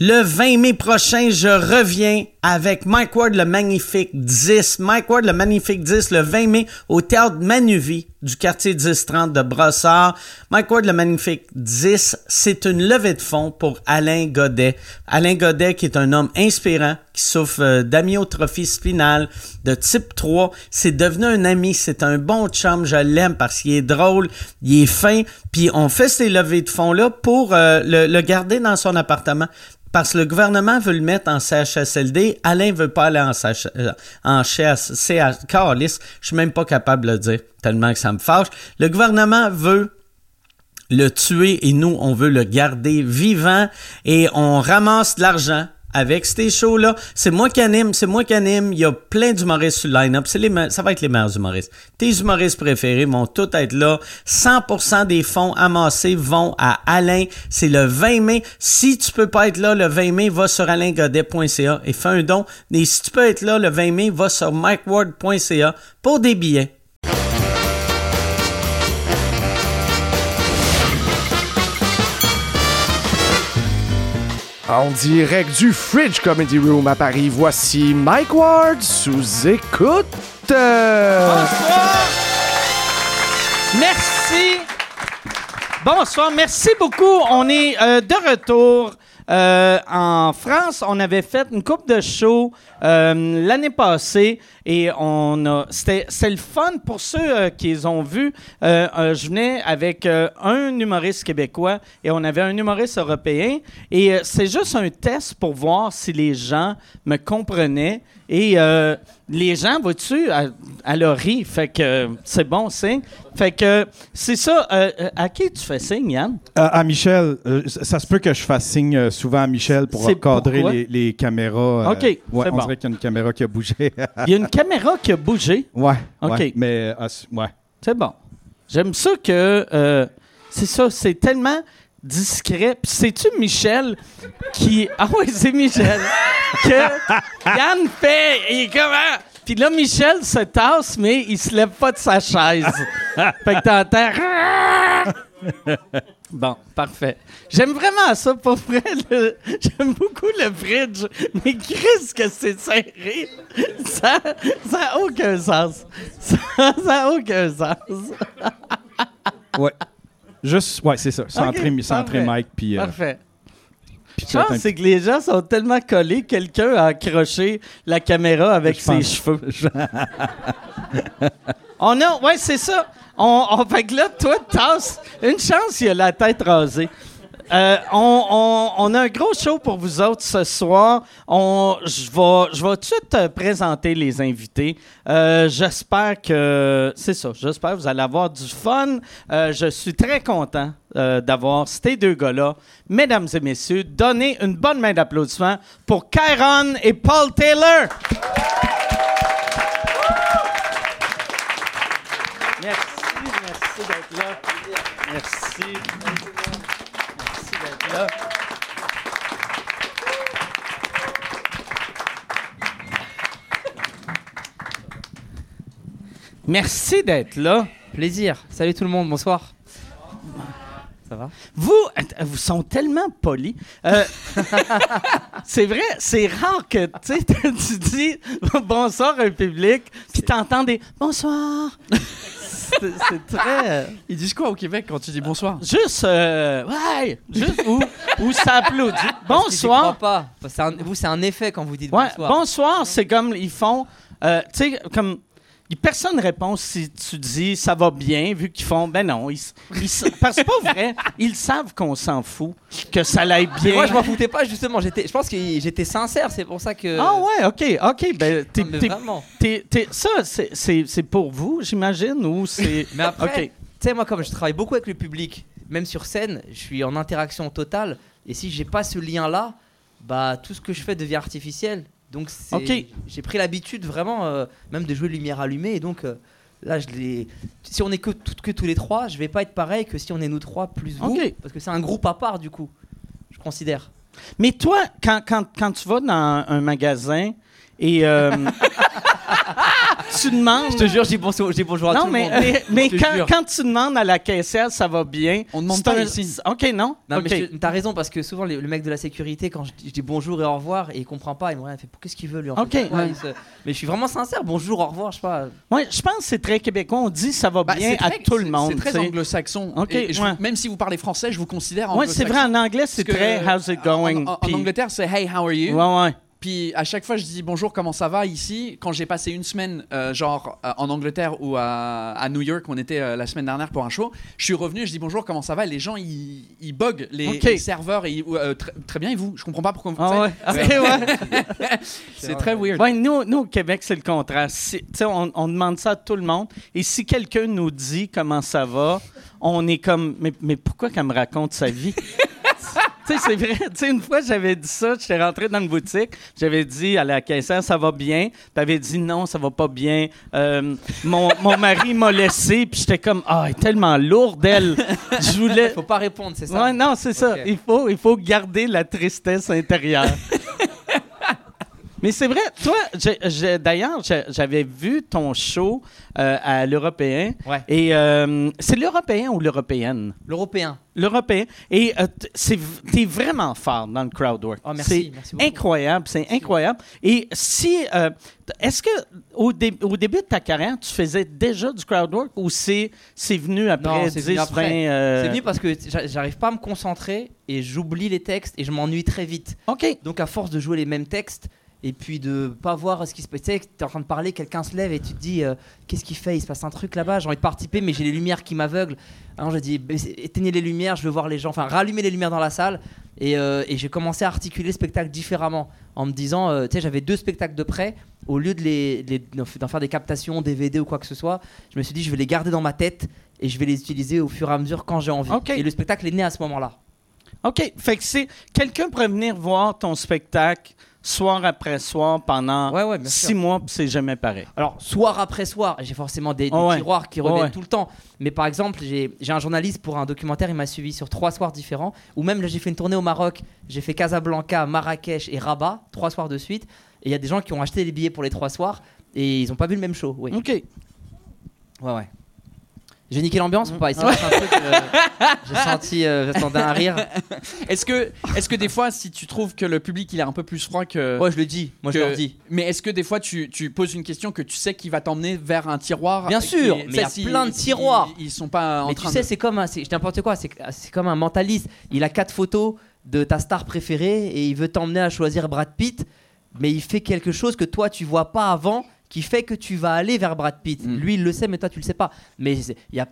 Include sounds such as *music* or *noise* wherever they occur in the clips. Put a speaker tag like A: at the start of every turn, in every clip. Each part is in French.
A: Le 20 mai prochain, je reviens avec Mike Ward le Magnifique 10. Mike Ward le Magnifique 10 le 20 mai au théâtre Manuvie du quartier 1030 de Brossard. Mike Ward le Magnifique 10, c'est une levée de fonds pour Alain Godet. Alain Godet qui est un homme inspirant qui souffre euh, d'amyotrophie spinale de type 3. C'est devenu un ami, c'est un bon chum, je l'aime parce qu'il est drôle, il est fin, puis on fait ces levées de fonds là pour euh, le, garder dans son appartement. Parce que le gouvernement veut le mettre en CHSLD, Alain veut pas aller en, CH, euh, en CH, je suis même pas capable de le dire, tellement que ça me fâche. Le gouvernement veut le tuer et nous, on veut le garder vivant et on ramasse de l'argent avec ces shows-là. C'est moi qui anime, c'est moi qui anime. Il y a plein d'humoristes sur le line-up. C'est les, ça va être les meilleurs humoristes. Tes humoristes préférés vont tous être là. 100% des fonds amassés vont à Alain. C'est le 20 mai. Si tu peux pas être là le 20 mai, va sur alaingodet.ca et fais un don. Et si tu peux être là le 20 mai, va sur mikeward.ca pour des billets.
B: En direct du Fridge Comedy Room à Paris, voici Mike Ward sous écoute.
A: Bonsoir. Merci. Bonsoir, merci beaucoup. On est euh, de retour. Euh, en France, on avait fait une coupe de shows euh, l'année passée et on a c'était c'est le fun pour ceux euh, qui les ont vus. Euh, je venais avec un humoriste québécois et on avait un humoriste européen et c'est juste un test pour voir si les gens me comprenaient et les gens, vois-tu, à, à leur ri, fait que euh, c'est bon signe. Fait que c'est ça. euh, euh, à qui tu fais signe, Yann?
C: Euh, à Michel, ça ça se peut que je fasse signe souvent à Michel pour encadrer les, les caméras.
A: OK,
C: ouais,
A: c'est
C: on
A: bon.
C: dirait qu'il y a une caméra qui a bougé.
A: Il y a une caméra qui a bougé? *laughs*
C: ouais.
A: OK.
C: ouais, mais ouais.
A: C'est bon. J'aime ça que. c'est ça, c'est tellement discret. Puis c'est-tu Michel qui. Ah oui, c'est Michel. que Yann fait. Il est comment? Puis là, Michel se tasse, mais il se lève pas de sa chaise. *laughs* fait que t'entends. *laughs* Bon, parfait. J'aime vraiment ça, pour vrai. le- J'aime beaucoup le fridge, mais Chris, que c'est serré. Ça n'a aucun sens. Ça n'a aucun sens.
C: Ouais. Juste, ouais, c'est ça. Centrer,
A: Ok,
C: centrer
A: parfait.
C: Mike, puis. euh,
A: Parfait.
C: puis
A: Je pense c'est que les gens sont tellement collés, quelqu'un a accroché la caméra avec ses
C: pense.
A: cheveux. *laughs* On a, ouais, c'est ça. On, on, fait que là, toi, tasses. Une chance, il a la tête rasée. Euh, on, a un gros show pour vous autres ce soir. Je vais, tout de suite euh, présenter les invités. Euh, j'espère que c'est ça. J'espère que vous allez avoir du fun. Je suis très content d'avoir ces deux gars-là. Mesdames et messieurs, donnez une bonne main d'applaudissement pour Kyron et Paul Taylor. Merci, merci d'être là. Merci. Merci d'être là.
D: Plaisir. Salut tout le monde, bonsoir. Ça va?
A: Vous, vous sont tellement polis. Euh, *laughs* c'est vrai, c'est rare que *laughs* tu dis bonsoir à un public, puis t'entends des bonsoir. c'est très. euh,
E: Ils disent quoi au Québec quand tu dis bonsoir?
A: Juste, euh, ouais, juste où, où ça applaudit. Bonsoir.
D: pas. Parce que un- vous, c'est un effet quand vous dites
A: Ouais,
D: bonsoir.
A: bonsoir, c'est comme ils font, euh, tu sais, comme. Personne ne répond si tu dis ça va bien, vu qu'ils font ben non. Ils, ils parce que c'est pas vrai. Ils savent qu'on s'en fout, que ça l'aille
D: Mais
A: bien.
D: moi, je m'en foutais pas, justement. J'étais, je pense que j'étais sincère, c'est pour ça que.
A: Ah ouais, ok, ok. Ben, t'es,
D: Non, mais
A: t'es-
D: vraiment.
A: t'es- ça, c'est, c'est, c'est pour vous, j'imagine, ou c'est. *laughs*
D: Mais après, tu sais, moi, comme je travaille beaucoup avec le public, même sur scène, je suis en interaction totale. Et si j'ai pas ce lien-là, bah, tout ce que je fais devient artificiel. Donc, j'ai pris l'habitude vraiment, euh, même de jouer lumière allumée. Et donc, euh, là, je l'ai. Si on est que, tout- que tous les trois, je vais pas être pareil que si on est nous trois plus vous.
A: Ok.
D: Parce que c'est un groupe à part, du coup. Je considère.
A: Mais toi, quand, quand, quand tu vas dans un magasin et euh, *laughs* *laughs* tu demandes.
D: Je te jure, j'ai bonjour, j'ai bonjour à
A: non,
D: tout
A: mais,
D: le monde.
A: mais, mais quand, tu demandes à la caissière, ça va bien.
E: On demande pas
A: un-
E: ici.
A: OK, non?
D: Non,
A: OK.
D: mais t'as raison parce que souvent le mec de la sécurité, quand je, dis- je dis bonjour et au revoir, et il comprend pas, il me regarde, il fait qu'est-ce qu'il veut lui en
A: Ok,
D: fait?
A: Ouais.
D: se- Mais je suis vraiment sincère, bonjour, au revoir, je sais pas.
A: Ouais, je pense que c'est très québécois. On dit ça va
E: Bah,
A: bien à
E: très-
A: tout le monde.
E: C'est très anglo-saxon.
A: Ok,
E: Et je-
A: ouais.
E: Même si vous parlez français, je vous considère
A: Ouais, c'est
E: anglo-saxon.
A: vrai, en anglais, c'est très how's it going?
E: En, Angleterre, c'est Hey, how are you?
A: Ouais, ouais.
E: Puis à chaque fois, je dis bonjour, comment ça va ici? Quand j'ai passé une semaine, euh, genre euh, en Angleterre ou à, à New York, on était euh, la semaine dernière pour un show, je suis revenu, je dis bonjour, comment ça va? Les gens, ils, ils bug, les,
A: Ok.
E: les serveurs, ils- euh, tr- très bien, et vous? Je comprends pas pourquoi vous
A: Ah ouais. *laughs* Ouais. *laughs*
E: C'est très weird.
A: Ouais, nous, nous, au Québec, c'est le contraire. Si- on, on demande ça à tout le monde. Et si quelqu'un nous dit comment ça va, on est comme, mais, mais pourquoi qu'elle me raconte sa vie? Tu sais, c'est vrai. *laughs* Tu sais, une fois, j'avais dit ça, j'étais rentré dans une boutique, j'avais dit à la caissière, ça va bien. Avait dit, non, ça va pas bien. Euh, mon, mon mari m'a laissé, puis j'étais comme, ah, elle est tellement lourde, elle. Je voulais. *laughs*
D: Faut pas répondre, c'est ça
A: Ouais, non, c'est ça. Il faut, il faut garder la tristesse intérieure. Mais c'est vrai, toi, d'ailleurs, j'avais vu ton show euh, à l'Européen.
D: Ouais.
A: Et euh, c'est l'Européen ou l'Européenne?
D: L'européen.
A: L'Européen. Et euh, c'est t'es vraiment fort dans le crowd work.
D: Oh, merci,
A: c'est
D: merci beaucoup.
A: incroyable, c'est incroyable. Et si, euh, est-ce que au, dé- au début de ta carrière, tu faisais déjà du crowd work ou c'est c'est venu après
D: Non, c'est
A: 10,
D: venu après.
A: 20 euh,
D: C'est venu parce que j'a- j'arrive pas à me concentrer et j'oublie les textes et je m'ennuie très vite.
A: OK.
D: Donc à force de jouer les mêmes textes et puis de pas voir ce qui se passe, tu sais, t'es en train de parler, quelqu'un se lève et tu te dis euh, qu'est-ce qu'il fait? Il se passe un truc là-bas, j'ai envie de participer mais j'ai les lumières qui m'aveuglent. Alors je dis éteignez les lumières, je veux voir les gens, enfin rallumez les lumières dans la salle et, euh, et j'ai commencé à articuler le spectacle différemment en me disant, euh, tu sais, j'avais deux spectacles de près, au lieu de les, les- d'en faire des captations, DVD ou quoi que ce soit, je me suis dit je vais les garder dans ma tête et je vais les utiliser au fur et à mesure quand j'ai envie. Et le spectacle est né à ce moment-là.
A: OK. Fait que c'est. Quelqu'un pourrait venir voir ton spectacle soir après soir pendant
D: Ouais, ouais, bien sûr.
A: six mois, c'est jamais pareil.
D: Alors, soir après soir, j'ai forcément des, des
A: Oh ouais.
D: tiroirs qui reviennent tout le temps. Mais par exemple, j'ai j'ai un journaliste pour un documentaire, il m'a suivi sur trois soirs différents. Ou même, là, j'ai fait une tournée au Maroc. J'ai fait Casablanca, Marrakech et Rabat, trois soirs de suite. Et il y a des gens qui ont acheté les billets pour les trois soirs et ils n'ont pas vu le même show. Oui.
A: OK.
D: Ouais, ouais. J'ai niqué l'ambiance
A: Mm.
D: ou pas *laughs* euh, J'ai senti, euh, j'attendais un rire.
E: Est-ce que, est que des fois, si tu trouves que le public il est un peu plus froid que.
D: Ouais, je le dis. Moi, je leur dis.
E: Mais est-ce que des fois tu, tu poses une question que tu sais qui va t'emmener vers un tiroir
D: Bien sûr,
E: est-
D: mais il y a plein de
E: si-
D: tiroirs.
E: Ils, ils sont pas en
D: Mais
E: train
D: tu sais,
E: de-
D: c'est comme un, c'est je dis n'importe quoi, c'est c'est comme un mentaliste. Il a quatre photos de ta star préférée et il veut t'emmener à choisir Brad Pitt, mais il fait quelque chose que toi tu vois pas avant, qui fait que tu vas aller vers Brad Pitt.
E: Mm.
D: Lui, il le sait, mais toi tu le sais pas. Mais il y a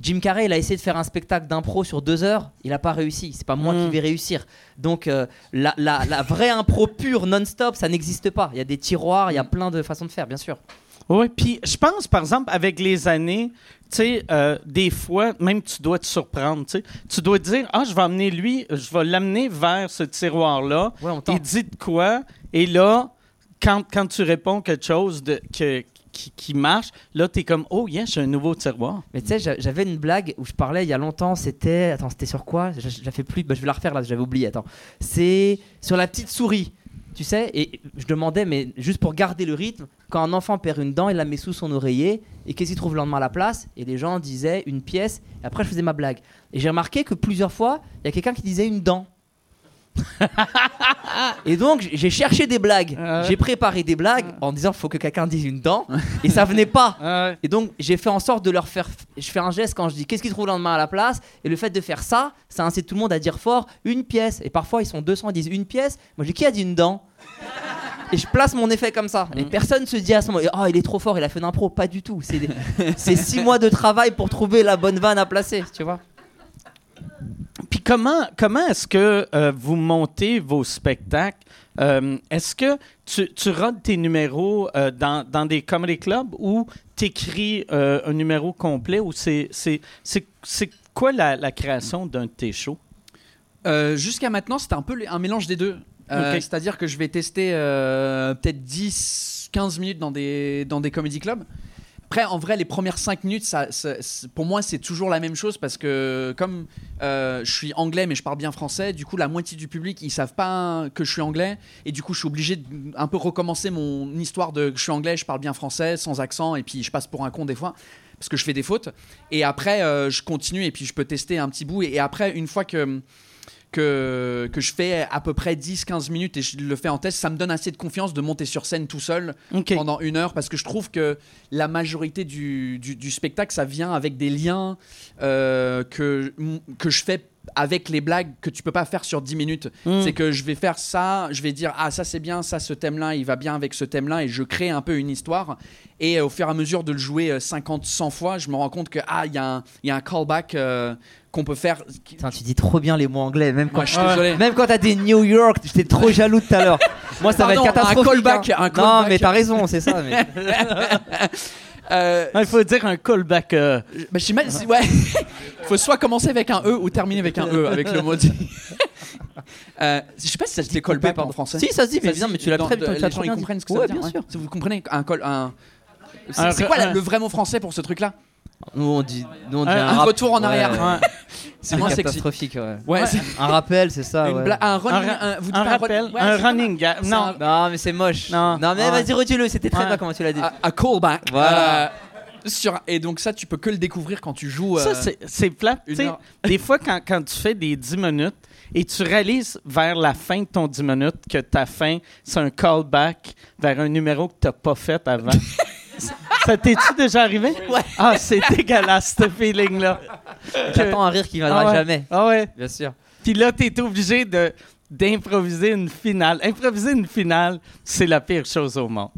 D: Jim Carrey, il a essayé de faire un spectacle d'impro sur deux heures, il a pas réussi. C'est pas moi
A: Mm.
D: qui vais réussir. Donc euh, la, la- la vraie impro pure non-stop, ça n'existe pas. Il y a des tiroirs, il y a plein de façons de faire, bien sûr.
A: Oui, puis je pense, par exemple, avec les années, tu sais, euh, des fois, même tu dois te surprendre, tu sais. Tu dois te dire, ah, je vais amener lui, je vais l'amener vers ce tiroir-là.
D: Ouais,
A: Il dit de quoi? Et là, quand, quand tu réponds quelque chose de, que, qui, marche, là, tu es comme, oh, yeah, j'ai un nouveau tiroir.
D: Mais tu sais, j'a- j'avais une blague où je parlais il y a longtemps. C'était. Attends, c'était sur quoi? Je la fais plus. Bah, je vais la refaire là, j'avais oublié. Attends. C'est sur la petite souris. Tu sais, et je demandais, mais juste pour garder le rythme, quand un enfant perd une dent, il la met sous son oreiller, et qu'est-ce qu'il trouve le lendemain à la place? Et les gens disaient une pièce, et après je faisais ma blague. Et j'ai remarqué que plusieurs fois, il y a quelqu'un qui disait une dent. *laughs* et donc j'ai cherché des blagues,
A: Ouais.
D: j'ai préparé des blagues en disant faut que quelqu'un dise une dent, et ça venait pas. *laughs* Et donc, j'ai fait en sorte de leur faire. Je fais un geste quand je dis qu'est-ce qu'ils trouvent le lendemain à la place? Et le fait de faire ça, ça incite tout le monde à dire fort une pièce. Et parfois, ils sont 200, ils disent une pièce. Moi, je dis qui a dit une dent? *laughs* Et je place mon effet comme ça. Et personne se dit à ce moment oh, il est trop fort, il a fait d'impro. Pas du tout. C'est des- c'est six mois de travail pour trouver la bonne vanne à placer, tu vois.
A: Puis comment, comment est-ce que euh, vous montez vos spectacles? Euh, est-ce que tu, tu rodes tes numéros euh, dans, dans des comedy clubs ou tu écris un numéro complet ou c'est, c'est, c'est, c'est quoi la, la création d'un de tes shows?
E: Jusqu'à maintenant, c'était un peu un mélange des deux. C'est-à-dire que je vais tester peut-être 10, 15 minutes dans des, dans des comedy clubs. Après, en vrai, les premières 5 minutes, pour moi, c'est toujours la même chose parce que comme euh, je suis anglais mais je parle bien français, du coup, la moitié du public, ils savent pas que je suis anglais et du coup, je suis obligé de un peu recommencer mon histoire de je suis anglais, je parle bien français, sans accent et puis je passe pour un con des fois parce que je fais des fautes. Et après, euh, je continue et puis je peux tester un petit bout. Et après, une fois que, que, que je fais à peu près 10-15 minutes et je le fais en test, ça me donne assez de confiance de monter sur scène tout seul pendant une heure parce que je trouve que la majorité du, du, du spectacle, ça vient avec des liens euh, que, que je fais avec les blagues que tu peux pas faire sur 10 minutes.
A: Mm.
E: C'est que je vais faire ça, je vais dire ah ça c'est bien, ça ce thème-là, il va bien avec ce thème-là et je crée un peu une histoire et euh, au fur et à mesure de le jouer euh, 50 100 fois, je me rends compte que ah il y, a un- il y a un callback euh, qu'on peut faire
D: Putain, tu dis trop bien les mots anglais, même quand,
E: Moi, je suis désolé.
D: même quand t'as des New York, j'étais trop jaloux tout à l'heure. Moi, ça va
E: Pardon,
D: être catastrophique.
E: un callback,
D: hein.
E: un
D: Non,
E: callback.
D: mais t'as raison, c'est ça. mais- *laughs*
E: Euh,
A: Il faut dire un callback. euh,
E: Bah, je sais mal, c'est- ouais. *laughs* Faut soit commencer avec un E ou terminer avec un E, avec le mot. dit. *laughs* Euh, je sais pas si ça se dit callback en français.
D: Si, ça se dit, mais
E: Ça
D: bien, mais tu l'as
E: dans-
D: très, l'as
E: Les
D: très
E: gens ils
D: bien
E: comprennent ce que ça
D: Ouais,
E: veut dire.
D: bien
E: ouais.
D: sûr.
E: Si vous comprenez un call, un. C'est quoi la-
A: un-
E: le vrai mot français pour ce truc-là?
D: Nous, on dit, nous, on dit
A: Un
D: un, rap-
E: retour en arrière.
A: ouais. *laughs*
E: C'est moins sexy.
D: catastrophique. Ouais.
E: Ouais, c'est
D: Un rappel, c'est ça. *laughs*
E: une
D: ouais.
E: bla- un running.
A: Un ra-
E: un- vous dites
A: un
E: un
A: rappel,
E: run- ouais,
A: un
E: c'est
A: running gag.
E: C'est
A: Non,
E: un-
D: Non, mais c'est moche.
A: Non.
D: mais
A: Ouais.
D: vas-y, redis-le. C'était très
A: Ouais.
D: bien comment tu l'as dit.
E: un- un callback.
D: Voilà.
E: Euh, sur, et donc ça, tu peux que le découvrir quand tu joues.
A: Ça,
E: euh,
A: c'est- c'est
E: une heure. *laughs*
A: Des fois, quand, quand tu fais des 10 minutes et tu réalises vers la fin de ton 10 minutes que ta fin, c'est un callback vers un numéro que tu n'as pas fait avant. Ça t'es-tu déjà arrivé? *laughs*
D: Ouais.
A: Ah, c'est dégueulasse, ce feeling-là. *laughs*
D: J'attends un rire qui viendra
A: Ah ouais.
D: jamais.
A: Ah ouais.
D: Bien sûr.
A: Puis là, tu es obligé de d'improviser une finale. Improviser une finale, c'est la pire chose au monde.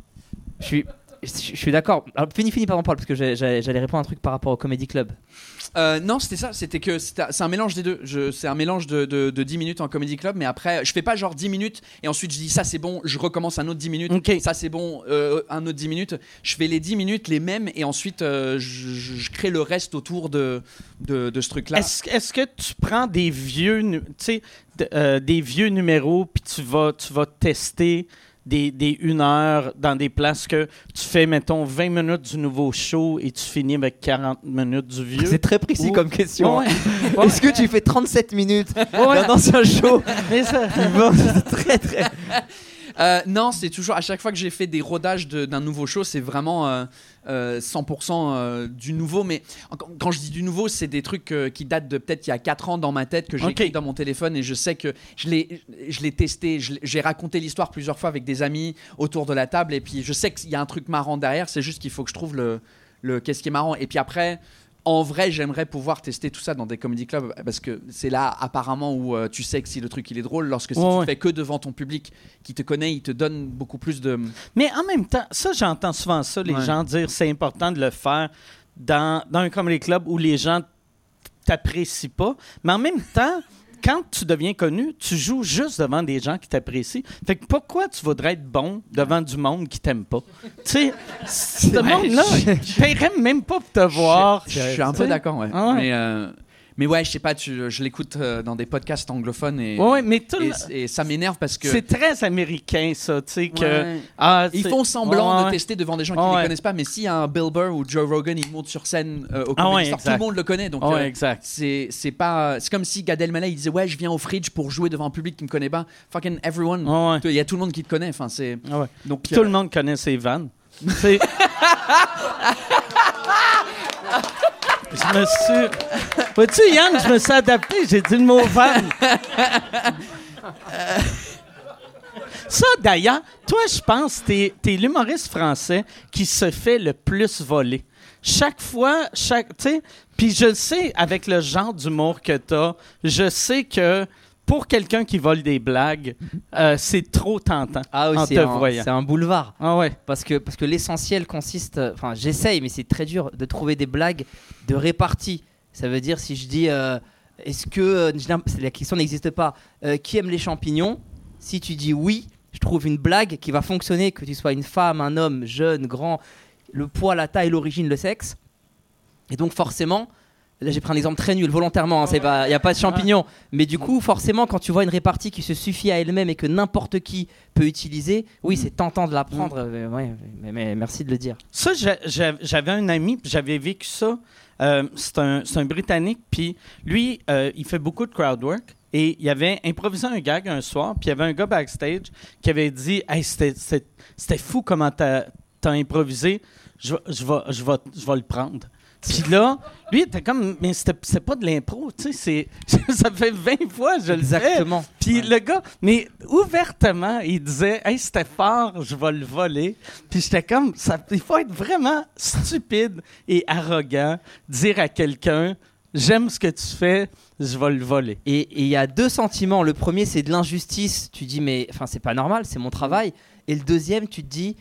D: Je suis, je je suis d'accord. Fini, fini, pardon, Paul, parce que j'allais répondre à un truc par rapport au Comedy Club.
E: Euh, non, c'était ça. C'était que c'est un mélange des deux. C'est un mélange de, de, de 10 minutes en comedy club, mais après, je fais pas genre 10 minutes et ensuite je dis ça c'est bon, je recommence un autre 10 minutes.
A: Ok.
E: Ça c'est bon, euh, un autre 10 minutes. Je fais les 10 minutes les mêmes et ensuite euh, je, crée le reste autour de, de, de ce truc-là.
A: Est-ce que tu prends des vieux, des vieux numéros puis tu vas, tu vas tester des, des une heure dans des places que tu fais, mettons, 20 minutes du nouveau show et tu finis avec 40 minutes du vieux?
D: C'est très précis
A: Ou-
D: comme question.
A: Ouais.
D: hein. *laughs* Est-ce que tu fais 37 minutes
A: Ouais.
D: d'un ancien show? *laughs*
A: Mais ça- *laughs*
D: C'est très très.
E: Euh, non, c'est toujours à chaque fois que j'ai fait des rodages de- d'un nouveau show, c'est vraiment euh, euh, 100% euh, du nouveau. Mais quand je dis du nouveau, c'est des trucs qui datent de peut-être il y a 4 ans dans ma tête que j'ai
A: Ok.
E: écrit dans mon téléphone et je sais que je l'ai, testé. J'ai raconté l'histoire plusieurs fois avec des amis autour de la table et puis je sais qu'il y a un truc marrant derrière. C'est juste qu'il faut que je trouve le, le qu'est-ce qui est marrant. Et puis après. En vrai, j'aimerais pouvoir tester tout ça dans des comedy clubs parce que c'est là apparemment où euh, tu sais que si le truc il est drôle. Lorsque si
A: Ouais,
E: tu
A: ouais.
E: fais que devant ton public qui te connaît, il te donne beaucoup plus de.
A: Mais en même temps, ça, j'entends souvent ça, les
E: Ouais.
A: gens dire c'est important de le faire dans, dans un comedy club où les gens t'apprécient pas. Mais en même temps, quand tu deviens connu, tu joues juste devant des gens qui t'apprécient. Fait que pourquoi tu voudrais être bon devant du monde qui t'aime pas? tu sais, ce monde-là, *laughs*
E: je-
A: paierais même pas pour te voir.
E: Je, suis un peu d'accord, ouais.
A: Ah ouais.
E: Mais, euh, mais ouais, je sais pas, tu- je l'écoute euh, dans des podcasts anglophones et,
A: Ouais, ouais, mais tout le-
E: et, et ça m'énerve parce que.
A: c'est très américain, ça, tu sais, que...
E: Ouais.
A: Ah,
E: Ils font semblant
A: Ouais,
E: de tester devant des gens qui ne les connaissent pas, mais si un Bill Burr ou Joe Rogan il monte sur scène euh, au
A: Ah
E: Comedy tout le monde le connaît. Donc euh,
A: exact.
E: c'est c'est pas c'est comme si Gad Elmaleh il disait ouais je viens au Fridge pour jouer devant un public qui me connaît pas. Fucking everyone. Il y a tout le monde qui te connaît. Enfin c'est
A: Ah
E: donc
A: Tout le monde connaît ses vannes. C'est- *laughs* je me suis. Vois-tu, Yann, je me suis adapté, j'ai dit le mot vanne. Ça, d'ailleurs, toi, je pense que t'es, l'humoriste français qui se fait le plus voler. Chaque fois, chaque, tu sais, puis je sais, avec le genre d'humour que t'as, je sais que pour quelqu'un qui vole des blagues, euh, c'est trop tentant
D: Ah oui,
A: en
D: c'est
A: te
D: un,
A: voyant.
D: c'est un boulevard.
A: Ah ouais.
D: Parce que, parce que l'essentiel consiste. euh, Enfin, j'essaye, mais c'est très dur de trouver des blagues de répartie. Ça veut dire, si je dis. euh, Est-ce que. euh, La question n'existe pas. Qui aime les champignons? Si tu dis oui, je trouve une blague qui va fonctionner, que tu sois une femme, un homme, jeune, grand, le poids, la taille, l'origine, le sexe. Et donc, forcément, Là, j'ai pris un exemple très nul, volontairement, il n'y a pas de champignons. Mais du coup, forcément, quand tu vois une répartie qui se suffit à elle-même et que n'importe qui peut utiliser, oui, c'est tentant de la prendre. euh, ouais, mais, mais merci de le dire.
A: Ça, j'a- j'a- j'avais un ami, j'avais vécu ça. Euh, c'est un, un Britannique, puis lui, euh, il fait beaucoup de crowd work. Et il avait improvisé un gag un soir, puis il y avait un gars backstage qui avait dit Hey, c'était- fou comment t'as as improvisé, je, je, vais, je, je vais le prendre. Puis là, lui, était comme Mais c'est pas de l'impro, tu sais, *laughs* ça fait 20 fois, je le fais.
D: Exactement.
A: Puis le gars, mais ouvertement, il disait Hey, c'était fort, je vais le voler. Puis j'étais comme ça, Il faut être vraiment stupide et arrogant, dire à quelqu'un J'aime ce que tu fais, je vais le voler.
D: Et et il y a deux sentiments. Le premier, c'est de l'injustice. Tu dis, mais enfin, c'est pas normal, c'est mon travail. Et le deuxième, tu te dis,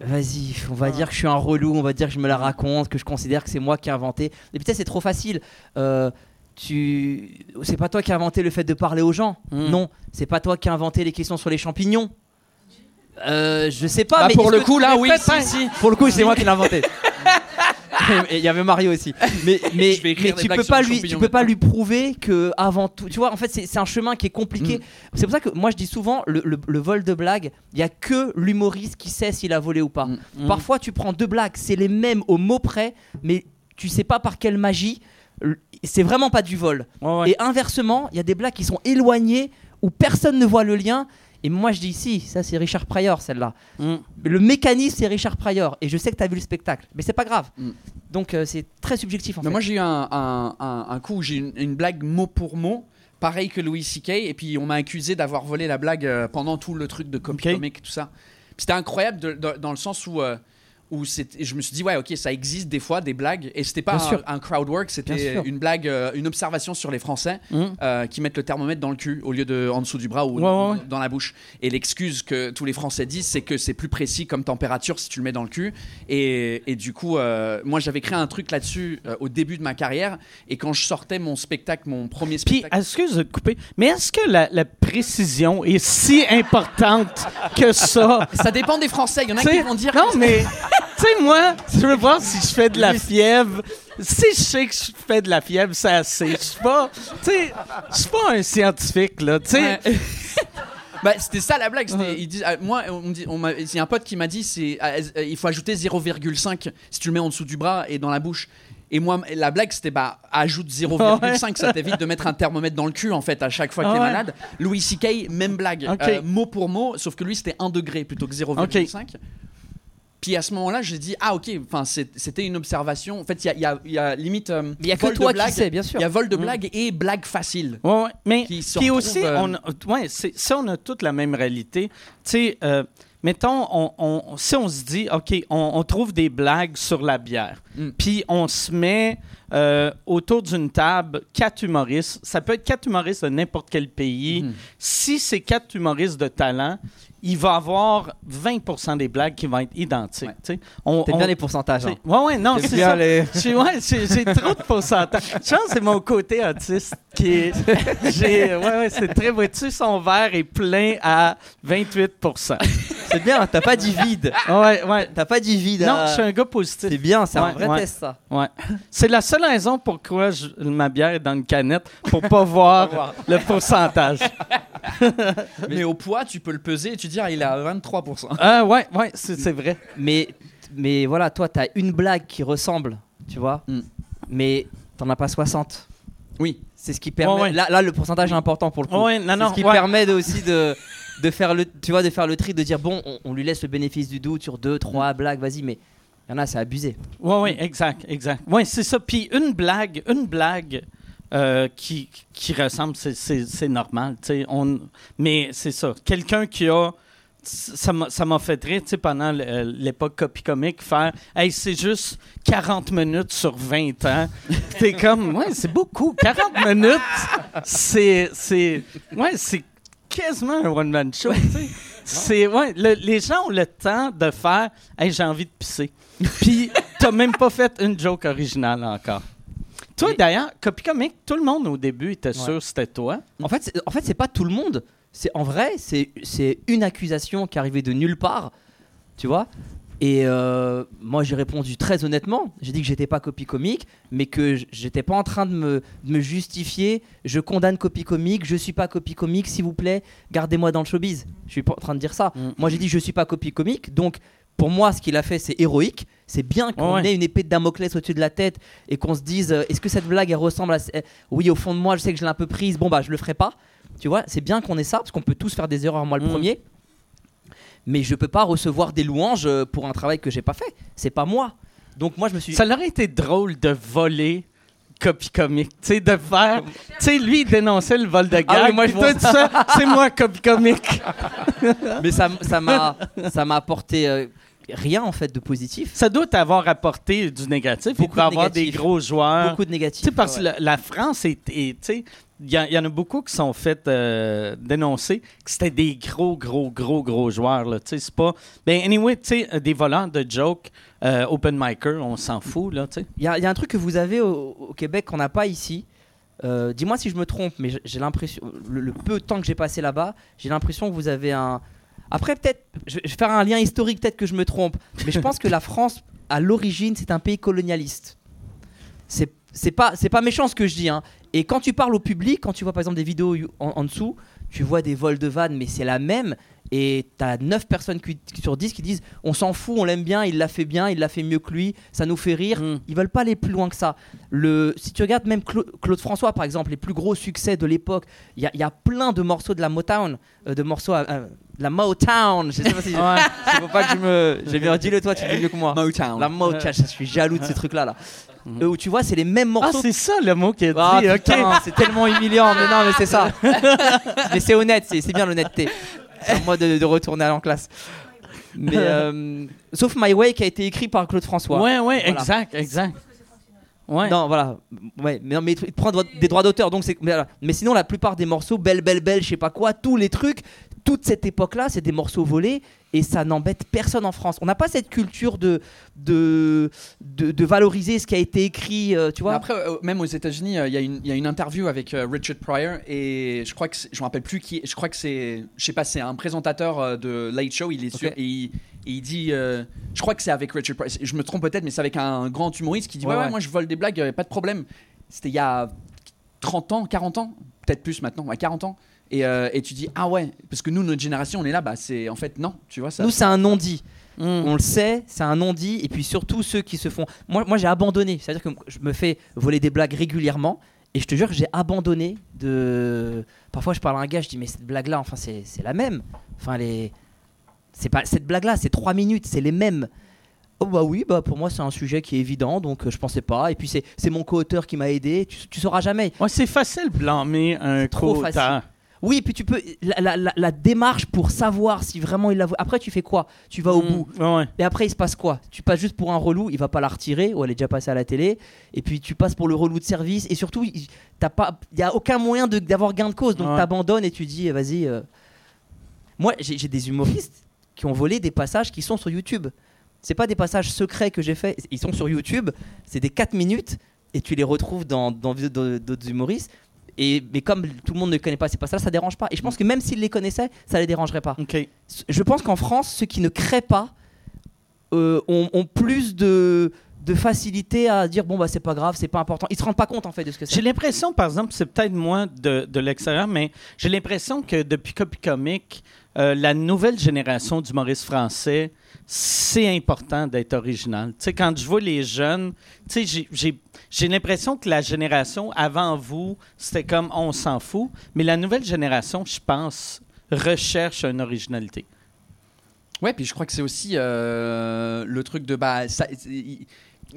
D: vas-y, on va dire que je suis un relou, on va dire que je me la raconte, que je considère que c'est moi qui ai inventé. Et peut-être c'est trop facile. Euh, tu, c'est pas toi qui as inventé le fait de parler aux gens.
A: Mm.
D: Non, c'est pas toi qui as inventé les questions sur les champignons. Euh, je sais pas.
E: Bah,
D: mais
E: pour le coup, là, oui, si, si.
D: Pour le coup, c'est moi qui l'ai inventé. *laughs* *laughs* Et il y avait Mario aussi. Mais, *laughs* mais, tu peux pas lui, tu peux pas lui prouver que avant tout, tu vois, en fait, c'est un chemin qui est compliqué.
E: Mm.
D: C'est pour ça que moi je dis souvent, le, le- le vol de blagues, il y a que l'humoriste qui sait s'il a volé ou pas.
E: Mm.
D: Parfois, tu prends deux blagues, c'est les mêmes au mot près, mais tu sais pas par quelle magie. C'est vraiment pas du vol.
A: Ouais, ouais.
D: Et inversement, il y a des blagues qui sont éloignées où personne ne voit le lien. Et moi, je dis si, ça c'est Richard Pryor, celle-là.
A: Mm.
D: Le mécanisme, c'est Richard Pryor. Et je sais que tu as vu le spectacle. Mais c'est pas grave.
E: Mm.
D: Donc, euh, c'est très subjectif en
E: Mais
D: fait.
E: moi, j'ai eu un, un- un- un coup où j'ai une, une blague mot pour mot, pareil que Louis C.K. Et puis, on m'a accusé d'avoir volé la blague euh, pendant tout le truc de copy
A: Ok.
E: comic et tout ça. C'était incroyable de- de- dans le sens où. euh, où je me suis dit ouais ok ça existe des fois des blagues. Et c'était pas un, un crowd work c'était une blague euh, une observation sur les Français
A: Mm.
E: euh, qui mettent le thermomètre dans le cul au lieu de en dessous du bras ou
A: Ouais, ouais, ouais.
E: dans la bouche. Et l'excuse que tous les Français disent c'est que c'est plus précis comme température si tu le mets dans le cul. Et, et du coup euh, moi j'avais créé un truc là-dessus au début de ma carrière. Et quand je sortais mon spectacle mon premier
A: Puis,
E: spectacle
A: excuse de te couper, mais est-ce que la, la précision est si importante que ça?
E: ça dépend des Français. Il y en a qui vont dire
A: non, mais, *laughs* tu sais, moi, je veux voir si je fais de la fièvre. Si je sais que je fais de la fièvre, c'est assez. Je suis pas, tu sais, je suis pas un scientifique, là, tu sais.
E: Ouais. *laughs* Bah, c'était ça la blague. c'était- ils disent, ah, moi, on dit, il y a un pote qui m'a dit, c'est, ah, euh, il faut ajouter 0,5 si tu le mets en dessous du bras et dans la bouche. Et moi, la blague, c'était bah, ajoute 0,5, ça t'évite de mettre un thermomètre dans le cul en fait à chaque fois que
A: Ah
E: t'es
A: ouais.
E: malade. Louis C.K. même blague, euh, mot pour mot, sauf que lui c'était 1 degré plutôt que 0,5. Puis à ce moment-là, j'ai dit ah ok, enfin c'était une observation. En fait, il y a, y y limite. euh,
D: il y a que toi qui
E: blague,
D: sais, bien sûr.
E: Il y a vol de
A: Mm.
E: blague et blague facile.
A: Ouais, ouais. Mais
E: Qui
A: puis aussi,
E: euh,
A: on, a- ouais, ça, on a toute la même réalité. Tu sais, euh, mettons, on, on- si on se dit, OK, on, on trouve des blagues sur la bière,
E: Mm.
A: puis on se met euh, autour d'une table quatre humoristes. Ça peut être quatre humoristes de n'importe quel pays.
E: Mhm.
A: Si c'est quatre humoristes de talent, il va y avoir 20 des blagues qui vont être identiques.
E: Ouais.
A: tu sais. On-
D: T'aimes
A: on-
D: bien les pourcentages. hein?
A: Ouais, ouais, non, c'est ça.
D: les-
A: J'ai ouais, j'ai- j'ai trop de pourcentage. *laughs* Je pense que c'est mon côté autiste qui est. j'ai- Ouais, ouais, c'est très. Vois-tu, son verre est plein à 28
D: C'est bien, t'as pas dit vide.
A: Ouais, ouais.
D: T'as pas dit vide.
A: Non,
D: hein.
A: je suis un gars positif.
D: C'est bien, c'est
A: Ouais,
D: un vrai
A: ouais.
D: test ça.
A: Ouais. C'est la seule raison pourquoi je- ma bière est dans une canette, pour pas voir le pourcentage. *laughs* *laughs*
E: Mais au poids, tu peux le peser et tu dire il est à 23%.
A: Ah, ouais, ouais, c'est vrai.
D: Mais, mais voilà, toi, t'as une blague qui ressemble, tu vois.
E: Mm.
D: Mais t'en as pas 60.
E: Oui.
D: C'est ce qui permet.
A: Ouais.
D: Là, là, le pourcentage est important pour le coup.
A: Ouais, non,
D: C'est
A: non.
D: ce qui
A: ouais.
D: permet de- aussi de, de faire le, tu vois, de faire le tri, de dire bon, on, on lui laisse le bénéfice du doute sur deux, trois blagues, vas-y, mais il y en a, c'est abusé.
A: Oui, oui, exact, exact. Oui, c'est ça. Puis une blague, une blague euh, qui, qui ressemble, c'est- c'est c'est normal. tu sais, On, mais c'est ça. Quelqu'un qui a. Ça m'a fait rire, tu sais, pendant le- l'époque copy comique, faire Hey, c'est juste 40 minutes sur 20 ans. Puis *laughs* T'es comme, ouais, c'est beaucoup. 40 minutes, c'est. Ouais, c'est quasiment un one-man show, tu sais. C'est, ouais, le- les gens ont le temps de faire Hey, j'ai envie de pisser. Puis, t'as même pas fait une joke originale encore. Toi, d'ailleurs, Copy Comic, tout le monde au début était sûr que c'était toi.
D: En fait, en fait, c'est pas tout le monde. C'est en vrai, c'est une accusation qui arrivait de nulle part, tu vois. Et euh, moi, j'ai répondu très honnêtement. J'ai dit que j'étais pas copie comique, mais que j'étais pas en train de me, de me justifier. Je condamne copie comique, je suis pas copie comique, s'il vous plaît, gardez-moi dans le showbiz. Je suis pas en train de dire ça.
A: Mm.
D: Moi, j'ai dit je suis pas copie comique, donc pour moi, ce qu'il a fait, c'est héroïque. C'est bien qu'on
A: Ouais.
D: ait une épée de Damoclès au-dessus de la tête et qu'on se dise euh, est-ce que cette blague elle ressemble à. euh, Oui, au fond de moi, je sais que je l'ai un peu prise. Bon, bah, je le ferai pas. Tu vois, c'est bien qu'on ait ça parce qu'on peut tous faire des erreurs, moi le
A: Mm.
D: premier. Mais je peux pas recevoir des louanges euh, pour un travail que j'ai pas fait. C'est pas moi. Donc moi, je me suis.
A: Ça aurait été drôle de voler copie comique, tu sais, de faire, tu sais, lui il dénonçait le vol de gag,
D: Ah oui, moi, je vois
A: sais, c'est moi copie comique. *laughs*
D: Mais ça ça m'a ça m'a apporté euh, rien en fait de positif.
A: Ça doit t'avoir apporté du négatif,
D: Beaucoup de
A: avoir des
D: négatif.
A: gros joueurs.
D: Beaucoup de négatifs.
A: parce que la, la France est. est- il y, en- il y en a beaucoup qui sont fait euh, dénoncer que c'était des gros, gros, gros, gros joueurs. Là. C'est pas. Ben, anyway, euh, des volants de jokes, euh, open micer, on s'en fout.
D: Il y, y a un truc que vous avez au, au Québec qu'on n'a pas ici. Euh, Dis-moi si je me trompe, mais j'ai- j'ai l'impression, le, le peu de temps que j'ai passé là-bas, j'ai l'impression que vous avez un. Après, peut-être, je vais faire un lien historique, peut-être que je me trompe, mais je pense que la France, à l'origine, c'est un pays colonialiste. C'est c'est pas, pas méchant ce que je dis. Hein. Et quand tu parles au public, quand tu vois par exemple des vidéos en, en dessous, tu vois des vols de vannes, mais c'est la même. Et t'as 9 personnes sur 10 qui disent on s'en fout, on l'aime bien, il l'a fait bien, il l'a fait mieux que lui, ça nous fait rire.
A: Mm.
D: Ils veulent pas aller plus loin que ça. Le, si tu regardes même Cla- Claude François, par exemple, les plus gros succès de l'époque, il y, a- il y a plein de morceaux de la Motown, euh, de morceaux euh, de la Motown. Je sais pas si. *laughs* Il faut pas que je me. J'ai bien dit le toi, tu dis mieux que moi.
E: Motown.
D: La Motown, je suis jaloux de ces trucs-là. Là. Euh, où tu vois, c'est les mêmes
A: Ah,
D: morceaux.
A: c'est ça le mot qu'il a dit,
D: Ah,
A: ok.
D: putain, c'est tellement humiliant, mais non, mais c'est ça. *laughs* mais c'est honnête, c'est bien l'honnêteté. C'est à moi de, de retourner à en classe. Mais *laughs* euh, sauf My Way qui a été écrit par Claude François.
A: Ouais, ouais,
D: Voilà.
A: exact, exact. Ouais.
D: Non, voilà. Ouais, mais non, mais il prend des droits d'auteur, donc c'est. Mais. Mais sinon, la plupart des morceaux, Belle, Belle, Belle, je sais pas quoi, tous les trucs, toute cette époque-là, c'est des morceaux volés et ça n'embête personne en France. On n'a pas cette culture de de, de de valoriser ce qui a été écrit, euh, tu vois.
E: Mais Après, euh, même aux États-Unis, euh, il y, a une- il y a une interview avec euh, Richard Pryor et je crois que je me rappelle plus qui. Je crois que c'est, je sais pas, c'est un présentateur euh, de Late Show. Il est sûr et il, et il dit, euh, je crois que c'est avec Richard Pryor. Je me trompe peut-être, mais c'est avec un grand humoriste qui dit, ouais,
D: Ouais,
E: ouais,
D: ouais.
E: moi je vole des blagues, euh, pas de problème. C'était il y a 30 ans, 40 ans, peut-être plus maintenant, ouais, 40 ans. Et, euh, et tu dis, ah ouais, parce que nous, notre génération, on est là, bah c'est en fait non, tu vois ça.
D: Nous, c'est un non-dit.
A: Mm.
D: On le sait, c'est un non-dit. Et puis surtout ceux qui se font. Moi, moi j'ai abandonné. C'est-à-dire que je me fais voler des blagues régulièrement. Et je te jure que j'ai abandonné de. Parfois, je parle à un gars, je dis, mais cette blague-là, enfin, c'est c'est la même. Enfin, les. C'est pas cette blague-là, c'est trois minutes, c'est les mêmes. Oh bah oui, bah pour moi c'est un sujet qui est évident, donc euh, je pensais pas. Et puis c'est c'est mon co-auteur qui m'a aidé. Tu, tu sauras jamais.
A: Ouais, c'est facile blâmer un
D: trop
A: co-auteur.
D: Oui, puis tu peux la, la- la- la démarche pour savoir si vraiment il l'a. vo- Après tu fais quoi? Tu vas au
A: Mm.
D: bout.
A: Ouais.
D: Et après, il se passe quoi? Tu passes juste pour un relou, il va pas la retirer, ou elle est déjà passée à la télé. Et puis tu passes pour le relou de service. Et surtout, il n'y a aucun moyen d'avoir gain de cause. Donc
A: Ouais.
D: tu abandonnes et tu dis, eh, vas-y. euh. Moi, j'ai des humoristes qui ont volé des passages qui sont sur YouTube. C'est pas des passages secrets que j'ai fait, ils sont sur YouTube. C'est des 4 minutes et tu les retrouves dans d'autres humoristes. Et, mais comme tout le monde ne connaît pas ces passages, ça dérange pas. Et je pense que même s'ils les connaissaient, ça les dérangerait pas
A: OK.
D: je pense qu'en France, ceux qui ne créent pas euh, ont, ont plus de, de facilité à dire bon bah c'est pas grave, c'est pas important. Ils se rendent pas compte en fait de ce que
A: J'ai
D: c'est.
A: l'impression, par exemple, c'est peut-être moi de, de l'extérieur, mais j'ai l'impression que depuis Copy Comic, euh, la nouvelle génération d'humoristes français, c'est important d'être original. Tu quand je vois les jeunes, j'ai- l'impression que la génération avant vous, c'était comme on s'en fout, mais la nouvelle génération, je pense, recherche une originalité.
E: Ouais, puis je crois que c'est aussi euh, le truc de bah ça,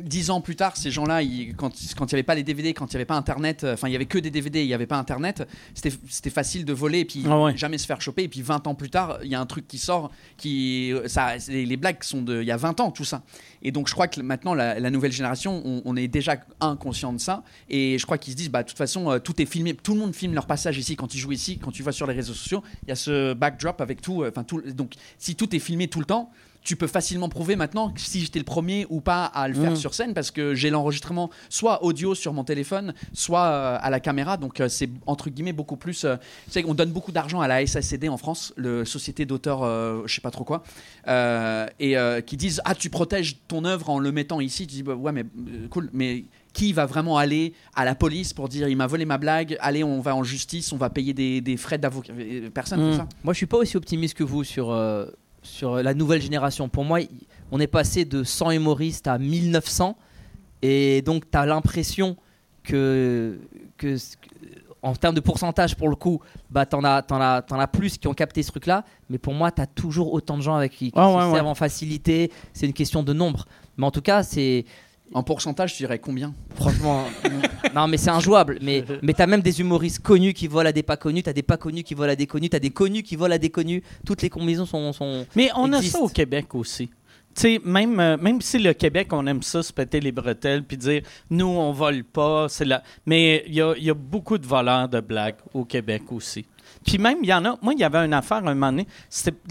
E: dix ans plus tard, ces gens-là, quand quand il n'y avait pas les DVD, quand il n'y avait pas Internet, euh, enfin il y avait que des DVD, il n'y avait pas Internet, c'était facile de voler et puis
A: Ah ouais.
E: jamais se faire choper. Et puis 20 ans plus tard, il y a un truc qui sort, qui ça, les, les blagues sont de il y a 20 ans tout ça. Et donc je crois que maintenant la, la nouvelle génération, on, on est déjà inconscient de ça. Et je crois qu'ils se disent bah de toute façon euh, tout est filmé, tout le monde filme leur passage ici quand ils jouent ici, quand tu vas sur les réseaux sociaux, il y a ce backdrop avec tout, euh, enfin tout. Donc si tout est filmé tout le temps tu peux facilement prouver maintenant si j'étais le premier ou pas à le faire
A: Mm.
E: sur scène parce que j'ai l'enregistrement soit audio sur mon téléphone, soit euh, à la caméra. Donc euh, c'est entre guillemets beaucoup plus. euh, tu sais, on donne beaucoup d'argent à la SACD en France, le Société d'auteurs, euh, je sais pas trop quoi, euh, et euh, qui disent ah tu protèges ton œuvre en le mettant ici. Tu dis bah, ouais mais euh, cool, mais qui va vraiment aller à la police pour dire il m'a volé ma blague, allez on va en justice, on va payer des, des frais d'avocat. Personne
A: Mm.
E: fait ça?
D: Moi, je suis pas aussi optimiste que vous sur, euh, sur la nouvelle génération. Pour moi, on est passé de 100 humoristes à 1900. Et donc, tu as l'impression que, que, en termes de pourcentage, pour le coup, bah, tu en, as, t'en as, plus qui ont capté ce truc-là. Mais pour moi, tu as toujours autant de gens avec qui, qui se
A: ouais,
D: servent
A: ouais.
D: en facilité. C'est une question de nombre. Mais en tout cas, c'est.
E: En pourcentage, tu dirais combien?
D: Franchement, *laughs* non, mais c'est injouable. Mais, mais t'as même des humoristes connus qui volent à des pas connus, t'as des pas connus qui volent à des connus, t'as des connus qui volent à des connus. Toutes les combinaisons sont. sont...
A: Mais on a ça au Québec aussi. Tu sais, même, euh, même si le Québec, on aime ça, se péter les bretelles, puis dire, nous, on vole pas, c'est là. Mais il y a, il y a beaucoup de voleurs de blagues au Québec aussi. Puis même, il y en a. Moi, il y avait une affaire un moment donné.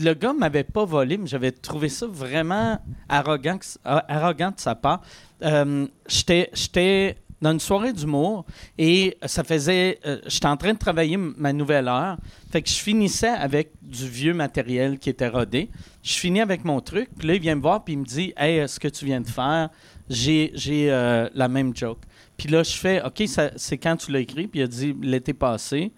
A: Le gars m'avait pas volé, mais j'avais trouvé ça vraiment arrogant, ah, arrogant de sa part. Euh, J'étais dans une soirée d'humour et ça faisait. euh, J'étais en train de travailler ma nouvelle heure. Fait que je finissais avec du vieux matériel qui était rodé. Je finis avec mon truc. Puis là, il vient me voir puis il me dit Hey, ce que tu viens de faire, j'ai euh, la même joke. Puis là, je fais OK, c'est quand tu l'as écrit. Puis il a dit l'été passé.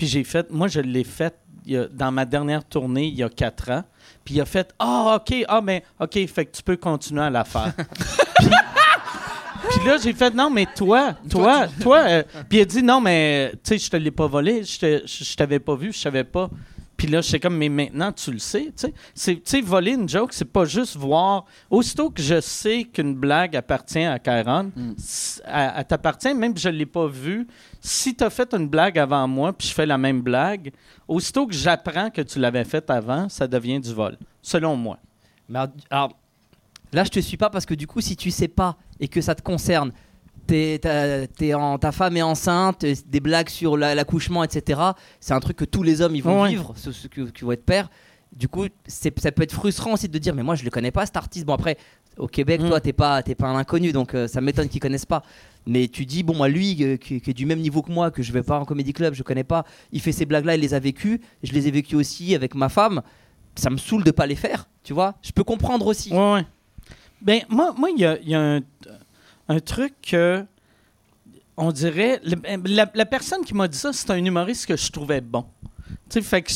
A: Puis j'ai fait, moi, je l'ai fait a- dans ma dernière tournée il y a quatre ans. Puis il a fait Ah, OK, ah, mais OK, fait que tu peux continuer à la faire. puis, puis là, j'ai fait Non, mais toi, toi, toi. euh, puis il a dit Non, mais tu sais, je te l'ai pas volé, je t'avais pas vu, je savais pas. Puis là, j'étais comme, mais maintenant, tu le sais, tu sais. Sais, voler une joke, c'est pas juste voir. Aussitôt que je sais qu'une blague appartient à Karen, c- elle, t'appartient, même si je l'ai pas vue. Si tu as fait une blague avant moi, puis je fais la même blague, aussitôt que j'apprends que tu l'avais faite avant, ça devient du vol, selon moi.
D: Mais alors, là, je te suis pas parce que du coup, si tu sais pas et que ça te concerne, t'es- t'as- t'es en- ta femme est enceinte, des blagues sur la- l'accouchement, etc. C'est un truc que tous les hommes ils vont
A: Ouais.
D: vivre, ceux, ceux qui, qui vont être pères. Du coup, c'est- ça peut être frustrant aussi de dire, mais moi, je le connais pas cet artiste. Bon après, au Québec,
A: Mm.
D: toi, t'es pas, t'es pas un inconnu, donc euh, ça m'étonne qu'ils connaissent pas. Mais tu dis, bon, moi, lui, euh, qui, qui est du même niveau que moi, que je vais pas en comédie club, je connais pas, il fait ces blagues-là, il les a vécues, je les ai vécues aussi avec ma femme. Ça me saoule de pas les faire, tu vois. Je peux comprendre aussi.
A: Ouais, ouais. Ben, moi, moi, il y a, il y a un, un truc que. On dirait. La, la personne qui m'a dit ça, c'est un humoriste que je trouvais bon. Tu sais, fait que,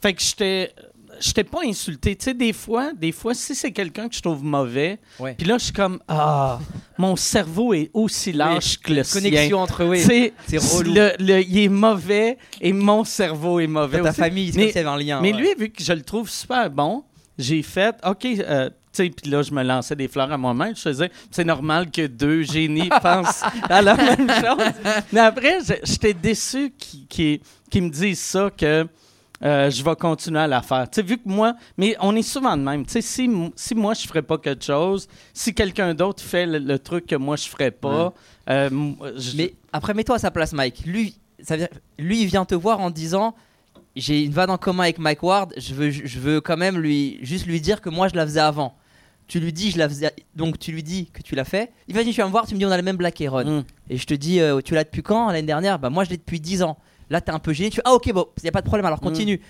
A: fait que j'étais. J'étais pas insulté. Tu sais, des fois, des fois, si c'est quelqu'un que je trouve mauvais, puis là, je suis comme Ah, mon cerveau est aussi lâche que le sien.
D: Connexion entre eux. C'est relou.
A: le- le- il est mauvais et mon cerveau est mauvais.
D: ta
A: aussi.
D: famille, c'est un lien.
A: mais
D: ouais.
A: lui, vu que je le trouve super bon, j'ai fait, OK, euh, puis là, je me lançais des fleurs à moi-même. Je faisais, c'est normal que deux génies *laughs* pensent à la même chose. Mais après, j'étais déçu qu'ils qu'ils me disent ça, que euh, je vais continuer à la faire. Tu sais, vu que moi, mais on est souvent de même. Tu sais, si, si moi, je ferais pas quelque chose, si quelqu'un d'autre fait le, le truc que moi, je ferais pas, euh, je-
D: Mais après, mets-toi à sa place, Mike. Lui, ça vient- lui, il vient te voir en disant J'ai une vanne en commun avec Mike Ward, je veux, je veux quand même lui, juste lui dire que moi, je la faisais avant. Tu lui dis, je la faisais. Donc, tu lui dis que tu l'as fait. Il va dire Tu viens me voir, tu me dis On a le même Black Aaron.
A: Mm.
D: Et je te dis euh, Tu l'as depuis quand L'année dernière? Bah, moi, je l'ai depuis 10 ans. Là, t'es un peu gêné. Tu fais Ah, ok, bon, il n'y a pas de problème, alors continue.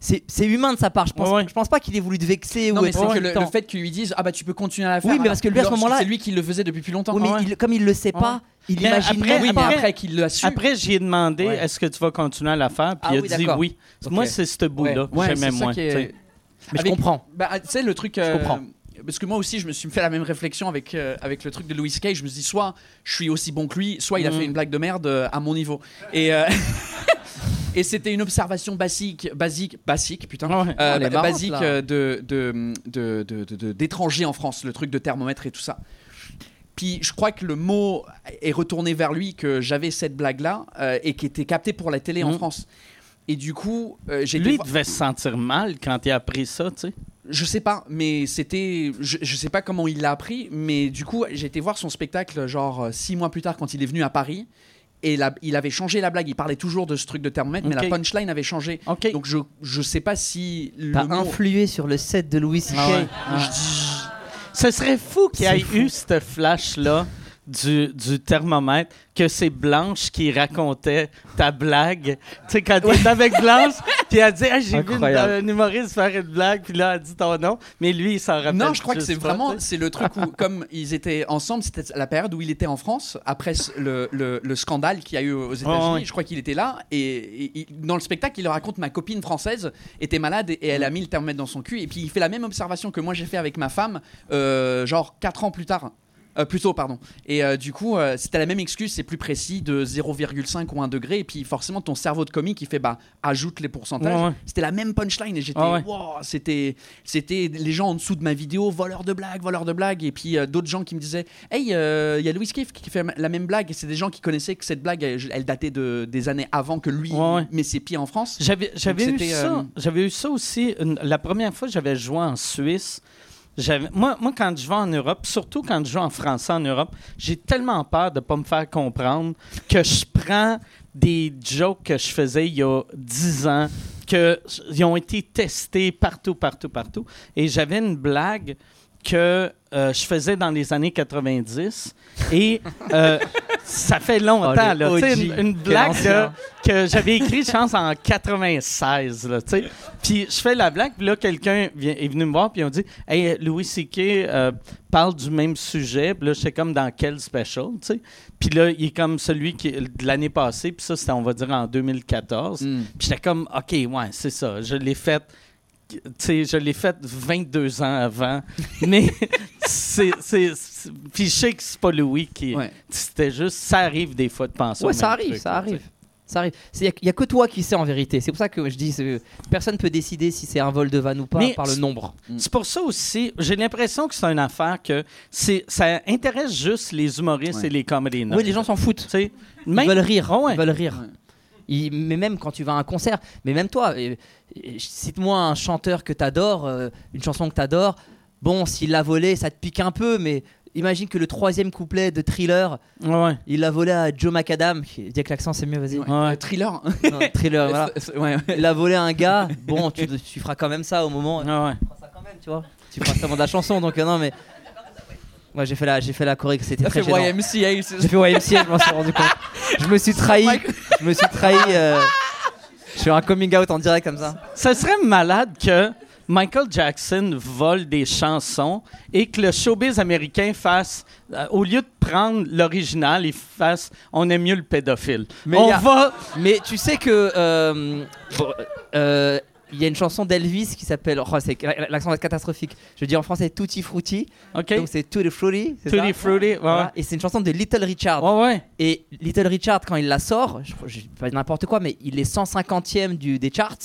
D: C'est c'est humain de sa part. Je pense,
A: Ouais, ouais.
D: je pense pas qu'il ait voulu te vexer
E: Non,
D: ou
E: mais
D: être
E: c'est que le, le fait qu'ils lui disent Ah bah tu peux continuer à la faire.
D: Oui, mais parce que lui, à ce moment-là-
E: C'est lui qui le faisait depuis plus longtemps.
D: Oui, mais
E: Ah ouais.
D: il- comme il le sait pas, il
A: Mais
D: imagine
A: après-
E: Oui, mais
D: pas.
E: après qu'il l'a su.
A: Après, j'y ai demandé
D: Ouais.
A: est-ce que tu vas continuer à la faire? Puis
D: Ah
A: il a
D: oui,
A: dit oui. Moi, c'est ce bout-là que
E: Ouais,
A: j'aimais moins.
D: Mais je comprends.
E: Bah, tu sais, le truc. euh,
D: comprends.
E: Parce que moi aussi, je me suis fait la même réflexion avec, euh, avec le truc de Louis C.K. Je me suis dit, soit je suis aussi bon que lui, soit il a
A: Mhm.
E: fait une blague de merde euh, à mon niveau. Et. euh, *laughs* Et c'était une observation basique, basique, basique, putain,
A: Ouais.
E: euh, ba-
D: marrante,
E: basique de, d'étrangers en France, le truc de thermomètre et tout ça. Puis je crois que le mot est retourné vers lui que j'avais cette blague-là euh, et qui était captée pour la télé en
A: Mhm.
E: France. Et du coup, euh, j'ai
A: Lui, il devait se sentir mal quand il a appris ça, tu sais.
E: Je sais pas, mais c'était. Je, je sais pas comment il l'a appris, mais du coup, j'ai été voir son spectacle, genre euh, six mois plus tard, quand il est venu à Paris. Et la- il avait changé la blague. Il parlait toujours de ce truc de thermomètre, mais la punchline avait changé.
A: OK.
E: Donc je je sais pas si
D: T'as
E: mot-
D: influé sur le set de Louis C.K.
A: Ah ouais.
E: Je dis-
A: Ce serait fou qu'il y ait eu ce flash-là du, du thermomètre, que c'est Blanche qui racontait ta blague. Tu sais, quand tu avec Blanche, puis elle dit Hey, J'ai vu une- un humoriste faire une blague, puis là, elle dit ton nom. Mais lui, il s'en rappelle.
E: Non, je crois que c'est vraiment c'est le truc où comme ils étaient ensemble, c'était la période où il était en France après le, le- le scandale qu'il y a eu aux États-Unis. Je crois qu'il était là et, et- et dans le spectacle, il leur raconte ma copine française était malade et, et elle a mis le thermomètre dans son cul et puis il fait la même observation que moi j'ai fait avec ma femme, euh, genre 4 ans plus tard. Euh, plus tôt, pardon. Et euh, du coup, euh, c'était la même excuse, c'est plus précis de 0,5 ou 1 degré. Et puis forcément, ton cerveau de comique, il fait bah, ajoute les pourcentages.
A: Ouais, ouais.
E: C'était la même punchline et j'étais,
A: Ah ouais.
E: wow, c'était, c'était les gens en dessous de ma vidéo, voleurs de blagues, voleurs de blagues. Et puis euh, d'autres gens qui me disaient, hey, euh, il y a Louis Kiff qui fait la même blague. Et c'est des gens qui connaissaient que cette blague, elle, elle datait de, des années avant que lui
A: Ouais, ouais.
E: met ses pieds en France.
A: J'avais, j'avais eu
E: c'était,
A: ça.
E: euh,
A: J'avais eu ça aussi. une- la première fois j'avais joué en Suisse, moi, moi, quand je vais en Europe, surtout quand je joue en français en Europe, j'ai tellement peur de ne pas me faire comprendre que je prends des jokes que je faisais il y a 10 ans, qu'ils ont été testés partout, partout, partout. Et j'avais une blague que euh, je faisais dans les années 90. Et euh, ça fait longtemps,
D: Oh,
A: là. Sais. Une, une blague que j'avais écrit, je pense, en 96. Là, tu sais. puis je fais la blague, puis là, quelqu'un est venu me voir, puis ont dit Hey, Louis C.K. euh, parle du même sujet. Puis là, j'étais comme dans quel special, tu sais. Puis là, il est comme celui qui, de l'année passée, puis ça, c'était, on va dire, en 2014.
E: Mm.
A: Puis j'étais comme OK, ouais, c'est ça. Je l'ai fait. Sais, je l'ai fait 22 ans avant. *laughs* mais c'est. Puis je sais que c'est pas Louis qui.
E: Ouais.
A: C'était juste. Ça arrive des fois de penser au
D: Ouais, ça
A: même
D: arrive,
A: truc,
D: ça arrive. Ça arrive. Il n'y a, que toi qui sais en vérité. C'est pour ça que je dis personne peut décider si c'est un vol de vanne ou pas
A: Mais
D: par le nombre.
A: C'est pour ça aussi, j'ai l'impression que c'est une affaire que ça intéresse juste les humoristes
E: Ouais.
A: et les comedy
D: Oui, les gens s'en foutent.
A: Sais,
D: Ils
A: même-
D: veulent rire.
A: Ah ouais.
D: Ils veulent rire.
E: Ouais.
D: Mais même quand tu vas à un concert, mais même toi, cite-moi un chanteur que t'adores, euh, une chanson que t'adores. Bon, s'il l'a volé, ça te pique un peu, mais imagine que le troisième couplet de Thriller,
A: Ouais, ouais.
D: il l'a volé à Joe McAdam. Dis avec l'accent, c'est mieux, vas-y.
E: Ouais.
A: Ouais.
E: Euh, thriller.
D: Non, thriller, *laughs* voilà.
E: C'est- ouais, ouais.
D: Il a volé à un gars. Bon, tu, tu feras quand même ça au moment.
A: Ouais, ouais.
D: Tu feras ça quand même, tu vois. Tu feras ça avant de la chanson, donc euh, non, mais. Moi, j'ai fait la, j'ai fait la choré, c'était très
E: fait
D: gênant.
E: YMCA. c'est-
D: J'ai fait YMCA, je m'en suis rendu compte. Je me suis trahi. *laughs* Je me suis trahi. euh, Je fais un coming out en direct comme ça.
A: Ça serait malade que Michael Jackson vole des chansons et que le showbiz américain fasse, euh, au lieu de prendre l'original, il fasse On aime mieux le pédophile.
D: Mais
A: On
D: y a-
A: va.
D: Mais tu sais que. euh, bon, euh, il y a une chanson d'Elvis qui s'appelle. Oh, c'est- L'accent va être catastrophique. Je dis en français Tutti Frutti.
A: OK?
D: Donc c'est Tutti Frutti.
A: Tutti Frutti, ouais.
D: Voilà. Et c'est une chanson de Little Richard.
A: Ouais.
D: Et Little Richard, quand il la sort, je, je dis pas n'importe quoi, mais il est 150e du, des charts.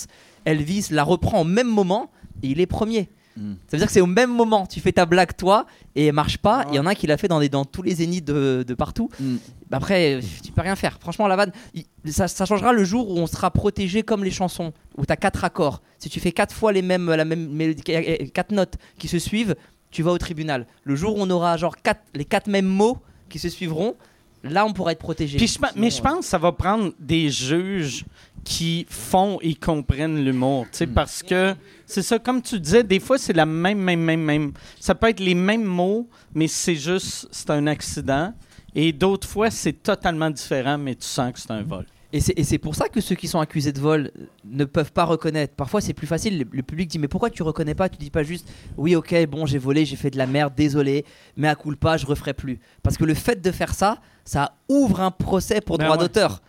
D: Elvis la reprend au même moment et il est premier.
E: Mm.
D: Ça veut dire que c'est au même moment. Tu fais ta blague toi et elle marche pas. Il y en a un qui l'a fait dans, tous les zéniths de, de partout.
E: Mm.
D: Bah après, tu peux rien faire. Franchement, la vanne, il- ça, ça changera le jour où on sera protégé comme les chansons, où tu as quatre accords. Si tu fais quatre fois les mêmes, la même mélodie, euh, quatre notes qui se suivent, tu vas au tribunal. Le jour où on aura genre quatre, les quatre mêmes mots qui se suivront, là on pourra être protégé.
A: Puis je pe- mais je pense que ça va prendre des juges qui font et comprennent l'humour. tu sais,
D: Hmm.
A: Parce que c'est ça, comme tu disais, des fois c'est la même, même, même, même. Ça peut être les mêmes mots, mais c'est juste, c'est un accident. Et d'autres fois, c'est totalement différent, mais tu sens que c'est un vol.
D: Et c'est, pour ça que ceux qui sont accusés de vol euh, ne peuvent pas reconnaître. Parfois, c'est plus facile. Le, le public dit Mais pourquoi tu reconnais pas? Tu dis pas juste Oui, ok, bon, j'ai volé, j'ai fait de la merde, désolé, mais à coup pas, je referai plus. Parce que le fait de faire ça, ça ouvre un procès pour
A: Ben
D: droit
A: ouais.
D: d'auteur.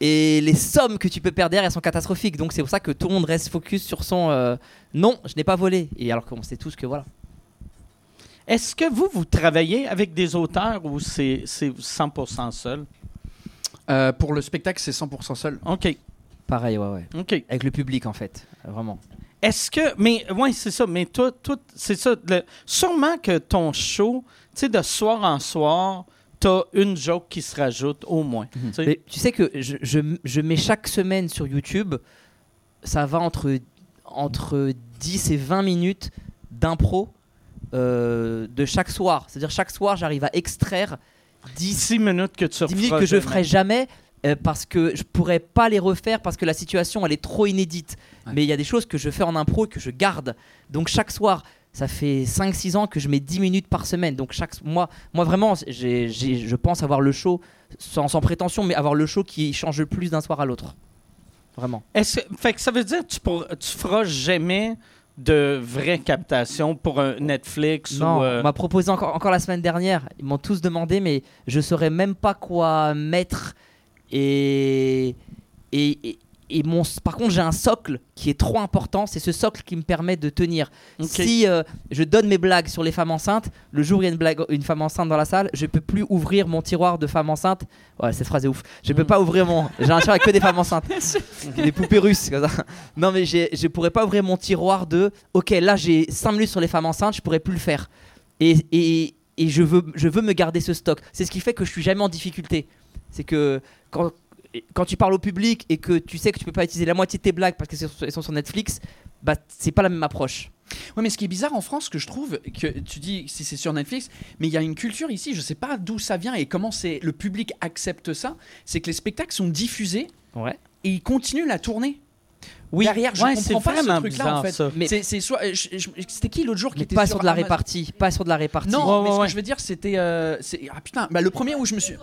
D: Et les sommes que tu peux perdre derrière, elles sont catastrophiques. Donc, c'est pour ça que tout le monde reste focus sur son euh, Non, je n'ai pas volé. Et alors qu'on sait tous que voilà.
A: Est-ce que vous, vous travaillez avec des auteurs ou c'est c'est 100% seul?
E: Euh, pour le spectacle, c'est 100% seul.
A: OK.
D: Pareil, ouais, ouais.
A: OK.
D: Avec le public, en fait. Vraiment.
A: Est-ce que. Mais oui, c'est ça. Mais toi, toi c'est ça. le- sûrement que ton show, tu sais, de soir en soir, t'as une joke qui se rajoute au moins. tu sais?
D: Mais tu sais que je, je, je mets chaque semaine sur YouTube, ça va entre, entre 10 et 20 minutes d'impro euh, de chaque soir. C'est-à-dire chaque soir, j'arrive à extraire 10,
A: 10 minutes que tu
D: 10 minutes que je ferai jamais euh, parce que je pourrais pas les refaire parce que la situation elle est trop inédite.
E: Ouais.
D: Mais il y a des choses que je fais en impro et que je garde. Donc chaque soir, ça fait 5-6 ans que je mets 10 minutes par semaine. Donc chaque mois, moi vraiment, je pense avoir le show sans, sans prétention, mais avoir le show qui change le plus d'un soir à l'autre. Vraiment.
A: Est-ce que- fait que ça veut dire que tu, pour- tu feras jamais de vraie captation pour un Netflix
D: Non,
A: ou. euh,
D: on m'a proposé encore, encore la semaine dernière. Ils m'ont tous demandé, mais je saurais même pas quoi mettre. Et, et, et, et mon, par contre, j'ai un socle qui est trop important. C'est ce socle qui me permet de tenir. Si euh, je donne mes blagues sur les femmes enceintes, le jour où il y a une, blague, une femme enceinte dans la salle, je peux plus ouvrir mon tiroir de femmes enceintes. Ouais, cette phrase est ouf. Je peux
A: Mm.
D: pas ouvrir mon. J'ai un tiroir avec que des femmes enceintes. *laughs* des poupées russes. Comme ça. Non, mais je pourrais pas ouvrir mon tiroir de. Ok, là j'ai 5 minutes sur les femmes enceintes, je pourrais plus le faire. Et, et, et je, veux, je veux me garder ce stock. C'est ce qui fait que je suis jamais en difficulté. C'est que quand, quand tu parles au public et que tu sais que tu peux pas utiliser la moitié de tes blagues parce qu'elles sont sur Netflix, bah c'est pas la même approche.
E: Ouais, mais ce qui est bizarre en France, que je trouve, que tu dis si c'est sur Netflix, mais il y a une culture ici, je sais pas d'où ça vient et comment c'est le public accepte ça, c'est que les spectacles sont diffusés
D: Ouais.
E: et ils continuent la tournée.
A: Oui,
E: Derrière, je
A: ouais,
E: comprends
A: c'est
E: pas ce truc-là en fait.
A: ça.
D: Mais-
E: C'est- c'est soit, euh, c'était qui l'autre jour qui était
D: pas sur de la répartie. Pas sur de la répartie.
E: Non, mais ce que je veux dire, c'était. euh, c'est- ah putain, bah, le premier où je me suis.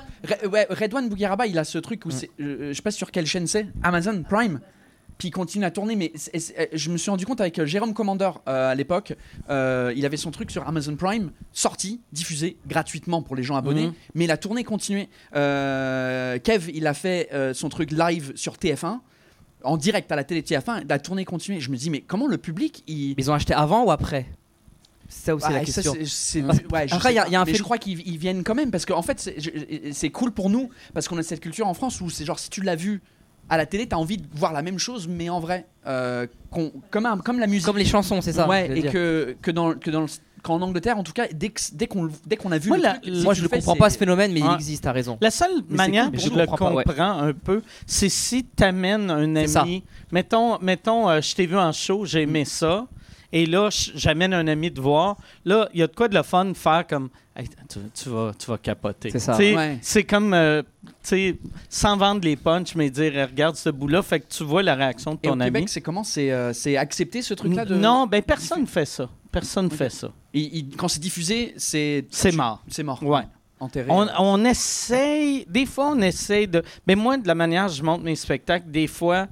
E: Ouais, Redouane Bougueraba, il a ce truc où
A: Mm.
E: c'est. euh, je sais pas sur quelle chaîne c'est. Amazon Prime. Puis il continue à tourner, mais je me suis rendu compte avec Jérôme Commander euh, à l'époque, euh, il avait son truc sur Amazon Prime, sorti, diffusé gratuitement pour les gens abonnés,
A: Mhm.
E: mais la tournée continuait. Euh, Kev, il a fait son truc live sur TF1, en direct à la télé TF1, la tournée continuait. Je me dis, mais comment le public, il.
D: Ils ont acheté avant ou après? C'est ça aussi la
E: ça,
D: question.
E: c'est- c'est-
D: Parce-
E: ouais, je
D: après, il y a- y un
E: mais
D: fait-
E: je crois qu'ils ils viennent quand même parce qu'en fait c'est- cool pour nous parce qu'on a cette culture en France où c'est genre si tu l'as vu à la télé t'as envie de voir la même chose mais en vrai euh, comme, un- comme la musique
D: Comme les chansons, c'est ça.
E: ouais et que, que dans que dans le- qu'en Angleterre en tout cas dès qu'on dès qu'on a vu
A: Moi,
E: le
A: la-
E: truc, si
D: Moi,
E: tu
D: je ne comprends pas ce phénomène, mais il existe, t'as raison.
A: La seule
E: c'est
A: manière
E: cool
A: je le
D: comprends pas,
A: comprends un peu, c'est si t'amènes un ami. Mettons, mettons euh, je t'ai vu en show, j'ai aimé ça. Et là, j'amène un ami te voir. Là, il y a de quoi de le fun de faire comme. Hey, tu, tu vas, tu vas capoter.
D: C'est ça.
E: Ouais.
A: C'est comme. euh, tu sais, sans vendre les punchs, mais dire eh, regarde ce bout-là. Fait que tu vois la réaction de
E: et
A: ton
E: au
A: ami.
E: Québec c'est comment? C'est euh, c'est accepter ce truc là de
A: Non, ben personne fait ça. Personne
E: Ok.
A: fait ça.
E: Il- il- quand c'est diffusé c'est
A: C'est mort.
E: c'est mort
A: Ouais.
E: enterré
A: On, on essaye, des fois on essaye de. Mais moi, de la manière dont je monte mes spectacles, des fois,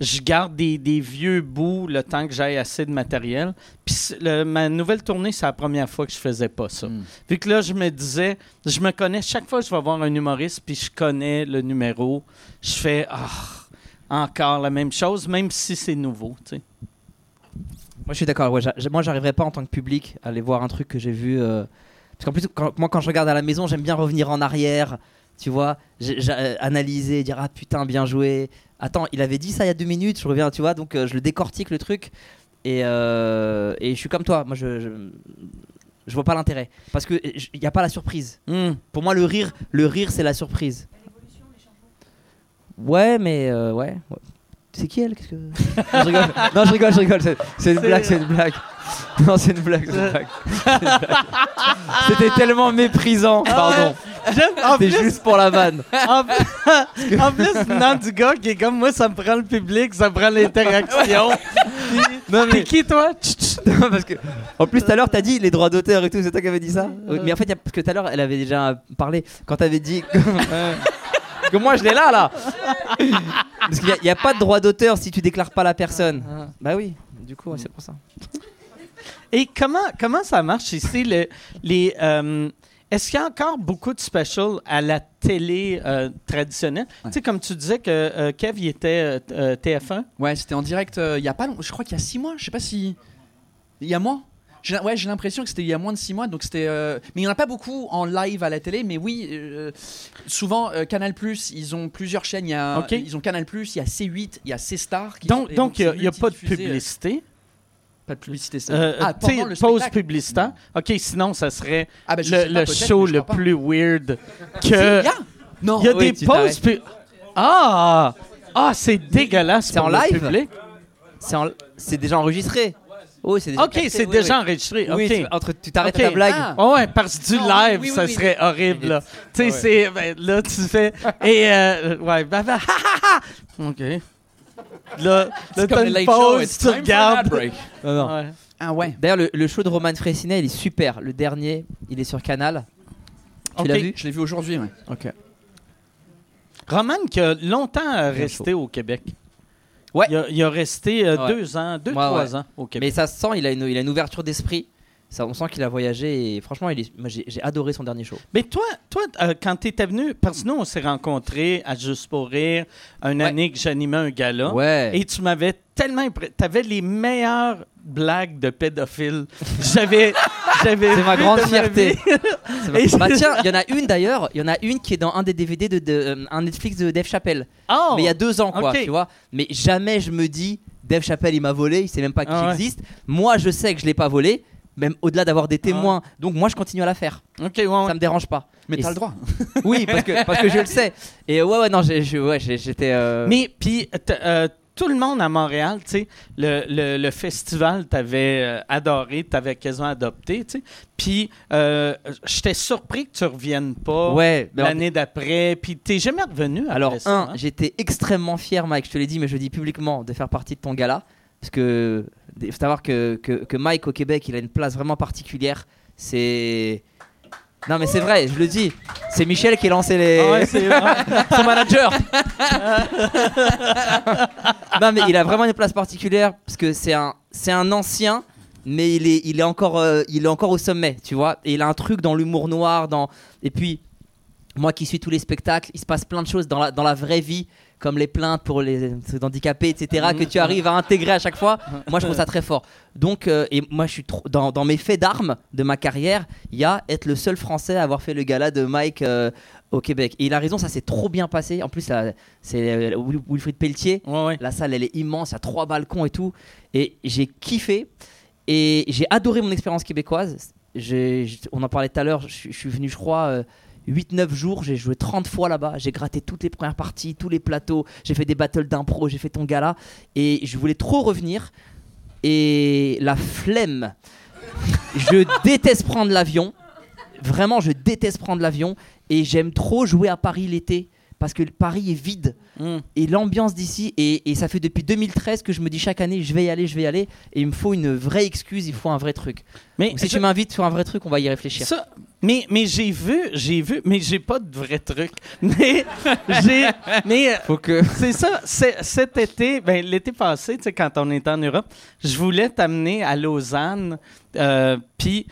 A: je garde des, des vieux bouts le temps que j'aille assez de matériel. Puis le- ma nouvelle tournée, c'est la première fois que je faisais pas ça.
E: Mm.
A: Vu que là, je me disais, je me connais, chaque fois que je vais voir un humoriste, puis je connais le numéro, je fais, ah, encore la même chose, même si c'est nouveau, tu sais.
D: Moi, je suis d'accord. Ouais, moi, j'arriverais pas en tant que public à aller voir un truc que j'ai vu. euh, Parce qu'en plus, quand- moi, quand je regarde à la maison, j'aime bien revenir en arrière. Tu vois, euh, analyser, dire ah putain, bien joué. Attends, il avait dit ça il y a deux minutes. Je reviens, tu vois, donc euh, je le décortique le truc. Et, euh, et je suis comme toi. Moi, je, je, je vois pas l'intérêt parce que il y a pas la surprise.
A: Hmm.
D: Pour moi, le rire, le rire, c'est la surprise. Ouais, mais euh, ouais. ouais. C'est qui elle Qu'est-ce que... non, je rigole. Non, je rigole, je rigole. C'est, c'est une blague, c'est une blague. Non, c'est une blague, c'est une blague. C'est. C'était tellement méprisant. Pardon.
A: En
D: C'était
A: plus-
D: juste pour la vanne.
A: En, en plus, venant du gars qui est comme moi, ça me prend le public, ça me prend l'interaction.
D: Non,
A: T'es
D: mais
A: qui, toi? *laughs*
D: Non, parce que en plus tout à l'heure t'as dit les droits d'auteur et tout, c'est toi qui avais dit ça? Oui, Mais en fait, parce que tout à l'heure elle avait déjà parlé quand t'avais dit que, que moi je l'ai là là. Parce qu'il n'y a, pas de droit d'auteur si tu déclares pas la personne. Bah oui. Du coup, c'est pour ça.
A: Et comment, comment ça marche ici? Le, les, euh, est-ce qu'il y a encore beaucoup de specials à la télé euh, traditionnelle? Tu sais, comme tu disais que euh, Kev, il était euh, euh, TF1.
E: Ouais, c'était en direct il y a pas longtemps. Je crois qu'il y a six mois. Je sais pas si. Il y a moins J'ai- Ouais, j'ai l'impression que c'était il y a moins de six mois. Donc c'était. euh, Mais il n'y en a pas beaucoup en live à la télé. Mais oui, euh, souvent euh, Canal ils ont plusieurs chaînes. Il y a,
A: Ok.
E: Ils ont Canal il y a C8, il y a C-Star. qui
A: Donc,
E: et
A: donc il n'y a,
E: c'est
A: pas de
E: multidiffusé, euh,
A: publicité?
E: Pas de publicité. c'est-
A: Euh,
E: ah, pendant le
A: pause
E: spectacle
A: publicitaire. OK, sinon, ça serait
E: Ah, je
A: le,
E: sais pas,
A: le
E: peut-être,
A: show
E: mais je
A: le
E: crois pas.
A: plus weird que...
E: il y a Non.
A: Il y a
D: Oui,
A: des
D: tu
A: pauses...
D: t'arrêtes.
A: pu- Ah! Ah, c'est dégueulasse
D: C'est
A: pour
D: en
A: le
D: live?
A: public.
D: C'est en- c'est déjà enregistré. Oh, c'est déjà
A: Ok,
D: capté,
A: c'est
D: oui,
A: déjà
D: oui.
A: enregistré.
D: Oui,
A: ok.
D: tu, entre, tu t'arrêtes
A: Ok.
D: ta blague.
E: Ah.
A: Ouais, ouais, parce que du
E: Non,
A: live,
E: oui, oui,
A: ça
E: oui.
A: serait horrible, là. Tu sais, c'est. ben, là, tu fais. *laughs* Et, euh, ouais, bah, bah, ha, ha, ha. OK. Là, là
E: C'est
A: t'as
E: comme le
A: une
E: late show,
A: pause, tu regardes.
E: break.
D: Non, non.
A: Ouais.
E: Ah ouais.
D: D'ailleurs, le, le show de Roman Fressinet, il est super. Le dernier, il est sur Canal. Tu
A: Ok.
D: l'as vu?
E: Je l'ai vu aujourd'hui, ouais.
D: Ok.
A: Roman qui a longtemps resté au Québec.
D: Ouais.
A: Il a, il a resté euh,
D: Ouais.
A: deux ans, deux,
D: Ouais,
A: trois
D: ouais.
A: ans au Québec.
D: Mais ça se sent, il a une, il a une ouverture d'esprit. Ça, on sent qu'il a voyagé et franchement, il est, moi, j'ai, adoré son dernier show.
A: Mais toi, toi euh, quand tu étais venu, parce que nous, on s'est rencontrés à Juste pour rire, une
D: Ouais.
A: année que j'animais un gala.
D: Ouais.
A: Et tu m'avais tellement impré- T'avais les meilleures blagues de pédophiles. J'avais. *laughs* j'avais
D: C'est ma grande
A: de
D: fierté.
A: Et-
D: bah tiens, il y en a une d'ailleurs, il y en a une qui est dans un des DVD de, de, euh, un Netflix de Dave Chappelle.
A: Oh!
D: Mais il y a deux ans, quoi, tu vois. Mais jamais je me dis, Dave Chappelle, il m'a volé, il sait même pas que
A: Ah ouais.
D: j'existe. Moi, je sais que je l'ai pas volé, même au-delà d'avoir des témoins. Donc moi, je continue à la faire.
A: Ok, ouais, ouais.
D: Ça me dérange pas.
E: Mais t'as le droit. *laughs*
D: Oui, parce que, parce que je le sais. Et ouais, ouais, non, j'ai- je- ouais, j'étais. euh,
A: Mais puis euh, tout le monde à Montréal, tu sais, le, le, le festival t'avait euh, adoré, t'avais quasiment adopté, tu sais. Puis euh, j'étais surpris que tu reviennes pas
D: Ouais, mais en-
A: l'année d'après. Puis t'es jamais revenu après
D: Alors,
A: ça.
D: un,
A: hein?
D: j'étais extrêmement fier, Mike, je te l'ai dit, mais je le dis publiquement, de faire partie de ton gala. Parce que, il faut savoir que, que, que Mike au Québec, il a une place vraiment particulière. C'est. Non, mais c'est vrai, je le dis. C'est Michel qui a lancé les.
A: Ah ouais, *laughs*
D: son manager. *laughs* non, mais il a vraiment une place particulière parce que c'est un, c'est un ancien, mais il est, il est encore, euh, il est encore au sommet, tu vois. Et il a un truc dans l'humour noir, dans. Et puis, moi qui suis tous les spectacles, il se passe plein de choses dans la, dans la vraie vie, comme les plaintes pour les handicapés, etc., que tu arrives à intégrer à chaque fois. Moi, je trouve ça très fort. Donc, euh, et moi, je suis trop, dans, dans mes faits d'armes de ma carrière, il y a être le seul Français à avoir fait le gala de Mike euh, au Québec. Et il a raison, ça s'est trop bien passé. En plus, c'est euh, Wil- Wilfried Pelletier.
A: Ouais, ouais.
D: La salle, elle est immense, il y a trois balcons et tout. Et j'ai kiffé. Et j'ai adoré mon expérience québécoise. J'- on en parlait tout à l'heure, je, suis- je suis venu, je crois, euh, 8-9 jours. J'ai joué 30 fois là-bas. J'ai gratté toutes les premières parties, tous les plateaux. J'ai fait des battles d'impro, j'ai fait ton gala. Et je voulais trop revenir. Et la flemme. Je *laughs* déteste prendre l'avion. Vraiment, je déteste prendre l'avion. Et j'aime trop jouer à Paris l'été. Parce que Paris est vide
A: Mm.
D: et l'ambiance d'ici et, et ça fait depuis 2013 que je me dis chaque année je vais y aller je vais y aller et il me faut une vraie excuse il faut un vrai truc
A: Mais
D: Donc, si
A: je-
D: tu m'invites sur un vrai truc on va y réfléchir
A: Ça, mais mais j'ai vu, j'ai vu, mais j'ai pas de vrai truc. *laughs* Mais j'ai, mais euh,
D: faut que *laughs*
A: c'est ça. c'est- cet été, ben l'été passé, tu sais, quand on était en Europe, je voulais t'amener à Lausanne. euh, Puis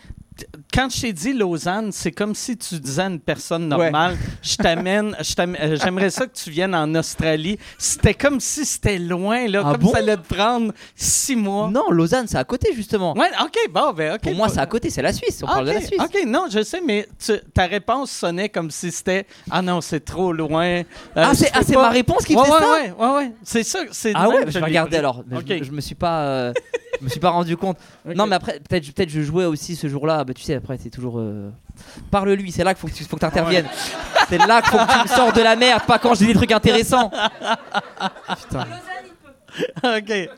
A: quand je t'ai dit Lausanne, c'est comme si tu disais à une personne normale, je t'amène, euh, j'aimerais ça que tu viennes en Australie. C'était comme si c'était loin là,
D: Ah
A: comme
D: bon?
A: ça allait te prendre six mois.
D: non Lausanne c'est à côté justement
A: Ouais, ok, bon, ben ok.
D: pour moi c'est à côté c'est la Suisse on parle de la Suisse
A: OK, non, je sais, mais tu- ta réponse sonnait comme si c'était Ah non, c'est trop loin. Euh,
D: ah c'est ah,
A: pas-
D: ma réponse qui
A: ouais,
D: fait
A: ouais,
D: ça?
A: ouais, ouais, ouais. C'est ça.
D: ah ouais je
A: pris.
D: alors mais
A: Ok.
D: je, je me suis pas euh, je me suis pas rendu compte non mais après peut-être peut-être je jouais aussi ce jour-là bah tu sais après c'est toujours euh, parle-lui c'est là qu'il faut que tu faut que t'interviennes. *laughs* C'est là qu'il faut que tu me sors de la merde pas quand je dis des trucs intéressants. *laughs* Putain.
A: OK.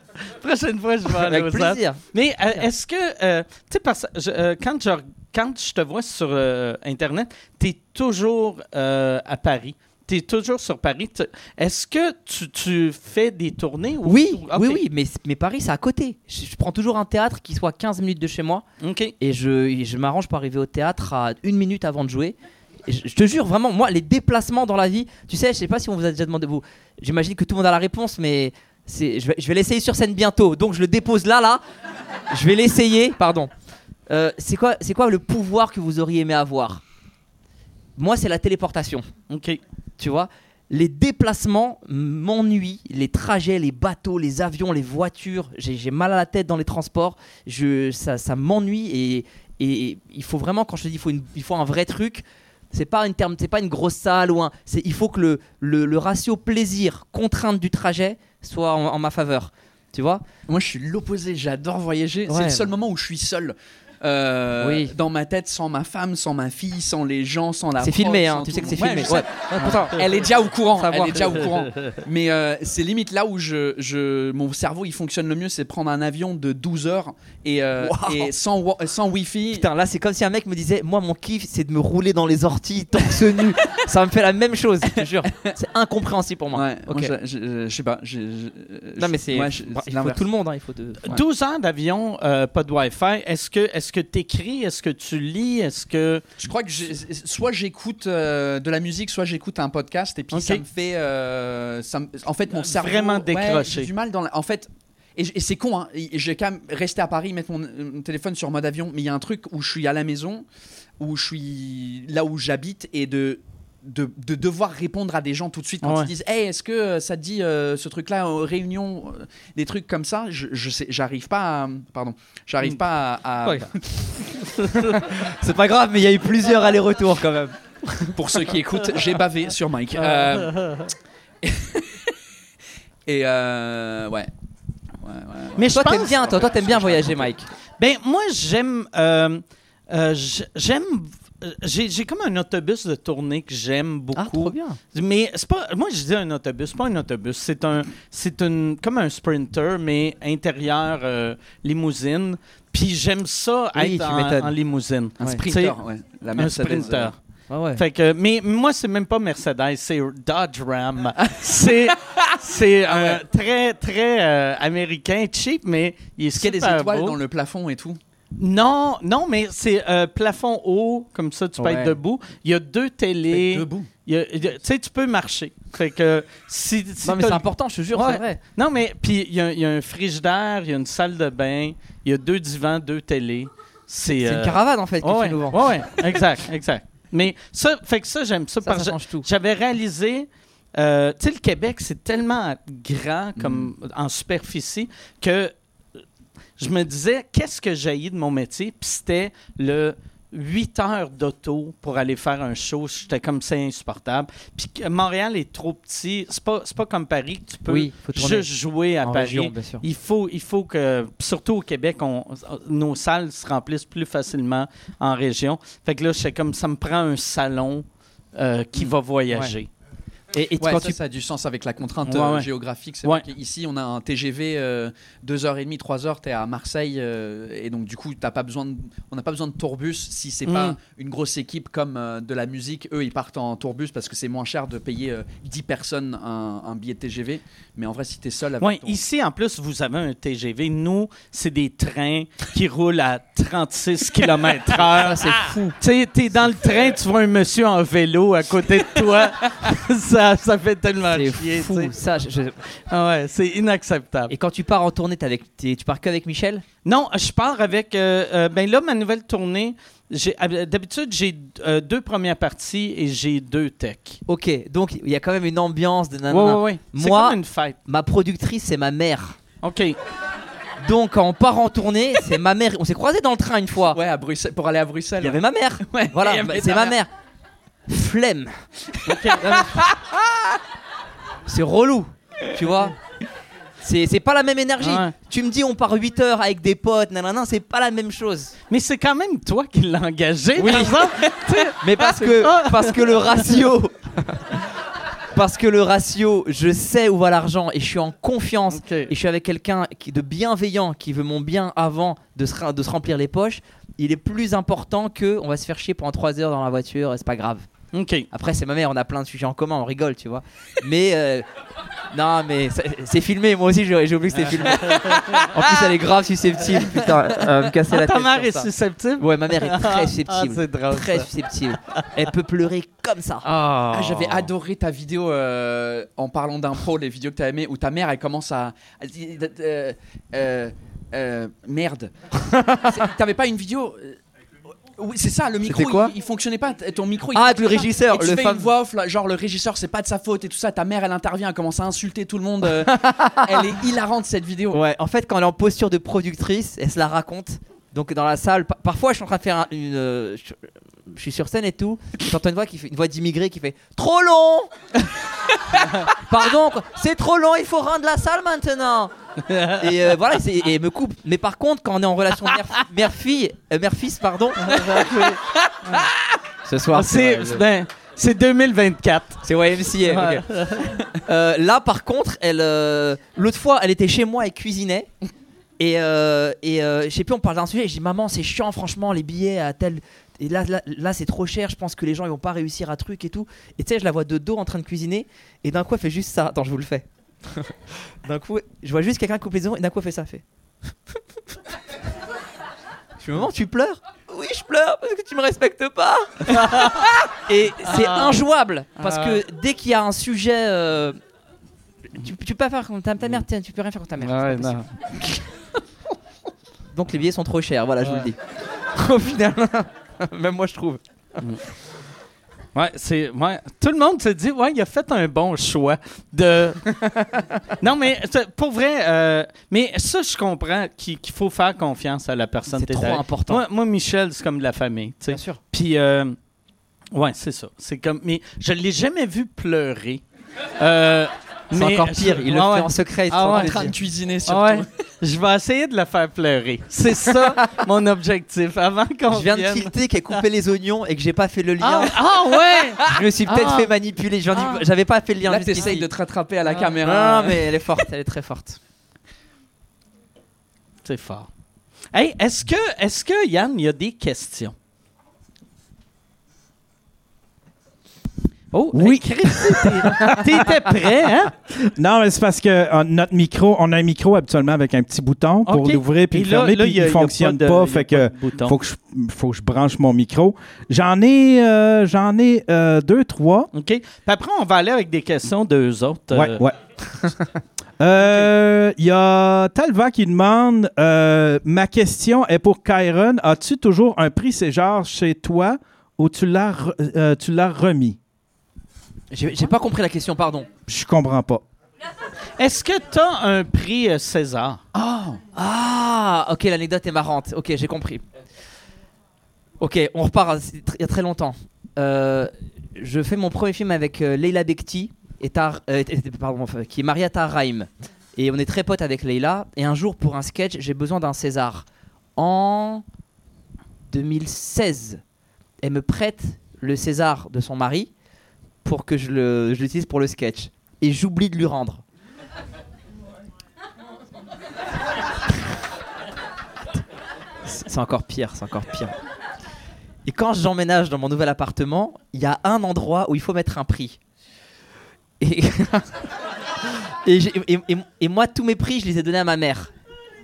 A: Prochaine fois, je vais à
D: avec
A: Lausanne.
D: plaisir.
A: Mais euh, est-ce que, euh, tu sais, parce que je- euh, quand, je, quand je te vois sur euh, Internet, tu es toujours euh, à Paris? Tu es toujours sur Paris. Est-ce que tu, tu fais des tournées? Ou,
D: Oui, oui, oui, mais, mais Paris, c'est à côté. Je, je prends toujours un théâtre qui soit 15 minutes de chez moi
A: OK.
D: et je, je m'arrange pour arriver au théâtre à une minute avant de jouer. Je, je te jure, vraiment, moi, les déplacements dans la vie, tu sais, je sais pas si on vous a déjà demandé, vous, j'imagine que tout le monde a la réponse, mais je vais, l'essayer sur scène bientôt, donc je le dépose là, là. Je vais l'essayer, pardon. Euh, c'est quoi, c'est quoi le pouvoir que vous auriez aimé avoir? Moi, c'est la téléportation
A: OK.
D: Tu vois. Les déplacements m'ennuient, les trajets, les bateaux, les avions, les voitures. J'ai mal à la tête dans les transports. Je, ça ça m'ennuie et, et il faut vraiment, quand je te dis il faut, une- il faut un vrai truc, c'est pas une terme, c'est pas une grosse salle ou un. c'est- Il faut que le, le, le ratio plaisir contrainte du trajet soit en, en ma faveur. Tu vois
E: Moi, je suis l'opposé. J'adore voyager. C'est le seul moment où je suis seul. Euh,
D: Oui.
E: dans ma tête sans ma femme, sans ma fille, sans les gens, sans la
D: C'est filmé, hein. Tu sais que c'est filmé.
E: Ouais,
D: Ouais. pourtant,
E: Elle est déjà au courant. Elle est déjà au courant. *laughs* Mais euh, c'est limite là où je, je, mon cerveau il fonctionne le mieux, c'est prendre un avion de 12 heures et, euh,
D: Wow.
E: et sans, wa- sans wifi.
D: Putain, là, c'est comme si un mec me disait Moi, mon kiff, c'est de me rouler dans les orties, torse nu. *laughs* ça me fait la même chose, je te jure. *laughs* C'est incompréhensible pour moi.
E: Ouais,
D: Ok.
E: moi, je, je- je sais pas. je- je-
D: Non, mais c'est. il faut tout le monde, hein, il faut de. ouais.
A: 12 ans d'avion, euh, pas de Wi-Fi. Est-ce que est-ce que t'écris, est-ce que tu lis, est-ce que
E: Je crois que soit j'écoute euh, de la musique, soit j'écoute un podcast, et puis ça me fait. euh, ça me- en fait, mon cerveau.
A: Vraiment
E: ouais,
A: décroché.
E: j'ai du mal dans. la- en fait. Et, c'est con, hein. J'ai quand même resté à Paris, mettre mon, mon téléphone sur mode avion, mais il y a un truc où je suis à la maison, où je suis là où j'habite, et de, de, de devoir répondre à des gens tout de suite quand
A: Ouais.
E: ils disent Hey, est-ce que euh, ça te dit euh, ce truc-là aux réunions euh, Des trucs comme ça, je, je sais, j'arrive pas à. Pardon, j'arrive pas à. à-
D: Ouais. *laughs* c'est pas grave, mais il y a eu plusieurs allers-retours quand même. *laughs*
E: pour ceux qui écoutent, j'ai bavé sur Mike. Euh, *laughs* et euh, ouais. Ouais, ouais, ouais.
A: Mais je
D: toi, t'aimes bien, toi, toi, t'aimes bien voyager, Mike.
A: Ben moi j'aime euh, euh, j'aime j'ai j'ai comme un autobus de tournée que j'aime beaucoup.
D: Ah, trop bien.
A: Mais c'est pas moi je dis un autobus, c'est pas un autobus, c'est un c'est une comme un sprinter mais intérieur euh, limousine. Puis j'aime ça
D: Oui,
A: être en, limousine.
E: Un
D: Ouais.
E: sprinter, ouais. La
A: Un sprinter.
D: Ouais.
A: Fait que, mais moi, c'est même pas Mercedes, c'est Dodge Ram. *laughs* c'est c'est euh, très, très euh, américain, cheap, mais il est
E: qu'il y a des étoiles
A: beau.
E: dans le plafond et tout
A: Non, non, mais c'est euh, plafond haut, comme ça, tu peux
D: Ouais.
A: être debout. Il y a deux télés.
E: Debout.
A: Il y a- il y a- Tu sais, tu peux marcher. Fait que si, si
D: non, mais
A: t'as
D: c'est
A: le-
D: important, je te jure,
A: Ouais.
D: c'est vrai.
A: Non, mais puis il y, a- il y a un frigidaire, il y a une salle de bain, il y a deux divans, deux télés. C'est
D: C'est
A: euh,
D: une caravane en fait que
A: ouais,
D: tu nous vends.
A: ouais, ouais, exact, exact. Mais ça, fait que ça, j'aime ça,
D: Ça,
A: parce
D: ça
A: que
D: change tout.
A: j'avais réalisé, euh, tu sais, le Québec, c'est tellement grand comme
D: Mm.
A: en superficie que je me disais, qu'est-ce que j'ai de mon métier? Puis c'était le 8 heures d'auto pour aller faire un show. J'étais comme c'est insupportable. Puis Montréal est trop petit. C'est pas, c'est pas comme Paris que tu peux
D: Oui,
A: juste jouer à Paris.
D: région.
A: Il faut, il faut que, surtout au Québec, on, nos salles se remplissent plus facilement en région. Fait que là, c'est comme ça me prend un salon euh, qui va voyager.
D: Et, et
E: Ouais,
D: quand
E: ça,
D: tu
E: ça a du sens avec la contrainte
A: Ouais,
E: euh,
A: ouais.
E: géographique. C'est
A: Ouais.
E: vrai qu'ici, on a un TGV 2h30, 3h, t'es à Marseille, euh, et donc du coup, t'as pas besoin de- on n'a pas besoin de tourbus si c'est
A: Mm.
E: pas une grosse équipe comme euh, de la musique. Eux, ils partent en tourbus parce que c'est moins cher de payer euh, 10 personnes un, un billet de TGV. Mais en vrai, si t'es seul avec ton-
A: ici, en plus, vous avez un TGV. Nous, c'est des trains qui roulent à 36 *laughs* km/h.
D: Ah, c'est fou.
A: Tu t'es dans le train, tu vois un monsieur en vélo à côté de toi. *laughs* ça, ça fait tellement
D: C'est
A: chier.
D: fou. Ça, je-
A: Ah ouais, c'est inacceptable.
D: Et quand tu pars en tournée, t'es avec, t'es- tu pars qu'avec Michel?
A: Non, je pars avec. euh, euh, ben là, ma nouvelle tournée, j'ai- d'habitude, j'ai euh, deux premières parties et j'ai deux techs.
D: Ok, donc il y a quand même une ambiance de nanana.
A: oui, oui. C'est
D: Moi-
A: comme une fête.
D: Ma productrice, c'est ma mère.
A: OK.
D: Donc quand on part en tournée, c'est ma mère. On s'est croisés dans le train une fois.
E: Ouais, à Bruxelles, pour aller à Bruxelles.
D: Il y avait ma mère.
E: Ouais,
D: Voilà, bah, c'est ma mère. Flemme. *laughs* c'est relou, tu vois. C'est pas la même énergie.
A: Ouais.
D: Tu me dis on part 8 heures avec des potes, nanana, c'est pas la même chose.
A: Mais c'est quand même toi qui l'as engagé, *laughs* sais,
D: Mais parce que, parce que le ratio. *laughs* Parce que le ratio, je sais où va l'argent et je suis en confiance et je suis avec quelqu'un qui de bienveillant qui veut mon bien avant de se, ra- de se remplir les poches, il est plus important que on va se faire chier pendant 3 heures dans la voiture et c'est pas grave.
A: OK.
D: Après, c'est ma mère, on a plein de sujets en commun, on rigole, tu vois. Mais euh, non, mais c'est- filmé, moi aussi j'ai oublié que c'était filmé. En plus, elle est grave susceptible, putain, euh, me casser
A: Ah,
D: la
A: ta
D: tête.
A: mère
D: sur
A: est
D: ça.
A: susceptible?
D: Ouais, ma mère est *laughs*
A: Ah,
D: très susceptible.
A: c'est drôle,
D: très
A: ça.
D: susceptible. Elle peut pleurer comme ça.
A: Ah,
E: Ah, j'avais adoré ta vidéo euh, en parlant d'impro, les vidéos que t'as aimées, où ta mère elle commence à. euh, euh, euh, merde. *laughs* T'avais pas une vidéo. Oui, c'est ça, le micro,
D: quoi
E: il, il fonctionnait pas. Ton micro, il
D: Ah, le
E: fonctionnait pas.
D: régisseur,
E: Et tu
D: le
E: fais
D: fam-
E: une voix off, là, genre le régisseur, c'est pas de sa faute et tout ça. Ta mère, elle intervient, elle commence à insulter tout le monde. euh, *laughs* elle est hilarante cette vidéo.
D: Ouais, en fait, quand elle est en posture de productrice, elle se la raconte. Donc dans la salle, pa- parfois je suis en train de faire un- une. euh, je, je suis sur scène et tout. J'entends une voix qui fait une voix d'immigré qui fait trop long. *laughs* Pardon, c'est trop long. Il faut rendre la salle maintenant. Et euh, voilà, et me coupe. Mais par contre, quand on est en relation mère- *laughs* mère-fille, euh, mère-fils, pardon. Ce soir,
A: C'est
D: vrai, je-
A: ben, c'est 2024.
D: c'est YMCA. ok. *laughs* Euh, là, par contre, elle, euh, l'autre fois, elle était chez moi et cuisinait. Et, euh, et je sais plus, on parle d'un sujet. Et je dis, maman, c'est chiant, franchement, les billets à tel. Et là, là, là, c'est trop cher. Je pense que les gens ils vont pas réussir à truc et tout. Et tu sais, je la vois de dos en train de cuisiner. Et d'un coup, elle fait juste ça. Attends, je vous le fais. *laughs* d'un coup, je vois juste quelqu'un couper les ongles. Et d'un coup, elle fait ça. Fait. je fais, maman, tu pleures? Oui, je pleure parce que tu me respectes pas. *laughs* et c'est injouable. Parce que dès qu'il y a un sujet. euh, tu, tu peux pas faire comme ta, ta mère, tiens, tu peux rien faire comme ta mère.
A: Ouais,
D: c'est pas
A: non.
D: possible. Donc les billets sont trop chers, voilà, je vous le dis. *laughs* Au final, même moi je trouve.
A: Ouais, c'est ouais. Tout le monde se dit ouais, il a fait un bon choix de. *laughs* non mais pour vrai, euh, mais ça je comprends qu'il faut faire confiance à la personne.
D: C'est trop important.
A: Moi, moi, Michel, c'est comme de la famille.
D: Bien sûr.
A: Puis euh, ouais, c'est ça. C'est comme, mais je l'ai jamais vu pleurer. Euh,
D: C'est encore pire, il le
A: Ah ouais.
D: fait en secret.
A: Ah ouais.
E: En train de cuisiner surtout.
A: Ah ouais. *laughs* Je vais essayer de la faire pleurer. C'est ça *laughs* mon objectif. Avant qu'on
D: Je viens de tilter qu'elle coupé les oignons et que j'ai pas fait le lien.
A: Ah, ah ouais! *laughs*
D: Je me suis peut-être
A: Ah.
D: fait manipuler.
A: Ah.
D: J'avais pas fait le lien
E: Là, t'essayes de te rattraper à la
A: Ah.
E: caméra.
D: Non, mais elle est forte, elle est très forte.
A: C'est fort. Hey, est-ce que, est-ce que Yann, il y a des questions? Oh,
B: Oui.
A: Chris, t'es- t'étais prêt, hein?
B: Non, mais c'est parce que euh, notre micro, on a un micro habituellement avec un petit bouton pour l'ouvrir puis
A: Et
B: le fermer,
A: là,
B: puis
A: il a
B: fonctionne
A: pas de-
B: pas, fait que faut que je faut que je branche mon micro. J'en ai euh, j'en ai euh, deux trois.
A: OK. Puis après, on va aller avec des questions d'eux autres.
B: Ouais, ouais. *laughs* Euh, Il y a Talva qui demande euh, Ma question est pour Kyron. As-tu toujours un prix César chez toi ou tu l'as euh, tu l'as remis?
D: J'ai pas compris la question, pardon.
B: Je comprends pas.
A: Est-ce que tu as un prix euh, César?
D: Ah, ok, l'anecdote est marrante. Ok, j'ai compris. Ok, on repart tr- il y a très longtemps. Euh, je fais mon premier film avec euh, Leila Bekti, et Tar- euh, et- et- pardon, enfin, qui est mariée à. Et on est très potes avec Leila. Et un jour, pour un sketch, j'ai besoin d'un César. En 2016, elle me prête le César de son mari pour que je l'utilise pour le sketch. Et j'oublie de lui rendre. C'est encore pire, c'est encore pire. Et quand j'emménage dans mon nouvel appartement, il y a un endroit où il faut mettre un prix. Et, *laughs* et- et- et moi, tous mes prix, je les ai donnés à ma mère.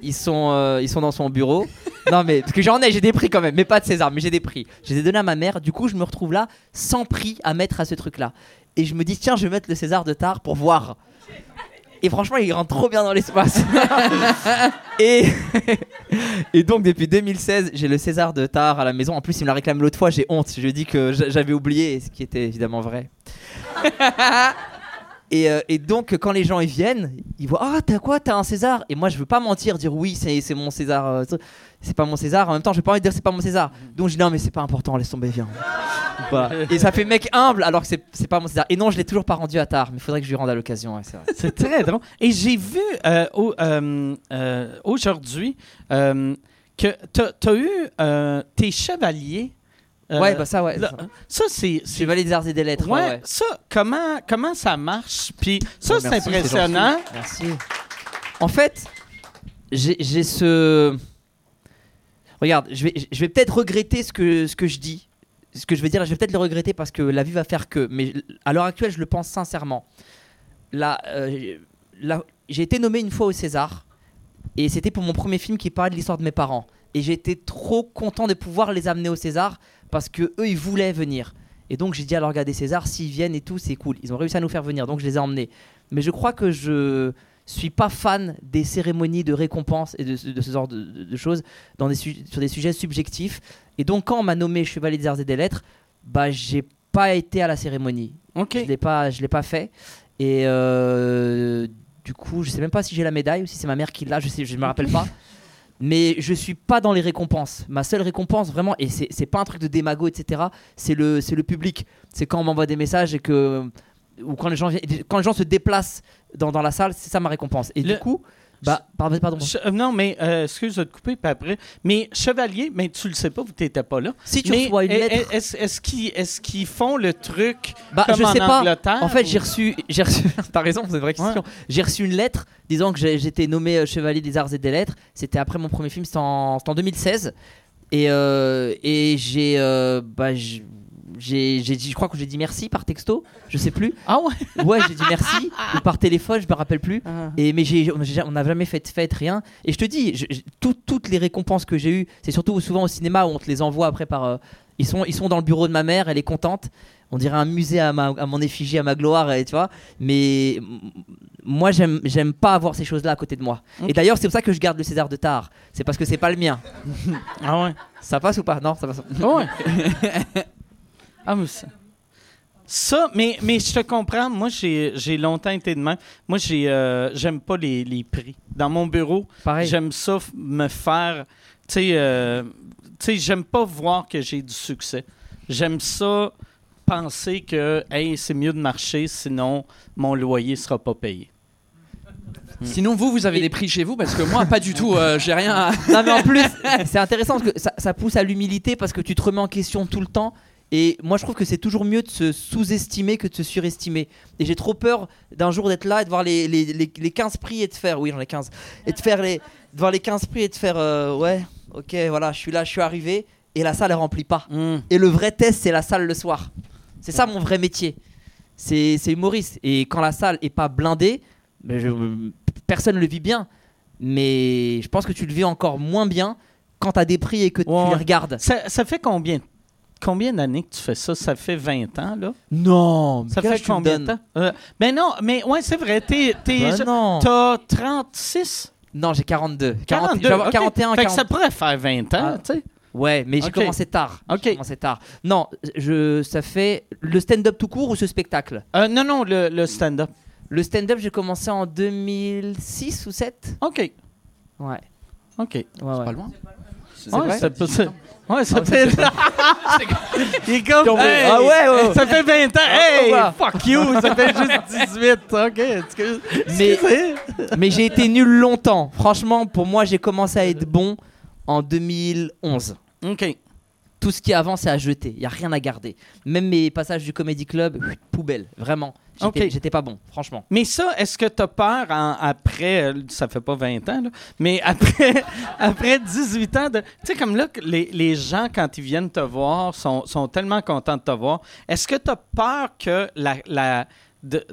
D: Ils sont, euh, ils sont dans son bureau. *laughs* Non, mais parce que j'en ai, j'ai des prix quand même, mais pas de César, mais j'ai des prix. Je les ai donnés à ma mère. Du coup, je me retrouve là sans prix à mettre à ce truc-là. Et je me dis, tiens, je vais mettre le César de Tard pour voir. Et franchement, il rentre trop bien dans l'espace. *laughs* et, *laughs* et donc, depuis 2016, j'ai le César de Tard à la maison. En plus, il me l'a réclamé l'autre fois, j'ai honte. Je lui dit que j'a- j'avais oublié, ce qui était évidemment vrai. Et, euh, et donc, quand les gens ils viennent, ils voient Ah, t'as quoi? T'as un César? Et moi, je veux pas mentir, dire oui, c'est mon César. euh, c'est pas mon César. En même temps, je vais pas envie de dire c'est pas mon César. Donc, je dis non, mais c'est pas important, laisse tomber, viens. Et ça fait mec humble alors que c'est pas mon César. Et non, je l'ai toujours pas rendu à tard, mais il faudrait que je lui rende à l'occasion. ouais, c'est *laughs*
A: très drôle. Et j'ai vu euh, au- euh, aujourd'hui que tu as eu tes chevaliers. Euh,
D: ouais, bah ça, ouais.
A: là,
D: ça.
A: c'est. c'est-
D: Chevalier des arts et des lettres.
A: Ouais,
D: ouais, ouais.
A: ça, comment, comment ça marche? Puis ça, c'est
D: merci,
A: impressionnant.
D: gentil. Merci. En fait, j'ai j'ai ce. Regarde, je vais, je vais peut-être regretter ce que, ce que je dis. Ce que je vais dire, je vais peut-être le regretter parce que la vie va faire que. Mais à l'heure actuelle, je le pense sincèrement. Là, euh, là, j'ai été nommé une fois au César. Et c'était pour mon premier film qui parlait de l'histoire de mes parents. Et j'étais trop content de pouvoir les amener au César parce que eux, ils voulaient venir. Et donc j'ai dit à leur gars des Césars, s'ils viennent et tout, c'est cool. Ils ont réussi à nous faire venir, donc je les ai emmenés. Mais je crois que je suis pas fan des cérémonies de récompense et de, de ce genre de, de- de choses dans des su- sur des sujets subjectifs. Et donc quand on m'a nommé Chevalier des Arts et des Lettres, bah j'ai pas été à la cérémonie.
A: OK.
D: Je l'ai pas, je l'ai pas fait. Et euh, du coup, je sais même pas si j'ai la médaille ou si c'est ma mère qui l'a. Je sais, je me rappelle pas. *laughs* Mais je suis pas dans les récompenses. Ma seule récompense, vraiment, et c'est pas un truc de démago, etc. C'est le, c'est le public. C'est quand on m'envoie des messages et que ou quand les gens quand les gens se déplacent dans, dans la salle, c'est ça ma récompense. Et
A: Le-
D: du coup, Bah, pardon, pardon.
A: Euh, non, mais euh, excuse de te couper, puis après. Mais Chevalier, mais tu le sais pas, vous t'étais pas là.
D: Si tu
A: mais
D: reçois une
A: est-
D: lettre.
A: Est-ce est-ce qu'ils est-ce qu'ils font le truc
D: Bah,
A: comme
D: je
A: en
D: sais pas.
A: Angleterre?
D: En fait,
A: ou-
D: j'ai reçu, reçu. *laughs* T'as raison, c'est une vraie question. J'ai reçu une lettre disant que j'étais nommé euh, chevalier des arts et des lettres. C'était après mon premier film, c'était en, en 2016. Et, euh, et j'ai, euh, bah, j'ai, j'ai dit, je crois que j'ai dit merci par texto, je sais plus.
A: Ah ouais?
D: Ouais, j'ai dit merci ou par téléphone, je me rappelle plus.
A: Ah.
D: Et mais j'ai, on n'a jamais fait de fête, rien. Et je te dis, je- je- tout- toutes les récompenses que j'ai eues, c'est surtout souvent au cinéma où on te les envoie après par. euh, ils sont, ils sont dans le bureau de ma mère, elle est contente. On dirait un musée à, ma- à mon effigie, à ma gloire, et tu vois. Mais moi, j'aime, j'aime pas avoir ces choses-là à côté de moi. Et d'ailleurs, c'est pour ça que je garde le César de Tard. C'est parce que c'est pas le mien.
A: Ah ouais?
D: Ça passe ou pas? Non, ça passe.
A: Ah ouais. *laughs* ah, mais ça. Ça, mais, mais je te comprends. Moi, j'ai j'ai longtemps été de même. Moi, j'ai euh, j'aime pas les, les prix. Dans mon bureau,
D: Pareil.
A: j'aime ça me faire. Tu sais, euh, tu sais, j'aime pas voir que j'ai du succès. J'aime ça penser que, hey, c'est mieux de marcher, sinon mon loyer sera pas payé.
E: Sinon, vous, vous avez des prix chez vous parce que moi, pas du tout. euh, J'ai rien. à-
D: Non mais en plus, *laughs* c'est intéressant parce que ça, ça pousse à l'humilité parce que tu te remets en question tout le temps. Et moi, je trouve que c'est toujours mieux de se sous-estimer que de se surestimer. Et j'ai trop peur d'un jour d'être là et de voir les, les, les, les 15 prix et de faire. Oui, j'en ai 15. Et de faire les. De voir les 15 prix et de faire. euh, ouais, ok, voilà, je suis là, je suis arrivé. Et la salle, elle remplit pas.
A: Hum.
D: Et le vrai test, c'est la salle le soir. C'est ça mon vrai métier. C'est humoriste. Et quand la salle est pas blindée, ben, je- personne ne le vit bien. Mais je pense que tu le vis encore moins bien quand t'as des prix et que
A: Ouais.
D: tu les regardes.
A: Ça, ça fait combien, combien d'années que tu fais ça? Ça fait 20 ans, là?
D: Non,
A: Ça fait combien de temps? Euh, ben non, mais ouais, c'est vrai. T'es, t'es-
D: Bah non.
A: T'as 36?
D: Non, j'ai 42. 40,
A: 42,
D: je vais avoir
A: ok.
D: 41,
A: Fait que
D: 40.
A: ça pourrait faire 20 ans,
D: Ah.
A: tu sais.
D: Ouais, mais j'ai
A: Ok.
D: commencé tard.
A: Ok.
D: J'ai commencé tard. Non, je, ça fait le stand-up tout court ou ce spectacle?
A: Euh, non, non, le, le stand-up.
D: Le stand-up, j'ai commencé en 2006 ou 7
A: OK.
D: Ouais.
A: OK.
D: ouais, ouais.
E: Pas loin.
A: Ouais,
D: vrai?
A: ça peut. ça- Ouais, ça
D: Ah,
A: fait. *laughs* Il est comme. Hey,
D: Ah ouais, ouais.
A: Ça fait 20 ans. Hey,
D: ouais.
A: fuck you. Ça fait juste *laughs* 18. OK. excuse-
D: Mais-. Mais j'ai été nul longtemps. Franchement, pour moi, j'ai commencé à être bon en 2011.
A: OK.
D: Tout ce qui est avant, c'est à jeter. Il y a rien à garder. Même mes passages du Comedy Club, poubelle. Vraiment. J'étais pas bon, franchement.
A: Mais ça, est-ce que tu as peur en- après, euh, ça fait pas 20 ans, là, mais après, *laughs* après 18 ans, de, tu sais, comme là, les, les gens, quand ils viennent te voir, sont, sont tellement contents de te voir. Est-ce que tu as peur que la, la, de-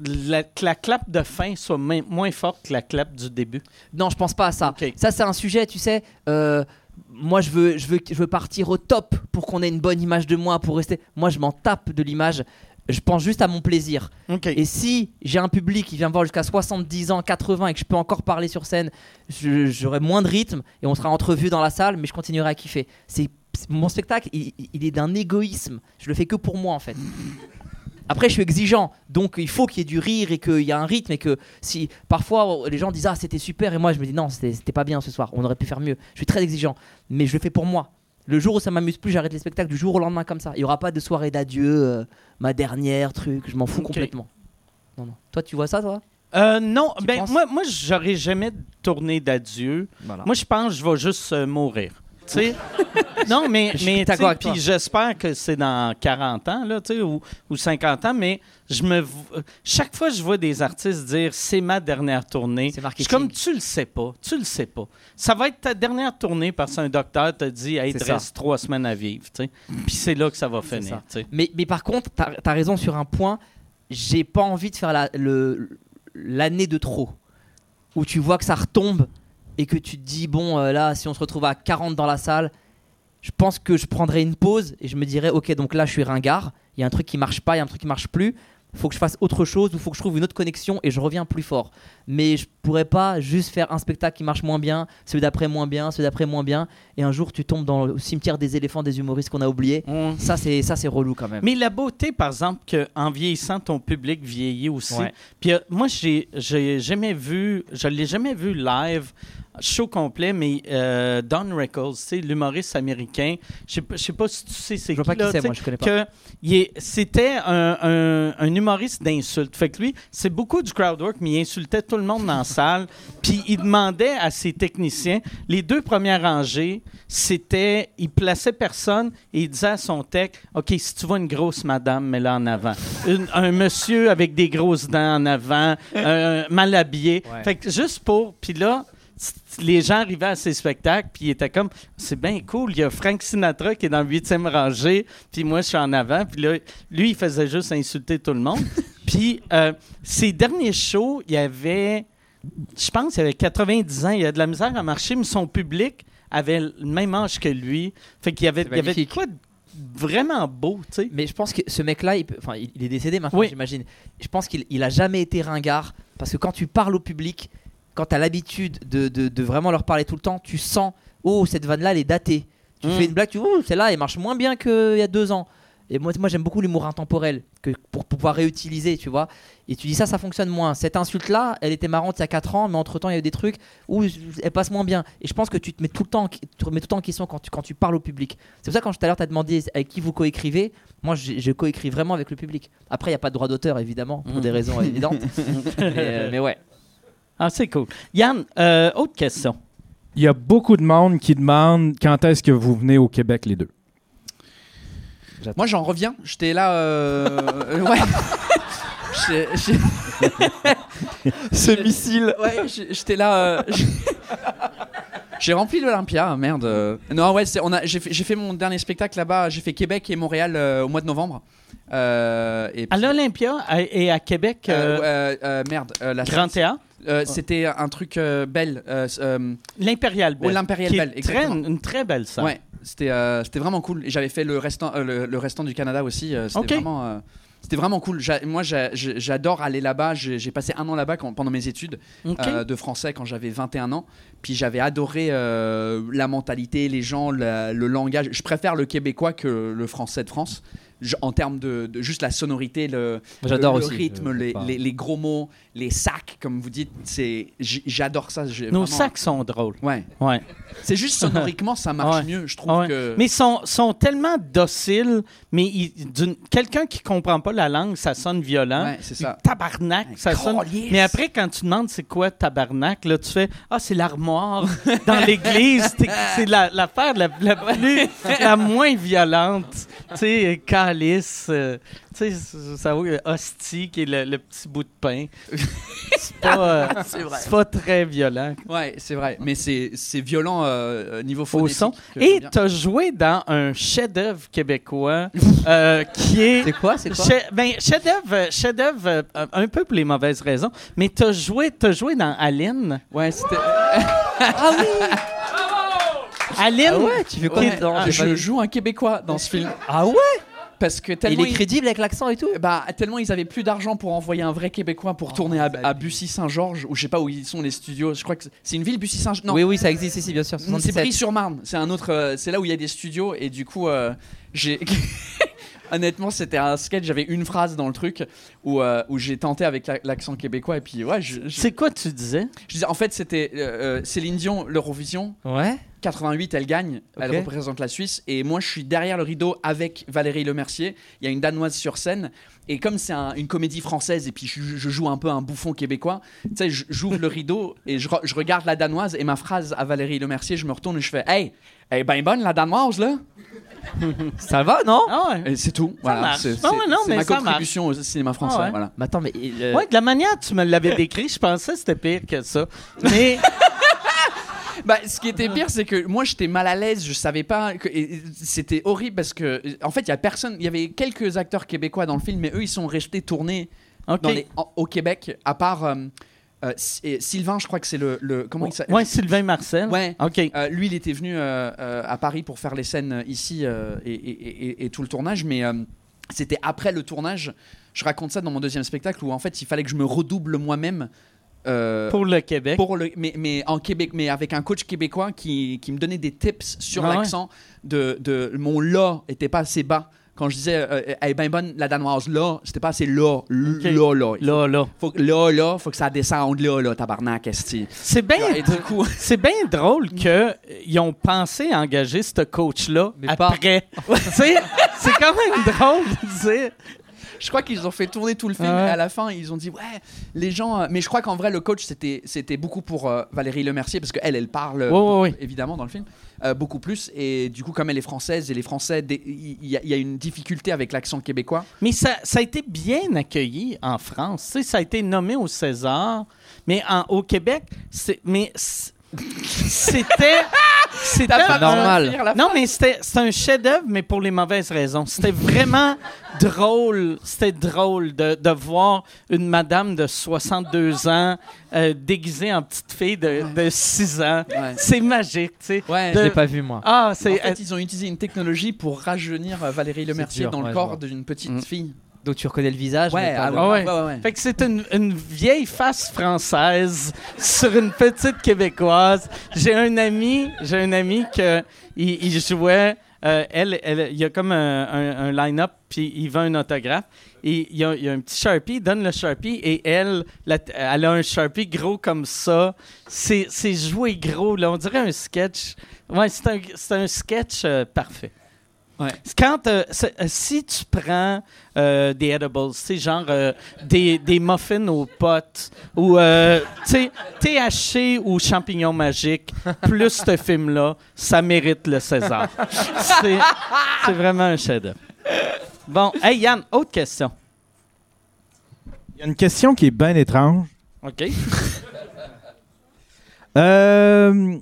A: de- la, que la clap de fin soit moins- forte que la clap du début?
D: Non, je pense pas à ça. Ça, c'est un sujet, tu sais. euh, moi, je veux, je, veux, je veux partir au top pour qu'on ait une bonne image de moi, pour rester. Moi, je m'en tape de l'image. Je pense juste à mon plaisir. Et si j'ai un public qui vient me voir jusqu'à 70 ans, 80 et que je peux encore parler sur scène, j'aurai moins de rythme et on sera entrevus dans la salle, mais je continuerai à kiffer. C'est- mon spectacle, il, il est d'un égoïsme. Je le fais que pour moi en fait. Après, je suis exigeant, donc il faut qu'il y ait du rire et qu'il y a un rythme et que si parfois les gens disent ah c'était super et moi je me dis non c'était pas bien ce soir, on aurait pu faire mieux. Je suis très exigeant, mais je le fais pour moi. Le jour où ça m'amuse plus, j'arrête les spectacles du jour au lendemain comme ça. Il y aura pas de soirée d'adieu, euh, ma dernière truc, je m'en fous complètement. Non non. Toi tu vois ça toi?
A: Euh, non,
D: Tu
A: ben
D: penses?
A: moi, moi j'aurais jamais tourné d'adieu. Moi, je pense que je vais juste euh, mourir. Tu *laughs* non, mais, mais tu puis j'espère que c'est dans 40 ans, là, tu ou, ou 50 ans, mais je me, chaque fois que je vois des artistes dire c'est ma dernière tournée, je suis comme tu le sais pas, tu le sais pas. Ça va être ta dernière tournée parce qu'un docteur t'a dit, hey, il te reste trois semaines à vivre, tu. Puis c'est là que ça va finir, tu.
D: Mais, mais par contre, t'as as raison sur un point. J'ai pas envie de faire la- l'année de trop. Où tu vois que ça retombe et que tu te dis, bon, euh, là, si on se retrouve à 40 dans la salle, je pense que je prendrais une pause et je me dirais, ok, donc là, je suis ringard. Il y a un truc qui marche pas, il y a un truc qui marche plus. Faut que je fasse autre chose ou faut que je trouve une autre connexion et je reviens plus fort. Mais je pourrais pas juste faire un spectacle qui marche moins bien, celui d'après moins bien, celui d'après moins bien, et un jour tu tombes dans le cimetière des éléphants des humoristes qu'on a oubliés.
A: Mm.
D: Ça c'est ça c'est relou quand même.
A: Mais la beauté, par exemple, qu'en vieillissant, ton public vieillit aussi. Puis euh, moi, j'ai j'ai jamais vu, je l'ai jamais vu live, show complet, mais euh, Don Rickles, sais, l'humoriste américain, je je sais pas si tu sais c'est qui,
D: pas
A: là,
D: c'est, moi, je connais pas.
A: c'était un, un- un humoriste d'insultes. Fait que lui, c'est beaucoup du crowd work, mais il insultait tout le monde dans la *laughs* salle. Puis il demandait à ses techniciens, les deux premières rangées, c'était, il plaçait personne et il disait à son tech, OK, si tu vois une grosse madame, mets-la en avant. Une- un monsieur avec des grosses dents en avant, mal habillé.
D: Ouais.
A: Fait que juste pour, puis là, les gens arrivaient à ces spectacles, puis ils étaient comme, c'est bien cool, il y a Frank Sinatra qui est dans le huitième rangée, puis moi, je suis en avant, puis là, lui, il faisait juste insulter tout le monde. *laughs* puis, euh, ses derniers shows, il y avait, je pense, il y avait 90 ans, il y a de la misère à marcher, mais son public avait le même âge que lui. Fait qu'il y avait, il y avait quoi de vraiment beau, tu sais.
D: Mais je pense que ce mec-là, il il est décédé maintenant,
A: Oui.
D: j'imagine. Je pense qu'il il a jamais été ringard parce que quand tu parles au public, quand tu as l'habitude de, de- de vraiment leur parler tout le temps, tu sens, oh, cette vanne-là, elle est datée. Tu
A: Mm.
D: fais une blague, tu oh, celle-là, elle marche moins bien qu'il y a deux ans. Et moi, moi j'aime beaucoup l'humour intemporel que pour pouvoir réutiliser, tu vois. Et tu dis ça, ça fonctionne moins. Cette insulte-là, elle était marrante il y a 4 ans, mais entre-temps, il y a eu des trucs où elle passe moins bien. Et je pense que tu te mets tout le temps, en- tu te remets tout le temps en question quand tu, quand tu parles au public. C'est pour ça quand tout à l'heure, tu as demandé avec qui vous coécrivez, moi, je, coécris vraiment avec le public. Après, il n'y a pas de droit d'auteur, évidemment, pour
A: Mm.
D: des raisons évidentes. *laughs* mais, euh, mais ouais.
A: Ah, c'est cool. Yann, euh, autre question.
B: Il y a beaucoup de monde qui demande quand est-ce que vous venez au Québec, les deux.
E: Moi, j'en reviens. J'étais là. euh, euh, *laughs* ouais. J'ai- j'ai- *laughs*
D: Ce missile.
E: Ouais, j'étais là. euh, *laughs* j'ai- rempli l'Olympia, merde. Non, ouais, c'est- on a, j'ai fait, j'ai fait mon dernier spectacle là-bas. J'ai fait Québec et Montréal euh, au mois de novembre. Euh, et
A: À l'Olympia et à Québec,
E: euh,
A: euh,
E: euh, euh, merde, euh, la
A: Grand Théâtre,
E: Euh, C'était un truc euh, belle. euh, euh,
A: l'Impérial.
E: Oh, l'Impérial
A: qui est
E: Bell,
A: très- une très belle salle.
E: Ouais, c'était vraiment cool. J'avais fait le restant, le, le restant du Canada aussi. c'était vraiment. c'était vraiment cool. Moi, j'a- j'a- j'adore aller là-bas. J'ai passé un an là-bas pendant mes études euh, de français quand j'avais 21 ans. Puis j'avais adoré euh, la mentalité, les gens, la- le langage. Je préfère le québécois que le français de France. Je- en termes de, de juste la sonorité, le, le, le
D: aussi,
E: rythme, les, les- les gros mots, les sacs, comme vous dites. c'est J'adore ça.
A: Nos
E: vraiment-
A: sacs sont drôles.
E: Ouais.
A: Ouais.
E: C'est juste sonoriquement, ça marche *laughs*
A: Ouais.
E: mieux. Je trouve
A: Ouais.
E: que.
A: Mais ils sont, sont tellement dociles, mais quelqu'un qui comprend pas la langue, ça sonne violent.
E: C'est ça.
A: Tabarnak, ça sonne. Mais après, quand tu demandes c'est quoi tabarnak, là, tu fais Ah, c'est l'armoire *laughs* dans l'église. C'est la- l'affaire la, la, plus, la moins violente. Tu sais, calice. euh, tu sais, ça vaut euh, hostie, qui est le, le petit bout de pain. C'est pas, euh, *laughs*
E: C'est vrai.
A: c'est pas très violent.
E: Ouais, c'est vrai. Mais c'est c'est violent euh, niveau
A: au
E: phonétique.
A: son.
E: que
A: Et
E: j'aime bien.
A: tu as joué dans un chef-d'œuvre québécois *laughs* euh, qui est.
D: C'est quoi C'est quoi?
A: Che- ben, chef-d'œuvre, chef-d'œuvre, euh, un peu pour les mauvaises raisons, mais tu as joué, t'as joué dans Aline.
E: Ouais, c'était. *laughs*
D: Ah oui
A: Aline,
D: Ah ouais, tu fais quoi?
A: ah,
D: J'ai pas
E: je
D: vu.
E: joue un Québécois dans ce film.
D: Ah ouais?
E: Parce que
D: Il
E: tellement.
D: est
E: ils-
D: crédible avec l'accent et tout
E: Bah, tellement ils avaient plus d'argent pour envoyer un vrai Québécois pour tourner à, à Bussy-Saint-Georges, ou je sais pas où ils sont les studios. Je crois que c'est- une ville, Bussy-Saint-Georges. Non,
D: Oui, oui, ça existe ici, bien sûr.
E: c'est
D: 77.
E: Brie-sur-Marne. C'est un autre. euh, c'est là où il y a des studios, et du coup, euh, j'ai. *laughs* Honnêtement, c'était un sketch. J'avais une phrase dans le truc où, euh, où j'ai tenté avec la- l'accent québécois, et puis ouais, je, je-
A: c'est quoi tu disais?
E: je disais, en fait, c'était euh, euh, Céline Dion, l'Eurovision.
D: Ouais
E: 88, elle gagne, elle
D: Ok.
E: représente la Suisse, et moi je suis derrière le rideau avec Valérie Lemercier. Il y a une Danoise sur scène, et comme c'est un- une comédie française, et puis je, je joue un peu un bouffon québécois, tu sais, je- j'ouvre le rideau et je, re- je regarde la Danoise, et ma phrase à Valérie Lemercier, je me retourne et je fais Hey, elle est ben bonne la Danoise là? *laughs*
D: Ça va, non
A: Ah ouais.
E: Et c'est tout. voilà,
A: marche.
E: c'est
A: Ah ouais, non,
E: c'est
A: mais
E: ma
A: ça
E: contribution au cinéma français.
A: Ah ouais.
E: voilà.
D: Mais attends, mais. euh,
A: Ouais, de la manière dont tu me l'avais décrit, je pensais que c'était pire que ça. Mais *laughs*
E: Bah, ce qui était pire, c'est que moi j'étais mal à l'aise, je savais pas. que- et- et C'était horrible parce que, en fait, il y a personne. Il y avait quelques acteurs québécois dans le film, mais eux ils sont restés tournés
A: OK.
E: dans les- en- au Québec, à part euh, euh, Sylvain, je crois que c'est le, le- comment il s'appelle?
A: Ouais, Sylvain Marcel.
E: Ouais.
A: OK.
E: Euh, lui, il était venu euh, à Paris pour faire les scènes ici et, et- et- et tout le tournage, mais c'était après le tournage. Je raconte ça dans mon deuxième spectacle où en fait, il fallait que je me redouble moi-même.
A: Pour le Québec.
E: pour le, mais, mais en Québec, mais avec un coach québécois qui, qui me donnait des tips sur
A: Ah ouais.
E: l'accent de, de mon la était pas assez bas Quand je disais, euh, elle est bien bonne, la danoise, là, c'était pas assez là, l-
A: Ok.
E: là, là.
A: Là, là.
E: Faut, que- là, là, faut que ça descende là, là, tabarnak, esti.
A: C'est bien *laughs* C'est bien drôle qu'ils ont pensé à engager ce coach-là
D: Mais
A: après. *laughs* C'est quand même drôle de dire.
E: Je crois qu'ils ont fait tourner tout le film
A: Ah ouais.
E: et à la fin, ils ont dit, ouais, les gens. euh, Mais je crois qu'en vrai, le coach, c'était c'était beaucoup pour euh, Valérie Lemercier, parce qu'elle, elle parle, évidemment, dans le film, euh, beaucoup plus. Et du coup, comme elle est française, et les Français, il y, a- il y a une difficulté avec l'accent québécois.
A: Mais ça, ça a été bien accueilli en France. Ça a été nommé au César. Mais en- au Québec, c'est, mais c- c'était. C'était
D: normal.
E: la
A: Non, mais c'était, un chef-d'œuvre, mais pour les mauvaises raisons. C'était vraiment drôle. C'était drôle de, de voir une madame de 62 ans euh, déguisée en petite fille de, de 6 ans.
E: Ouais.
A: C'est magique, tu sais.
E: Ouais,
A: De-
D: Je l'ai pas vu, moi.
A: Ah,
E: En fait, ils ont utilisé une technologie pour rajeunir euh, Valérie Lemercier
D: dur,
E: dans le
D: ouais,
E: corps d'une petite
A: Mm.
E: fille.
D: Donc tu reconnais le visage
E: Ouais,
D: mais pas
E: ah
D: le-
A: ouais.
E: ouais, ouais.
A: Fait que c'est une, une vieille face française sur une petite québécoise. J'ai un ami, j'ai un ami que il, il jouait. euh, elle, elle, il y a comme un, un- un line-up, puis il vend un autographe. Et il y, a, il y a un petit Sharpie, il donne le Sharpie, et elle, la- elle a un Sharpie gros comme ça. C'est joué gros, là. On dirait un sketch. Ouais, c'est un, c'est un sketch euh, parfait.
E: Ouais.
A: Quand, euh, euh, si tu prends euh, des edibles, c'est genre euh, des, des muffins aux potes ou euh, THC ou champignons magiques, plus ce film-là, ça mérite le César. c'est c'est vraiment un chef-d'œuvre. Bon, hey Yann, autre question.
B: Il y a une question qui est bien étrange.
A: OK?
B: Euh,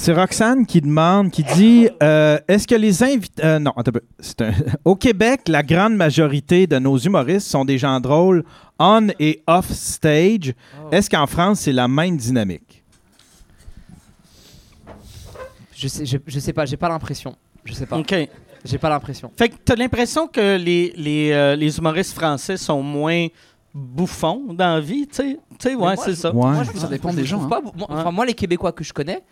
B: c'est Roxane qui demande, qui dit euh, Est-ce que les invités. euh, non, attends un peu. C'est un- *laughs* Au Québec, la grande majorité de nos humoristes sont des gens drôles on et off stage. Est-ce qu'en France, c'est la même dynamique?
D: Je sais, je, je sais pas, j'ai pas l'impression. Je sais pas.
A: OK.
D: J'ai pas l'impression.
A: Fait que t'as l'impression que les, les, euh, les humoristes français sont moins bouffons dans la vie, tu sais? Tu sais, ouais,
D: moi,
A: c'est ça.
B: Ouais.
D: Moi, je-
E: Ça dépend
D: je
E: des gens, hein.
D: pas- moi,
A: Ouais.
D: enfin, moi, les Québécois que je connais,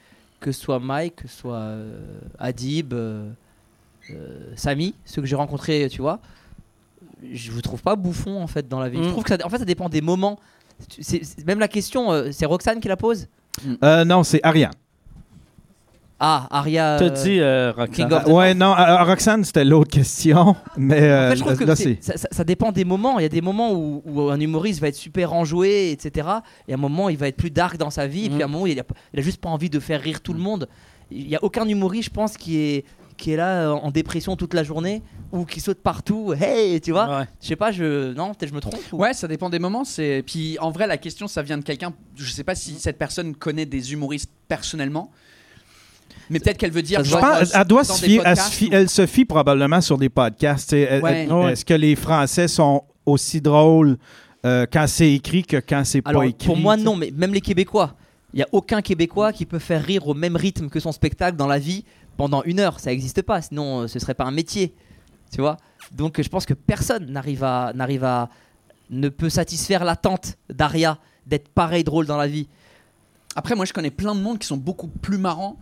D: que ce soit Mike, que ce soit euh, Adib, euh, euh, Samy, ceux que j'ai rencontrés, tu vois, je vous trouve pas bouffons en fait dans la vie. Je
A: Mm.
D: trouve que ça, en fait, ça dépend des moments. Même la question, euh, c'est Roxane qui la pose?
B: Euh, Non, c'est Ariane.
D: Ah, Aria.
A: T'as
D: euh,
A: dit, euh, Roxane.
D: King of-
B: ouais, non, euh, Roxane, c'était l'autre question. *laughs* Mais
D: En
B: euh,
D: fait, je trouve
B: là,
D: que
B: là,
D: c'est-
B: c'est.
D: ça, ça- ça dépend des moments. Il y a des moments où, où un humoriste va être super enjoué, etc. Et à un moment, il va être plus dark dans sa vie. Et puis
A: Mm.
D: à un moment, il a, il a juste pas envie de faire rire tout le monde. Il y a aucun humoriste, je pense, qui est, qui est là euh, en dépression toute la journée ou qui saute partout. *laughs* Hey, tu vois
A: Ouais.
D: Je sais pas, je. Non, peut-être je me trompe. ou-
E: Ouais, ça dépend des moments. C'est puis en vrai, la question, ça vient de quelqu'un. Je sais pas si cette personne connaît des humoristes personnellement, mais peut-être qu'elle veut dire.
B: Je pense- elle, doit se fier- elle, se fie-
E: ou-
B: elle se fie probablement sur des podcasts.
E: Ouais.
B: Est-ce que les Français sont aussi drôles euh, quand c'est écrit que quand c'est pas écrit?
D: pour moi, non, mais même les Québécois. Il y a aucun Québécois qui peut faire rire au même rythme que son spectacle dans la vie pendant une heure. Ça n'existe pas, sinon euh, ce serait pas un métier. Tu vois Donc je pense que personne n'arrive à, n'arrive à. ne peut satisfaire l'attente d'Aria d'être pareil drôle dans la vie.
E: Après, moi, je connais plein de monde qui sont beaucoup plus marrants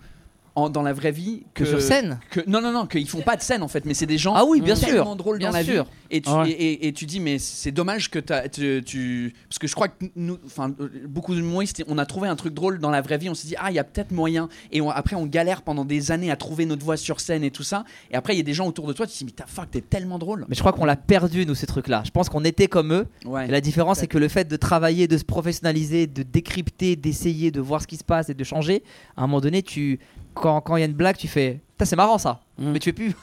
E: en- dans la vraie vie
D: Que sur scène
E: que- non, non, non, qu'ils font pas de scène en fait, mais c'est des gens
D: Ah oui, bien
E: tellement
D: sûr.
E: drôles
D: Bien
E: dans la
D: sûr.
E: vie. Et tu,
A: Ouais.
E: et, et- et tu dis, mais c'est dommage que tu, tu- Parce que je crois que nous, enfin, beaucoup d'humoristes, on a trouvé un truc drôle dans la vraie vie, on s'est dit, ah, il y a peut-être moyen. Et on- après, on galère pendant des années à trouver notre voix sur scène et tout ça. Et après, il y a des gens autour de toi, tu te dis, mais t'as fuck, t'es tellement drôle.
D: Mais je crois qu'on l'a perdu, nous, ces trucs-là. Je pense qu'on était comme eux.
E: Ouais.
D: Et la différence, c'est que le fait de travailler, de se professionnaliser, de décrypter, d'essayer, de voir ce qui se passe et de changer, à un moment donné, tu, quand quand il y a une blague, tu fais c'est marrant ça.
A: Mm.
D: Mais tu fais plus.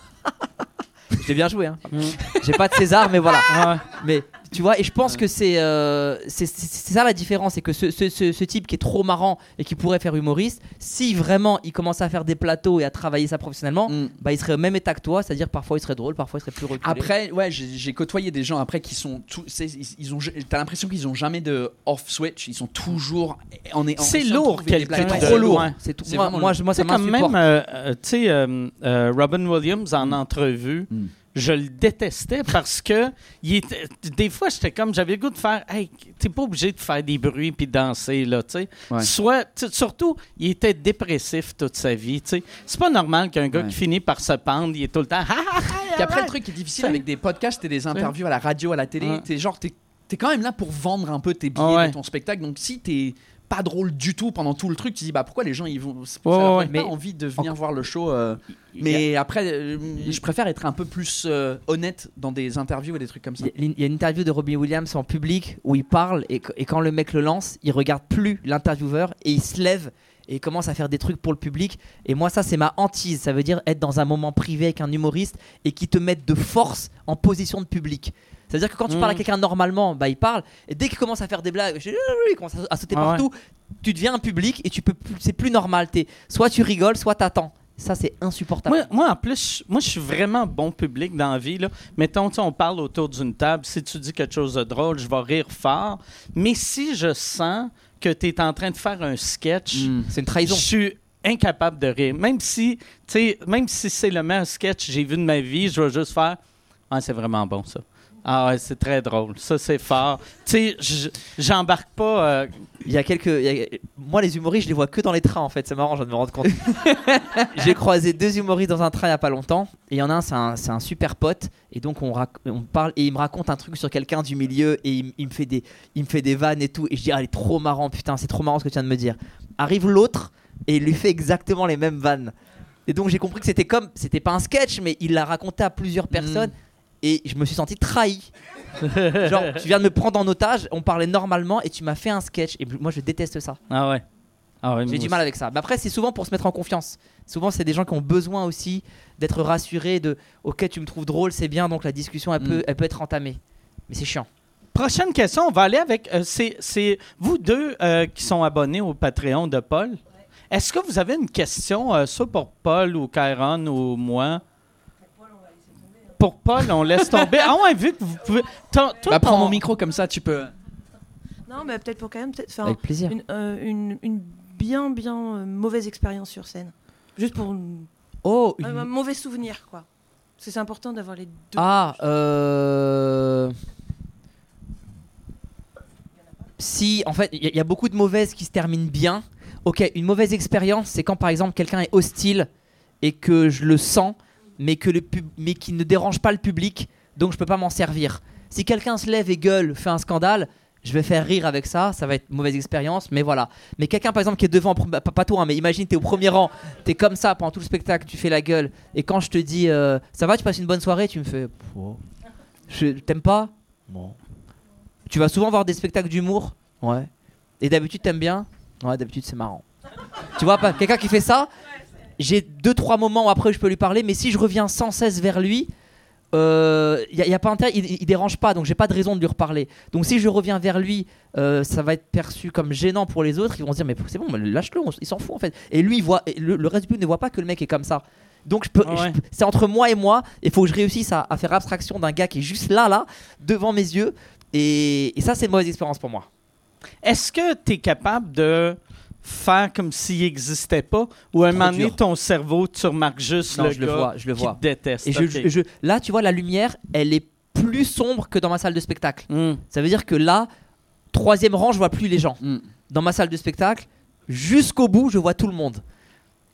D: *laughs* J'ai bien joué. Hein.
A: Mm.
D: J'ai pas de César, mais voilà.
A: Ouais.
D: Mais tu vois, et je pense que c'est euh, c'est c'est- c'est ça la différence, c'est que ce, ce- ce- ce type qui est trop marrant et qui pourrait faire humoriste, si vraiment il commence à faire des plateaux et à travailler ça professionnellement,
E: Mm.
D: bah il serait au même état que toi, c'est-à-dire parfois il serait drôle, parfois il serait plus reculé.
E: Après, ouais, j'ai côtoyé des gens après qui sont, tout- c'est- ils, ils ont, t'as l'impression qu'ils ont jamais de off switch, ils sont toujours en en-
A: C'est lourd, quelqu'un de-
D: trop lourd.
A: ouais.
D: C'est tout.
E: C'est
D: Moi, moi, moi, ça m'insupporte.
A: même, euh, euh, tu sais, euh, euh, Robin Williams en entrevue,
E: Mm.
A: Je le détestais parce que il était, des fois, j'étais comme, j'avais le goût de faire, hey, t'es pas obligé de faire des bruits puis danser, là, tu sais.
E: Ouais.
A: Soit, surtout, il était dépressif toute sa vie, tu sais. C'est pas normal qu'un gars
E: Ouais.
A: qui finit par se pendre, il est tout le temps, *laughs*
E: Puis après, le truc qui est difficile avec des podcasts et des interviews à la radio, à la télé,
A: Ouais.
E: t'es genre, t'es es quand même là pour vendre un peu tes billets
A: Ah ouais.
E: de ton spectacle. Donc si t'es pas drôle du tout pendant tout le truc, tu dis bah pourquoi les gens ils vont ça
A: Ouais,
E: leur
A: ouais,
E: donne pas
D: mais-
E: envie de venir voir le show. euh, mais après, euh, je préfère être un peu plus euh, honnête dans des interviews et des trucs comme ça.
D: Il y a- une interview de Robin Williams en public où il parle et, et quand le mec le lance, il regarde plus l'intervieweur et il se lève et il commence à faire des trucs pour le public. Et moi, ça, c'est ma hantise. Ça veut dire être dans un moment privé avec un humoriste et qui te mette de force en position de public. C'est-à-dire que quand tu
A: Mm.
D: parles à quelqu'un normalement, bah, il parle et dès qu'il commence à faire des blagues, je- il commence à- sauter
A: Ah ouais.
D: partout, tu deviens un public et tu peux plus, c'est plus normal. T'es- soit tu rigoles, soit t'attends. Ça, c'est insupportable.
A: Moi, moi, en plus, moi, je suis vraiment bon public dans la vie. Là. Mettons, tu sais, on parle autour d'une table. Si tu dis quelque chose de drôle, je vais rire fort. Mais si je sens que tu es en train de faire un sketch,
E: Mm.
D: C'est une
A: je
D: trahison.
A: suis incapable de rire. Même si, tu sais, même si c'est le meilleur sketch que j'ai vu de ma vie, je vais juste faire Ah, c'est vraiment bon, ça. Ah ouais, c'est très drôle. Ça, c'est fort. Tu sais, je- j'embarque pas. euh,
D: Il y a quelques. il y a- Moi, les humoristes, je les vois que dans les trains en fait. C'est marrant, je viens de me rendre compte. *laughs* J'ai croisé deux humoristes dans un train il y a pas longtemps. Et il y en a un, c'est un, un super pote. Et donc, on, rac- on parle et il me raconte un truc sur quelqu'un du milieu. Et il, il me fait des, il me fait des vannes et tout. Et je dis, ah, il est trop marrant, putain, c'est trop marrant ce que tu viens de me dire. Arrive l'autre et il lui fait exactement les mêmes vannes. Et donc, j'ai compris que c'était comme. C'était pas un sketch, mais il l'a raconté à plusieurs personnes. Et je me suis senti trahi. Genre, tu viens de me prendre en otage, on parlait normalement et tu m'as fait un sketch. Et moi, je déteste ça.
A: Ah ouais. Ah ouais,
D: J'ai du mal avec ça. Mais après, c'est souvent pour se mettre en confiance. Souvent, c'est des gens qui ont besoin aussi d'être rassurés de OK, tu me trouves drôle, c'est bien, donc la discussion, elle,
E: Mm.
D: peut, elle peut être entamée. Mais c'est chiant.
A: Prochaine question, on va aller avec. euh, c'est, c'est vous deux euh, qui sont abonnés au Patreon de Paul. Est-ce que vous avez une question, euh, soit pour Paul ou Kyron ou moi? Pour Paul, on laisse tomber. ah ouais, vu que vous pouvez. Ton- toi,
E: Bah, prends
A: ton-
E: mon micro comme ça, tu peux.
F: Non, mais peut-être pour quand même, peut-être faire
D: Avec plaisir.
F: une, euh, une, une bien, bien euh, mauvaise expérience sur scène. Juste pour
D: Oh,
F: un,
D: une-
F: un mauvais souvenir, quoi. Parce que c'est important d'avoir les deux.
D: Ah, euh... Si, en fait, il y, a- il y a beaucoup de mauvaises qui se terminent bien. Ok, une mauvaise expérience, c'est quand par exemple quelqu'un est hostile et que je le sens, mais, que le pub- mais qui ne dérange pas le public, donc je peux pas m'en servir. Si quelqu'un se lève et gueule, fait un scandale, je vais faire rire avec ça, ça va être une mauvaise expérience, mais voilà. Mais quelqu'un par exemple qui est devant, pas, pas toi, hein, mais imagine t'es au premier rang, t'es comme ça pendant tout le spectacle, tu fais la gueule, et quand je te dis euh, ça va, tu passes une bonne soirée, tu me fais Pff, je t'aime pas? Non. Tu vas souvent voir des spectacles d'humour Ouais. Et d'habitude t'aimes bien Ouais, d'habitude c'est marrant. tu vois pas quelqu'un qui fait ça J'ai deux trois moments où après je peux lui parler, mais si je reviens sans cesse vers lui, il y, a- y a pas intérêt, il, il dérange pas, donc j'ai pas de raison de lui reparler. Donc si je reviens vers lui, euh, ça va être perçu comme gênant pour les autres. Ils vont se dire mais c'est bon, lâche-le, il s'en fout en fait. Et lui, il voit, le, le reste du public ne voit pas que le mec est comme ça. Donc je peux,
A: Ah ouais.
D: je peux- c'est entre moi et moi. Il faut que je réussisse à, à faire abstraction d'un gars qui est juste là, là, devant mes yeux. Et, et ça, c'est une mauvaise expérience pour moi.
A: Est-ce que tu es capable de faire comme s'il n'existait pas ou à un
D: Trop
A: moment donné,
D: dur.
A: ton cerveau, tu remarques juste
D: Non,
A: le
D: je le
A: gars
D: vois, je le
A: qui
D: vois.
A: te déteste?
D: Et je-
A: Ok.
D: je- là, tu vois, la lumière, elle est plus sombre que dans ma salle de spectacle.
A: Hmm.
D: Ça veut dire que là, troisième rang, je vois plus les gens.
E: Mm.
D: Dans ma salle de spectacle, jusqu'au bout, je vois tout le monde.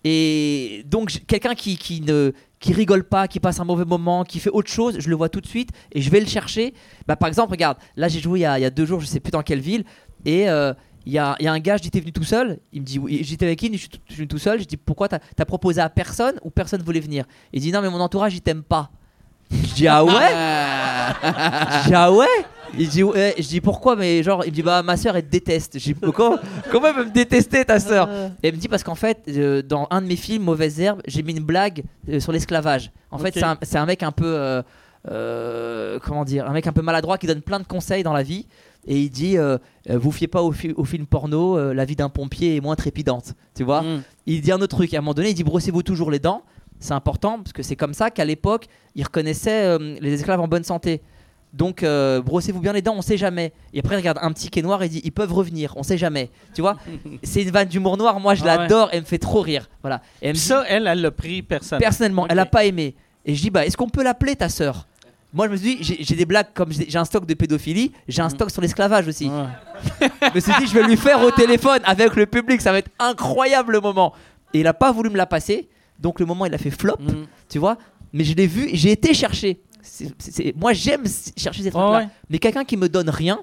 D: Et donc, j- quelqu'un qui, qui ne qui rigole pas, qui passe un mauvais moment, qui fait autre chose, je le vois tout de suite et je vais le chercher. Bah, par exemple, regarde, là j'ai joué il y, a, il y a deux jours, je sais plus dans quelle ville, et euh, il y, a, il y a un gars, je dis t'es venu tout seul Il me dit oui, j'étais avec dit, je suis tout- je suis venu tout seul. Je dis pourquoi t'as as proposé à personne ou personne voulait venir? Il dit non, mais mon entourage il t'aime pas. Je dis ah ouais? Je dis ah ouais? Il dit ouais. Je dis pourquoi? Mais genre, il me dit bah ma soeur elle te déteste. Je dis comment, comment elle peut me détester ta soeur Et elle me dit parce qu'en fait, euh, dans un de mes films, Mauvaise Herbe, j'ai mis une blague euh, sur l'esclavage. En fait, c'est un, mec un peu. euh, comment dire Un mec un peu maladroit qui donne plein de conseils dans la vie. Et il dit euh, euh, Vous fiez pas au, fi- au film porno, euh, la vie d'un pompier est moins trépidante. Tu vois
A: Hmm.
D: il dit un autre truc. À un moment donné, il dit brossez-vous toujours les dents. C'est important parce que c'est comme ça qu'à l'époque, ils reconnaissaient euh, les esclaves en bonne santé. Donc, brossez-vous bien les dents, on sait jamais. Et après, il regarde un petit est noir et dit ils peuvent revenir, on sait jamais. Tu vois *laughs* C'est une vanne d'humour noir, moi je
A: Ah ouais.
D: l'adore, elle me fait trop rire. Voilà. Et elle me
A: Puis
D: dit,
A: ça, elle, elle l'a pris personnellement.
D: personnellement, elle a pas aimé. Et je dis, bah, est-ce qu'on peut l'appeler ta sœur? Moi, je me suis dit, j'ai des blagues comme j'ai un stock de pédophilie, j'ai un stock sur l'esclavage aussi. *laughs* je me suis dit, je vais lui faire au téléphone avec le public, ça va être incroyable le moment. Et il a pas voulu me la passer, donc le moment il a fait flop,
A: Mm.
D: tu vois. Mais je l'ai vu, j'ai été chercher. Moi j'aime chercher ces trucs-là.
A: ouais.
D: Mais quelqu'un qui me donne rien,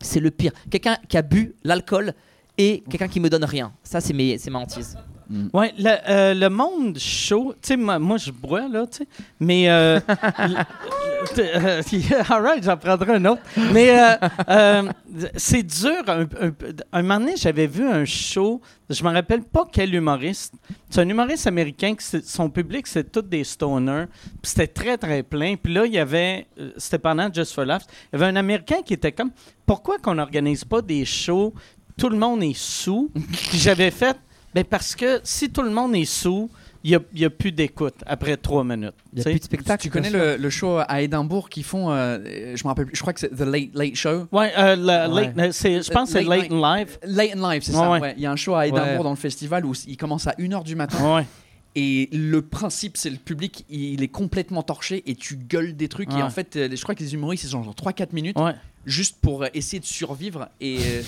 D: c'est le pire. Quelqu'un qui a bu l'alcool et quelqu'un qui me donne rien. Ça, c'est mes- c'est ma hantise.
A: Ouais, le, euh, le monde chaud, tu sais, moi, moi, je bois, là, tu sais, mais... Euh, *laughs* l- euh, *laughs* all right, j'en prendrai un autre. Mais euh, euh, c'est dur. Un, un, un moment donné, j'avais vu un show, je me rappelle pas quel humoriste. C'est un humoriste américain, que son public, c'est tous des stoners. Puis c'était très, très plein. Puis là, il y avait, euh, c'était pendant Just for Laughs, il y avait un Américain qui était comme, pourquoi qu'on n'organise pas des shows, tout le monde est sous? J'avais fait, ben parce que si tout le monde est sous, il n'y a, plus d'écoute après trois minutes.
D: Il n'y a plus de spectacle.
E: Tu connais le, le show à Édimbourg qui font, euh, je me rappelle, plus, je crois que c'est The Late Late Show.
A: Ouais, euh,
D: Ouais.
A: late- c'est- je pense que c'est
E: Late
A: in Live.
E: Late in Live, c'est
A: Ouais,
E: ça.
A: ouais.
E: ouais. Il y a un show à Édimbourg
D: Ouais.
E: dans le festival où il commence à 1h du matin.
A: Ouais.
E: Et le principe, c'est le public, il est complètement torché et tu gueules des trucs.
A: Ouais.
E: Et en fait, euh, je crois que les humoristes, ils ont genre 3-4 minutes
A: Ouais.
E: juste pour euh, essayer de survivre. Et euh,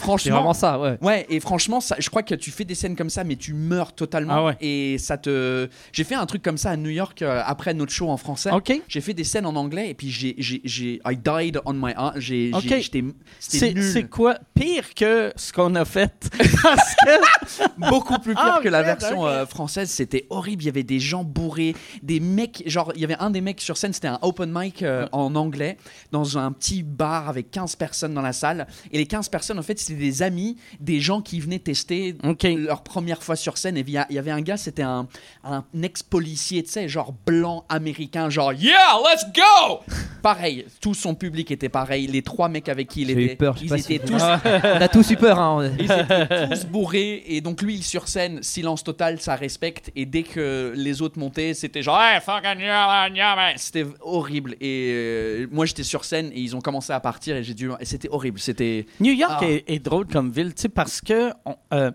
E: franchement,
D: vraiment ça, ouais.
E: Ouais, et franchement, ça, je crois que tu fais des scènes comme ça, mais tu meurs totalement.
A: Ah ouais.
E: Et ça te. J'ai fait un truc comme ça à New York euh, après notre show en français.
A: OK.
E: J'ai fait des scènes en anglais et puis j'ai. j'ai- j'ai- I died on my. J'ai.
A: Ok.
E: j'étais- C'était
A: C'est
E: nul.
A: c'est quoi? Pire que ce qu'on a fait? *laughs* Parce que.
E: beaucoup plus pire
A: Ah,
E: que la
A: merde,
E: version euh, française. C'était horrible. Il y avait des gens bourrés, des mecs. Genre, il y avait un des mecs sur scène, c'était un open mic euh, en anglais, dans un petit bar avec 15 personnes dans la salle. Et les 15 personnes, en fait, c'était des amis, des gens qui venaient tester leur première fois sur scène. Et il y avait un gars, c'était un, un ex-policier, tu sais, genre blanc américain, genre Yeah, let's go! *laughs* Pareil, tout son public était pareil. Les trois mecs avec qui il
D: eu
E: était,
D: peur,
E: ils étaient tous *laughs*
D: On a tous eu peur, hein.
E: ils étaient tous bourrés et donc lui il sur scène silence total ça respecte et dès que les autres montaient c'était genre hey, fucking yeah, yeah, man. c'était horrible et euh, moi j'étais sur scène et ils ont commencé à partir et j'ai dû et c'était horrible c'était
A: New York
E: Ah.
A: est, est drôle comme ville, tu sais, parce que on- euh,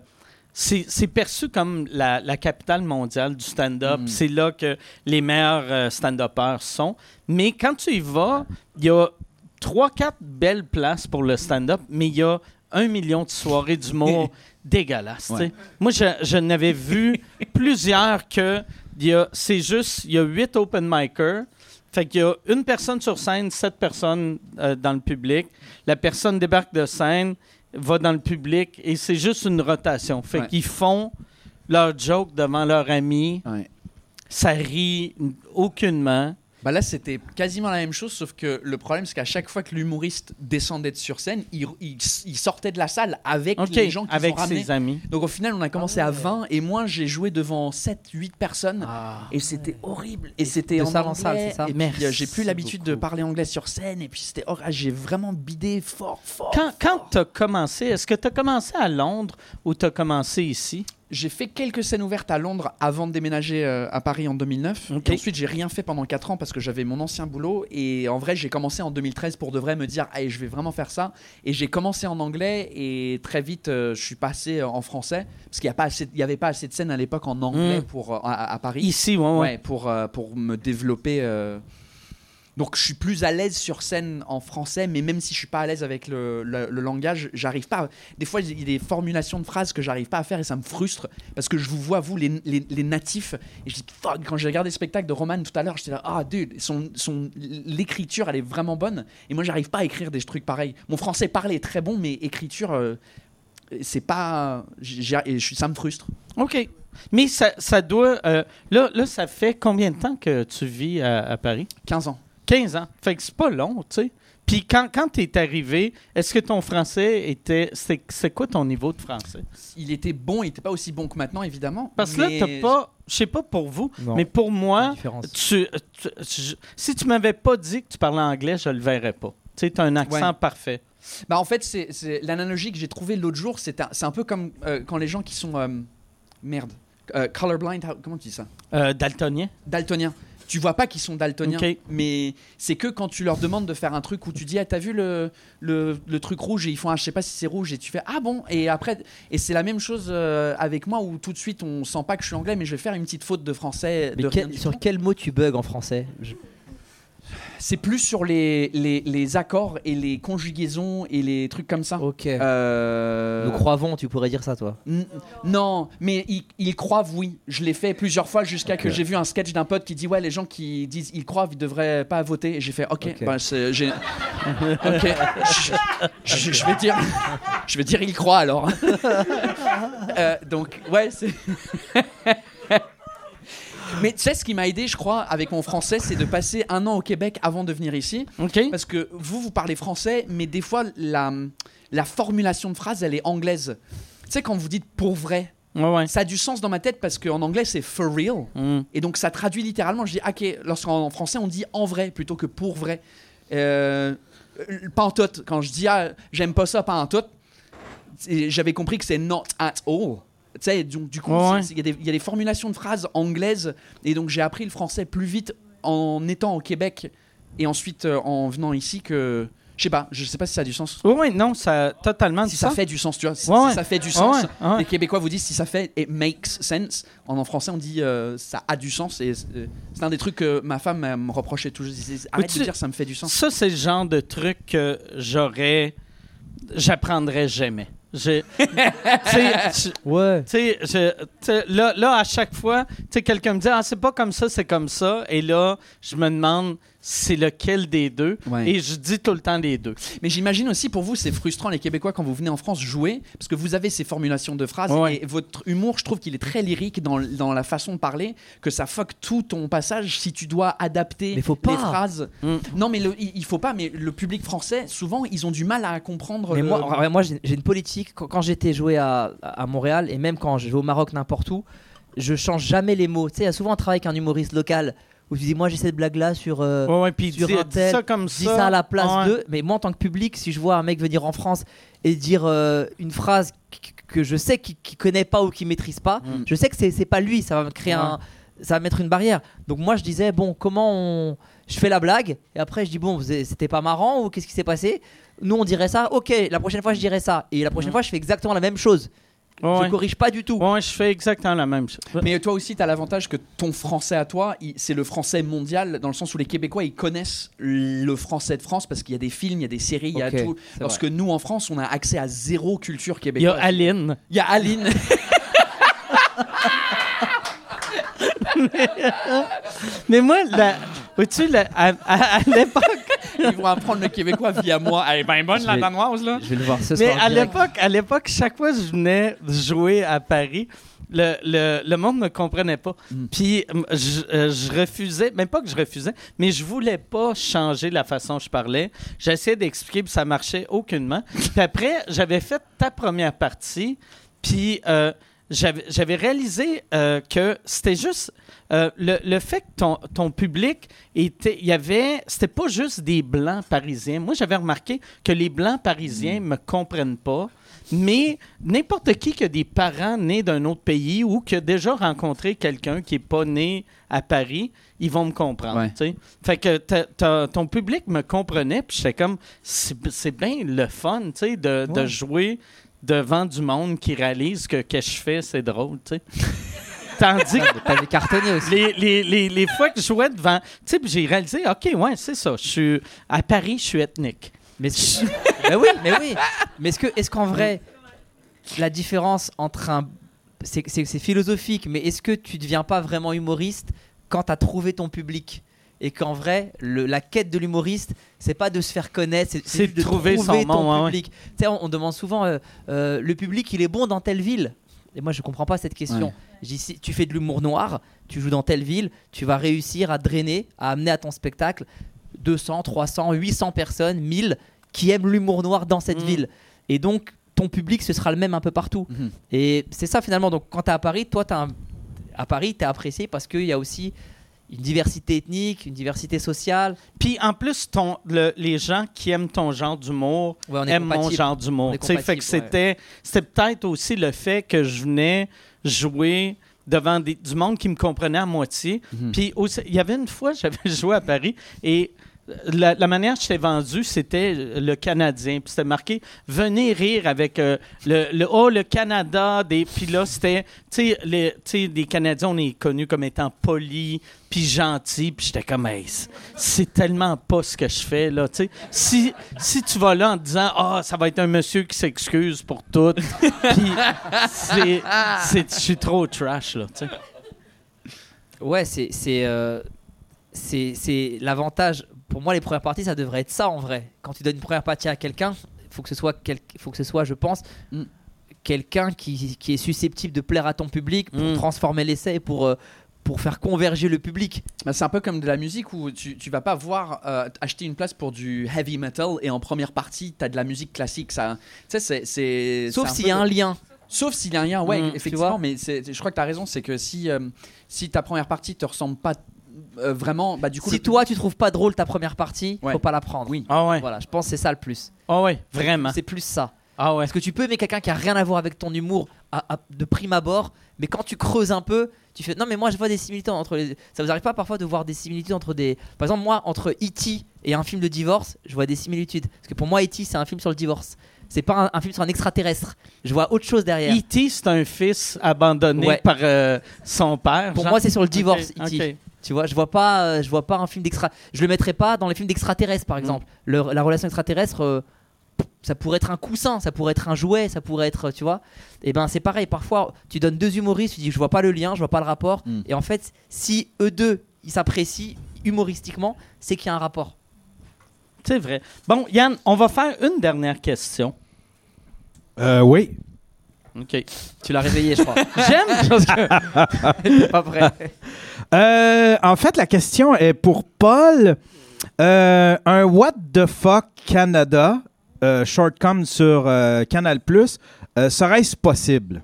A: c'est c'est perçu comme la, la capitale mondiale du stand-up.
E: Mm.
A: C'est là que les meilleurs euh, stand-uppers sont. Mais quand tu y vas, il y a trois, quatre belles places pour le stand-up, mais il y a un million de soirées d'humour *laughs* dégueulasses.
E: Ouais.
A: Moi, je, je n'avais vu *laughs* plusieurs que y a- c'est juste, il y a huit open micers. Fait qu'il y a une personne sur scène, sept personnes euh, dans le public. La personne débarque de scène, va dans le public et c'est juste une rotation. Fait
E: Ouais.
A: qu'ils font leur joke devant leurs amis. Ça rit aucunement.
E: Bah là c'était quasiment la même chose sauf que le problème c'est qu'à chaque fois que l'humoriste descendait de sur scène il, il- il sortait de la salle avec les gens qui
A: avec
E: sont ramenés.
A: ses amis.
E: donc au final on a commencé à 20 et moi j'ai joué devant 7 8 personnes. Et c'était horrible. Et c'était en
D: salle en salle, c'est ça
E: et euh, j'ai plus l'habitude de parler anglais sur scène. Et puis c'était ah, j'ai vraiment bidé fort fort
A: Quand, quand tu as commencé, est-ce que tu as commencé à Londres ou tu as commencé ici?
E: J'ai fait quelques scènes ouvertes à Londres avant de déménager euh, à Paris en 2009
A: Ok.
E: et ensuite j'ai rien fait pendant 4 ans parce que j'avais mon ancien boulot et en vrai j'ai commencé en 2013 pour de vrai me dire allez je vais vraiment faire ça et j'ai commencé en anglais et très vite euh, je suis passé en français parce qu'il n'y avait pas assez de scènes à l'époque en anglais
A: Mm.
E: pour euh, à, à Paris
A: Ici, ouais, ouais.
E: Ouais, pour, euh, pour me développer. Donc je suis plus à l'aise sur scène en français, mais même si je suis pas à l'aise avec le, le- le langage, j'arrive pas. à- Des fois, il y a des formulations de phrases que j'arrive pas à faire et ça me frustre parce que je vous vois, vous, les, les- les natifs, et je dis fuck. Quand j'ai regardé le spectacle de Roman tout à l'heure, j'étais là, ah dude, son, son, l'écriture, elle est vraiment bonne. Et moi, j'arrive pas à écrire des trucs pareils. Mon français parlé est très bon, mais écriture, euh, c'est pas. ça me frustre.
A: OK. Mais ça, ça doit. euh, là, là, ça fait combien de temps que tu vis à, à Paris?
E: 15 ans.
A: 15 ans. Fait que c'est pas long, tu sais. Puis quand, quand tu es arrivé, est-ce que ton français était. C'est c'est quoi ton niveau de français?
E: Il était bon, il était pas aussi bon que maintenant, évidemment.
A: Parce que
E: mais-
A: là, t'as pas. Je sais pas pour vous,
B: Non.
A: mais pour moi, tu, tu- je- si tu m'avais pas dit que tu parlais anglais, je le verrais pas. Tu sais, tu as un accent
E: Ouais.
A: parfait.
E: Bah en fait, c'est c'est- l'analogie que j'ai trouvée l'autre jour, c'est un, c'est un peu comme euh, quand les gens qui sont euh, merde, euh, colorblind, how- comment tu dis ça?
A: Euh, daltonien.
E: Daltonien. Tu vois pas qu'ils sont daltoniens. Mais c'est que quand tu leur demandes de faire un truc où tu dis, ah, t'as vu le, le, le truc rouge et ils font, ah, je sais pas si c'est rouge et tu fais, ah bon? Et après, et c'est la même chose euh, avec moi où tout de suite on sent pas que je suis anglais, mais je vais faire une petite faute de français. De
D: quel- sur quel mot tu bugs en français? Je-
E: C'est plus sur les, les, les accords et les conjugaisons et les trucs comme ça.
D: Ok.
E: Euh,
D: Nous croivons, tu pourrais dire ça, toi.
E: N- Non, mais ils, ils croivent, oui. Je l'ai fait plusieurs fois jusqu'à que j'ai vu un sketch d'un pote qui dit Ouais, les gens qui disent ils croient, ils devraient pas voter. Et j'ai fait Ok,
D: Ok.
E: bah, c'est- j'ai. ok, je vais dire. Je vais dire ils croient alors. *laughs* Euh, donc, ouais, c'est. *laughs* Mais tu sais, ce qui m'a aidé, je crois, avec mon français, c'est de passer un an au Québec avant de venir ici. Parce que vous, vous parlez français, mais des fois, la, la formulation de phrase, elle est anglaise. Tu sais, quand vous dites pour vrai,
A: Ouais, ouais.
E: ça a du sens dans ma tête parce qu'en anglais, c'est for real.
A: Mm.
E: Et donc, ça traduit littéralement. Je dis, ok, lorsqu'en français, on dit en vrai plutôt que pour vrai. Euh, pas en tout. Quand je dis, ah, j'aime pas ça, pas en tout, j'avais compris que c'est not at all. Tu sais, donc, du coup,
A: ouais.
E: il y, a des- il y a des formulations de phrases anglaises. Et donc, j'ai appris le français plus vite en étant au Québec et ensuite euh, en venant ici que. Je sais pas, je sais pas si ça a du sens.
A: Ouais, ouais, non, ça totalement
E: Si ça fait du sens, tu vois. Si,
A: Ouais,
E: si
A: ouais.
E: ça fait du sens,
A: ouais, ouais.
E: les Québécois vous disent si ça fait it makes sense. En, en français, on dit euh, ça a du sens. Et euh, c'est un des trucs que ma femme me reprochait toujours. Elle disait, Arrête
A: tu-
E: de dire ça me fait du sens.
A: Ça, c'est le genre de truc que j'aurais. J'apprendrais jamais.
D: Ouais.
A: là, là, à chaque fois, tu sais, quelqu'un me dit Ah, c'est pas comme ça, c'est comme ça. Et là, je me demande c'est lequel des deux.
E: Ouais.
A: Et je dis tout le temps les deux.
E: Mais j'imagine aussi pour vous, c'est frustrant les Québécois quand vous venez en France jouer parce que vous avez ces formulations de phrases
A: Ouais.
E: et votre humour, je trouve qu'il est très lyrique dans, dans la façon de parler, que ça fuck tout ton passage si tu dois adapter
D: Mais faut
E: les phrases.
A: Mm.
E: Non, mais le- il, faut pas. Mais le public français, souvent, ils ont du mal à comprendre.
D: Mais
E: le-
D: moi, j'ai j'ai une politique. Quand, quand j'étais joué à, à Montréal et même quand je vais au Maroc, n'importe où, je change jamais les mots. Tu sais, il y a souvent un travail avec un humoriste local où tu dis Moi j'ai cette blague là sur. euh,
A: Ouais, ouais, puis
D: sur
A: dis,
D: un
A: dis
D: tel,
A: ça comme
D: dis
A: ça.
D: ça à la place
A: Ouais.
D: de. Mais moi, en tant que public, si je vois un mec venir en France et dire euh, une phrase qu- que je sais qu'il qu'il connaît pas ou qu'il maîtrise pas,
A: Mm.
D: je sais que c'est c'est pas lui. Ça va me créer
A: Ouais.
D: un. Ça va mettre une barrière. Donc moi, je disais Bon, comment on. Je fais la blague et après je dis Bon, c'était pas marrant ou qu'est-ce qui s'est passé? Nous, on dirait ça. Ok, la prochaine fois, je dirais ça. Et la prochaine fois, je fais exactement la même chose.
A: Ouais,
D: Je corrige pas du tout.
A: Ouais, je fais exactement la même chose.
E: Mais toi aussi, tu as l'avantage que ton français à toi, c'est le français mondial, dans le sens où les Québécois, ils connaissent le français de France parce qu'il y a des films, il y a des séries, il y a tout. Parce
D: vrai.
E: que nous, en France, on a accès à zéro culture
A: Il y
E: québécoise.
A: a Aline.
E: Il y a Aline. *laughs* *laughs*
A: Mais moi, la, vois-tu, la- à, à- à l'époque,
E: Ils vont apprendre le québécois via moi. Elle est bien bonne,
D: Je
E: la
D: vais-
E: danoise, là.
D: Je vais le voir ce
A: mais
D: soir.
A: à l'époque, à l'époque, chaque fois que je venais jouer à Paris, le, le, le monde ne comprenait pas.
E: Mm.
A: Puis je, euh, je refusais, même pas que je refusais, mais je voulais pas changer la façon dont je parlais. J'essayais d'expliquer, puis ça marchait aucunement. Puis après, j'avais fait ta première partie, puis euh, j'avais réalisé euh, que c'était juste euh, le, le fait que ton, ton public était. Il y avait. C'était pas juste des blancs parisiens. Moi, j'avais remarqué que les blancs parisiens me comprennent pas. Mais n'importe qui qui a des parents nés d'un autre pays ou qui a déjà rencontré quelqu'un qui n'est pas né à Paris, ils vont me comprendre.
E: Ouais.
A: tu sais. Fait que ton public me comprenait, puis j'étais comme, c'est bien le fun sais, de, de jouer devant du monde qui réalise que ce que je fais, c'est drôle. tu sais. *laughs* Tandis que
D: aussi.
A: les, les, les, les fois que je jouais devant, tu sais, j'ai réalisé, OK, ouais, c'est ça. Je suis à Paris, je suis ethnique.
D: Mais, mais *laughs* oui, mais oui. Mais est-ce que, est-ce qu'en vrai, la différence entre un, c'est, c'est- c'est philosophique, mais est-ce que tu deviens pas vraiment humoriste quand t'as trouvé ton public? Et qu'en vrai, le- la quête de l'humoriste, c'est pas de se faire connaître, c'est,
A: de trouver son
D: ton
A: ouais.
D: public. On, on demande souvent, euh, euh, le public, il est bon dans telle ville. Et moi, je comprends pas cette question.
E: Ouais.
D: Je dis, si tu fais de l'humour noir, tu joues dans telle ville, tu vas réussir à drainer, à amener à ton spectacle 200, 300, 800 personnes, 1000 qui aiment l'humour noir dans cette
A: Mm.
D: ville. Et donc, ton public, ce sera le même un peu partout.
E: Mhm.
D: Et c'est ça finalement. Donc, quand tu es à Paris, toi, un- à Paris, tu es apprécié parce qu'il y a aussi une diversité ethnique, une diversité sociale.
A: Puis en plus, ton, le- les gens qui aiment ton genre d'humour
D: Ouais,
A: aiment mon genre d'humour. Fait que c'était c'était peut-être aussi le fait que je venais jouer devant des- du monde qui me comprenait à moitié.
E: Mhm.
A: Puis il y avait une fois, *laughs* j'avais joué à Paris et la, manière que j'étais vendu, c'était le Canadien. Puis c'était marqué Venez rire avec euh, le, Oh, le Canada. Des, puis là, c'était, tu sais, les- Canadiens, on est connus comme étant polis, puis gentils. Puis j'étais comme, Hey, c'est- tellement pas ce que je fais, là. Tu sais, si, si tu vas là en te disant Ah, ça va être un monsieur qui s'excuse pour tout, *laughs* puis je suis trop trash, là, tu sais.
D: Ouais, c'est c'est euh, l'avantage. Pour moi, les premières parties, ça devrait être ça en vrai. Quand tu donnes une première partie à quelqu'un, il faut que ce soit quel- faut que ce soit, je pense,
E: Mm.
D: quelqu'un qui, qui est susceptible de plaire à ton public pour
A: Mm.
D: transformer l'essai et pour euh, pour faire converger le public.
E: Bah, c'est un peu comme de la musique où tu, tu vas pas voir euh, acheter une place pour du heavy metal et en première partie tu as de la musique classique ça c'est c'est
D: Sauf s'il y a un lien.
E: sauf s'il y a un lien ouais
A: Mm,
E: effectivement mais je crois que tu as raison c'est que si euh, si ta première partie te ressemble pas euh, vraiment bah du coup
D: si
E: le-
D: toi tu trouves pas drôle ta première partie,
E: Ouais.
D: faut pas la prendre.
E: Oui.
A: Ah ouais.
D: Voilà, je pense que c'est ça le plus.
A: Ah ouais, vraiment.
D: C'est plus ça.
A: Ah ouais.
D: Parce que tu peux aimer quelqu'un qui a rien à voir avec ton humour à- à- de prime abord, mais quand tu creuses un peu, tu fais non mais moi je vois des similitudes entre les. Ça vous arrive pas parfois de voir des similitudes entre des. Par exemple moi entre E.T. et un film de divorce, je vois des similitudes. Parce que pour moi E.T. c'est un film sur le divorce. C'est pas un, un film sur un extraterrestre. Je vois autre chose derrière.
A: E.T., c'est un fils abandonné
D: Ouais.
A: par euh, son père.
D: Pour
A: genre?
D: moi c'est sur le divorce
A: Ok,
D: E.T.
A: ok.
D: Tu vois, je vois pas, euh, je vois pas un film d'extra. Je le mettrais pas dans les films d'extraterrestres, par exemple. Le- la relation extraterrestre, euh, ça pourrait être un coussin, ça pourrait être un jouet, ça pourrait être, tu vois. Et ben c'est pareil. Parfois, tu donnes deux humoristes, tu dis je vois pas le lien, je vois pas le rapport.
E: Mm.
D: Et en fait, si eux deux ils s'apprécient humoristiquement, c'est qu'il y a un rapport.
A: C'est vrai. Bon, Yann, on va faire une dernière question.
B: Euh, oui.
A: OK.
D: Tu l'as réveillé, je crois. *laughs*
A: J'aime.
D: T'es *laughs* pas prêt.
B: Euh, en fait, la question est pour Paul. Euh, un What the fuck Canada, euh, shortcom sur euh, Canal Plus, serait-ce possible?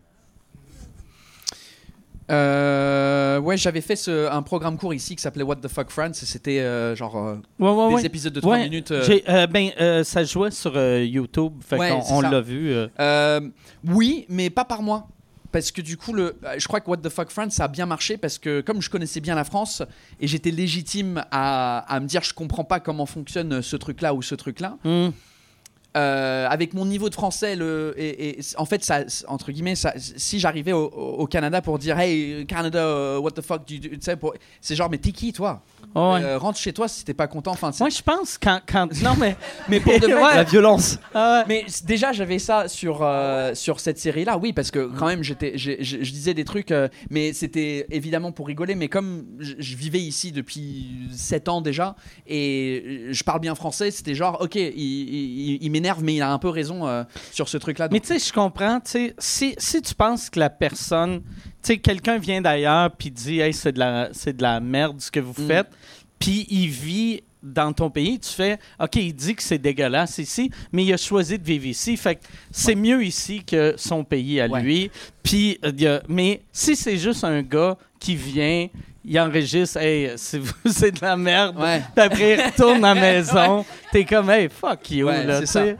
E: Euh, ouais j'avais fait ce- un programme court ici qui s'appelait What the fuck France et c'était euh, genre euh,
A: Ouais, ouais,
E: des
A: ouais.
E: épisodes de 3
A: Ouais,
E: minutes euh,
A: euh, ben, ça jouait sur YouTube. Fait on l'a vu.
E: oui, mais pas par moi. Parce que du coup, le, je crois que What the Fuck France, ça a bien marché parce que comme je connaissais bien la France et j'étais légitime à, à me dire je comprends pas comment fonctionne ce truc-là ou ce truc-là,
A: Hmm.
E: Euh, avec mon niveau de français, le, et, et en fait, ça, entre guillemets, ça, si j'arrivais au, au Canada pour dire Hey, Canada, euh, what the fuck, tu sais, c'est genre, mais t'es qui toi?
A: Ouais.
E: Euh, Rentre chez toi si t'es pas content. Enfin,
A: Moi, je pense quand, quand. Non, mais. *laughs*
E: mais pour de vrai.
D: La violence.
A: Ah ouais.
E: Mais déjà, j'avais ça sur, euh, sur cette série-là, oui, parce que quand même, j'étais, je disais des trucs, euh, mais c'était évidemment pour rigoler, mais comme je, vivais ici depuis 7 ans déjà, et je parle bien français, c'était genre, ok, il, il- il m'énerve, mais il a un peu raison euh, sur ce truc-là.
A: Mais
E: donc-
A: tu sais, je comprends. tu sais, Si, si tu penses que la personne. Tu sais, quelqu'un vient d'ailleurs puis dit Hey, c'est de, la, c'est de la merde ce que vous
E: Mm.
A: faites, puis il vit dans ton pays, tu fais OK, il dit que c'est dégueulasse ici, mais il a choisi de vivre ici. Fait que c'est mieux ici que son pays à
E: Ouais.
A: lui. Puis, euh, mais si c'est juste un gars qui vient. Il enregistre, hey, c'est *laughs* c'est de la merde.
E: Ouais.
A: Puis après, il retourne à la *laughs* maison. T'es comme, hey, fuck you, là,
E: c'est.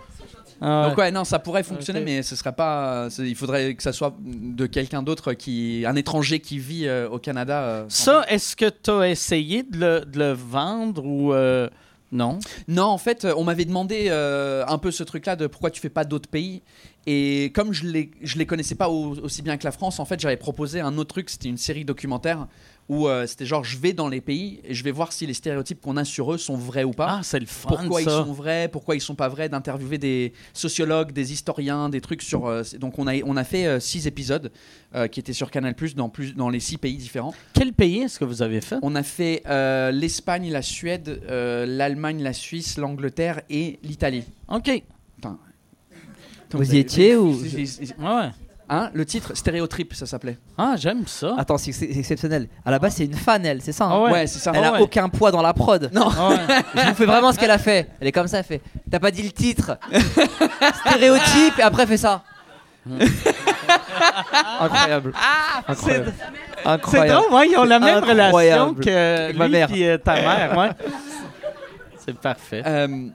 A: Ah ouais.
E: Donc ouais, non, ça pourrait fonctionner, mais ce serait pas. Il faudrait que ça soit de quelqu'un d'autre qui, un étranger qui vit euh, au Canada. euh,
A: Ça, est-ce que tu as essayé de le, de le vendre ou euh, non?
E: Non, en fait, on m'avait demandé un peu ce truc-là de pourquoi tu fais pas d'autres pays. Et comme je les, je les connaissais pas au- aussi bien que la France, en fait, j'avais proposé un autre truc. C'était une série documentaire où euh, c'était genre je vais dans les pays et je vais voir si les stéréotypes qu'on a sur eux sont vrais ou pas.
A: Ah, c'est le fun,
E: pourquoi
A: ça.
E: ils sont vrais, pourquoi ils sont pas vrais, d'interviewer des sociologues, des historiens, des trucs sur. euh, c'est- donc on a on a fait euh, six épisodes euh, qui étaient sur Canal dans plus dans les six pays différents.
A: Quel pays est-ce que vous avez fait?
E: On a fait euh, l'Espagne, la Suède, euh, l'Allemagne, la Suisse, l'Angleterre et l'Italie.
A: OK.
E: Putain.
D: Vous y étiez ou
A: Ouais.
E: Hein, le titre Stéréotrip, ça s'appelle.
A: Ah, j'aime ça.
D: Attends, c'est c'est exceptionnel. À la base, c'est une fan, elle, c'est ça. hein
A: Ah ouais.
E: Ouais, c'est ça.
D: Elle
A: Ah
D: a
A: ouais.
D: aucun poids dans la prod.
E: Non.
A: Ah ouais. *laughs*
D: Je vous fais vraiment ce qu'elle a fait. Elle est comme ça, elle fait. T'as pas dit le titre. *laughs* Stéréotype et après fait ça. Incroyable. *laughs* Incroyable.
A: C'est
D: Incroyable.
A: drôle, ouais, ils ont la même relation
D: Incroyable.
A: que
D: Avec ma
A: lui
D: mère.
A: puis, euh, ta mère, ouais. C'est parfait.
E: Euh,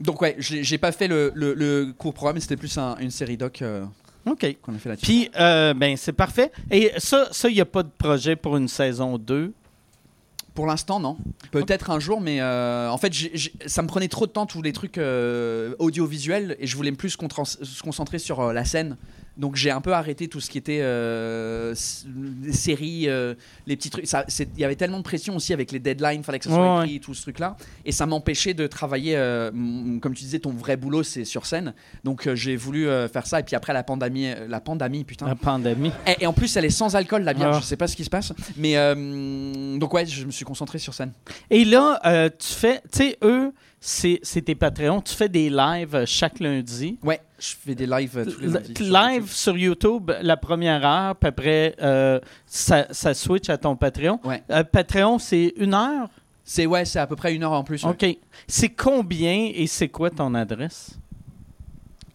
E: donc ouais, j'ai j'ai pas fait le, le- le court programme, c'était plus un- une série doc. euh.
A: OK.
E: qu'on a fait là-dessus.
A: Puis, euh, ben, c'est parfait. Et ça, ça, il n'y a pas de projet pour une saison 2.
E: Pour l'instant, non. Peut-être un jour, mais euh, en fait, ça me prenait trop de temps tous les trucs euh, audiovisuels et je voulais plus se concentrer sur euh, la scène. Donc j'ai un peu arrêté tout ce qui était euh, les séries, euh, les petits trucs. Il y avait tellement de pression aussi avec les deadlines, fallait que ça soit
A: Ouais,
E: écrit, tout ce truc-là. Et ça m'empêchait de travailler. euh, comme tu disais, ton vrai boulot, c'est sur scène. Donc euh, j'ai voulu faire ça. Et puis après, la pandémie, la pandémie putain.
A: La pandémie.
E: Et, et en plus, elle est sans alcool, la bière.
A: Ah.
E: Je sais pas ce qui se passe. Mais donc, ouais, je me suis concentré sur scène.
A: Et là, tu fais, tu sais, eux, c'est tes Patreons. Tu fais des lives euh, chaque lundi.
E: Ouais, je fais des lives euh, tous les lundis sur
A: live
E: YouTube.
A: sur YouTube la première heure, puis après, euh, ça, ça switch à ton Patreon.
E: Ouais.
A: Euh, Patreon, c'est une heure?
E: C'est ouais, c'est à peu près une heure en plus. ouais.
A: OK. C'est combien et c'est quoi ton adresse?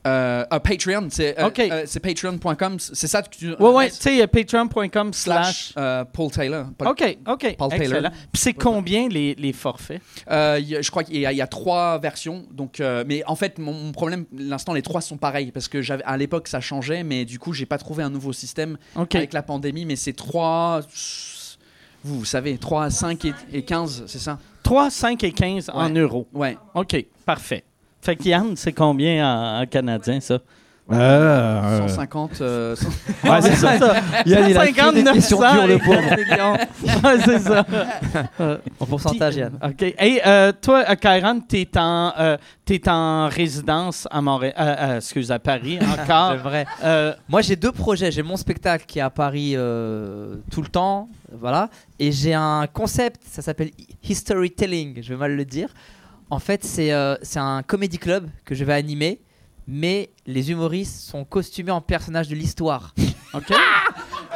E: Euh, ah, Patreon, c'est euh,
A: Ok.
E: euh, c'est patreon.com. C'est ça que tu.
A: Ouais, ouais, tu sais, patreon.com slash...
E: Paul Taylor. Paul-
A: OK, OK.
E: Paul
A: excellent.
E: Taylor.
A: Puis c'est combien les, les forfaits?
E: A- je crois qu'il y, a- il y a trois versions. Donc, mais en fait, mon, mon problème, l'instant, les trois sont pareils parce que à l'époque ça changeait, mais du coup, j'ai pas trouvé un nouveau système avec la pandémie. Mais c'est trois. Vous, vous savez, 3, 5 et, et 15, c'est ça?
A: 3, 5 et 15 en euros.
E: Ouais.
A: OK, parfait. Fait que Yann, c'est combien en, en canadien, ça?
B: Euh,
E: 150. euh, cent-
B: ouais, c'est ça. *laughs*
C: Yann, il a que
A: 150,
C: des questions
A: 900
C: dures, le pauvre.
A: 4 *laughs* millions. Ouais, c'est ça. *laughs*
D: En pourcentage, Yann.
A: OK. Et euh, toi, euh, Kairan, t'es en, euh, t'es en résidence à Montréal, euh, euh, excuse, à Paris
D: C'est
A: encore.
D: vrai.
A: Euh,
D: Moi, j'ai deux projets. J'ai mon spectacle qui est à Paris euh, tout le temps, voilà. Et j'ai un concept, ça s'appelle Historytelling. Je vais mal le dire. En fait, c'est euh, c'est un comédie club que je vais animer, mais les humoristes sont costumés en personnages de l'histoire. *laughs*
A: OK.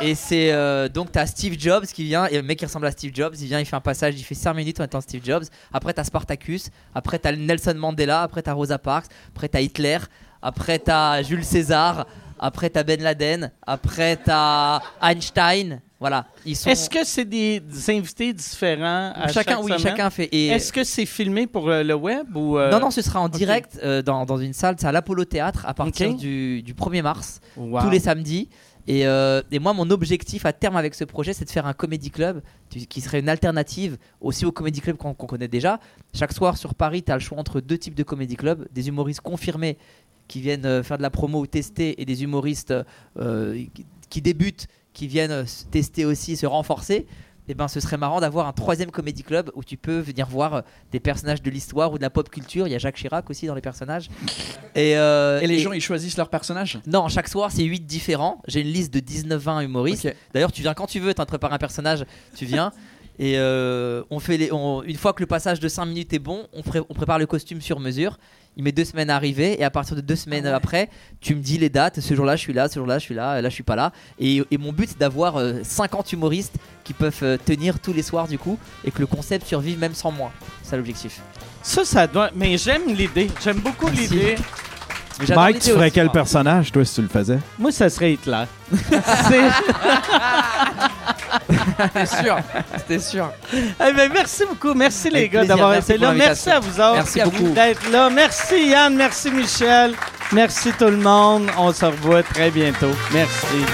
D: Et c'est euh, donc t'as Steve Jobs qui vient, et le mec qui ressemble à Steve Jobs, il vient, il fait un passage, il fait 5 minutes en étant Steve Jobs. Après t'as Spartacus, après t'as Nelson Mandela, après t'as Rosa Parks, après t'as Hitler, après t'as Jules César, après t'as Ben Laden, après t'as Einstein. Voilà, ils sont.
A: Est-ce que c'est des, des invités différents à
D: chacun,
A: chaque
D: oui,
A: semaine?
D: chacun fait. Et
A: Est-ce que c'est filmé pour euh, le web ou euh,
D: non, non, ce sera en direct euh, dans, dans une salle, c'est à l'Apollo Théâtre à partir du, du 1er mars.
A: Wow.
D: tous les samedis. Et, et moi, mon objectif à terme avec ce projet, c'est de faire un comédie club qui serait une alternative aussi au comédie club qu'on qu'on connaît déjà. Chaque soir sur Paris, tu as le choix entre deux types de comédie club des humoristes confirmés qui viennent faire de la promo ou tester, et des humoristes qui débutent, qui viennent euh, se tester aussi, se renforcer. Et ben, ce serait marrant d'avoir un troisième comédie club où tu peux venir voir euh, des personnages de l'histoire ou de la pop culture. Il y a Jacques Chirac aussi dans les personnages. Et, euh,
E: Et les
D: et-
E: gens, ils choisissent leur personnage
D: non, chaque soir, c'est 8 différents. J'ai une liste de 19-20 humoristes. D'ailleurs, tu viens quand tu veux, tu prépares un personnage, tu viens. *laughs* Et euh, on fait les, on- une fois que le passage de 5 minutes est bon, on, pré- on prépare le costume sur mesure. Il met deux semaines à arriver et à partir de deux semaines après, tu me dis les dates. Ce jour-là, je suis là, ce jour-là, je suis là, là, je suis pas là. Et, et mon but, c'est d'avoir euh, 50 humoristes qui peuvent euh, tenir tous les soirs du coup et que le concept survive même sans moi. C'est ça l'objectif.
A: Ça, ça doit. Mais j'aime l'idée. J'aime beaucoup l'idée.
B: Mike, tu ferais quel personnage, toi, si tu le faisais?
A: Moi, ça serait Hitler. *laughs* C'est-
E: C'était sûr. C'était sûr.
A: Eh ben, merci beaucoup. Merci les
D: Avec
A: gars d'avoir été là. Merci à vous autres
D: Merci beaucoup.
A: d'être là. Merci Yann. Merci Michel. Merci tout le monde. On se revoit très bientôt. Merci.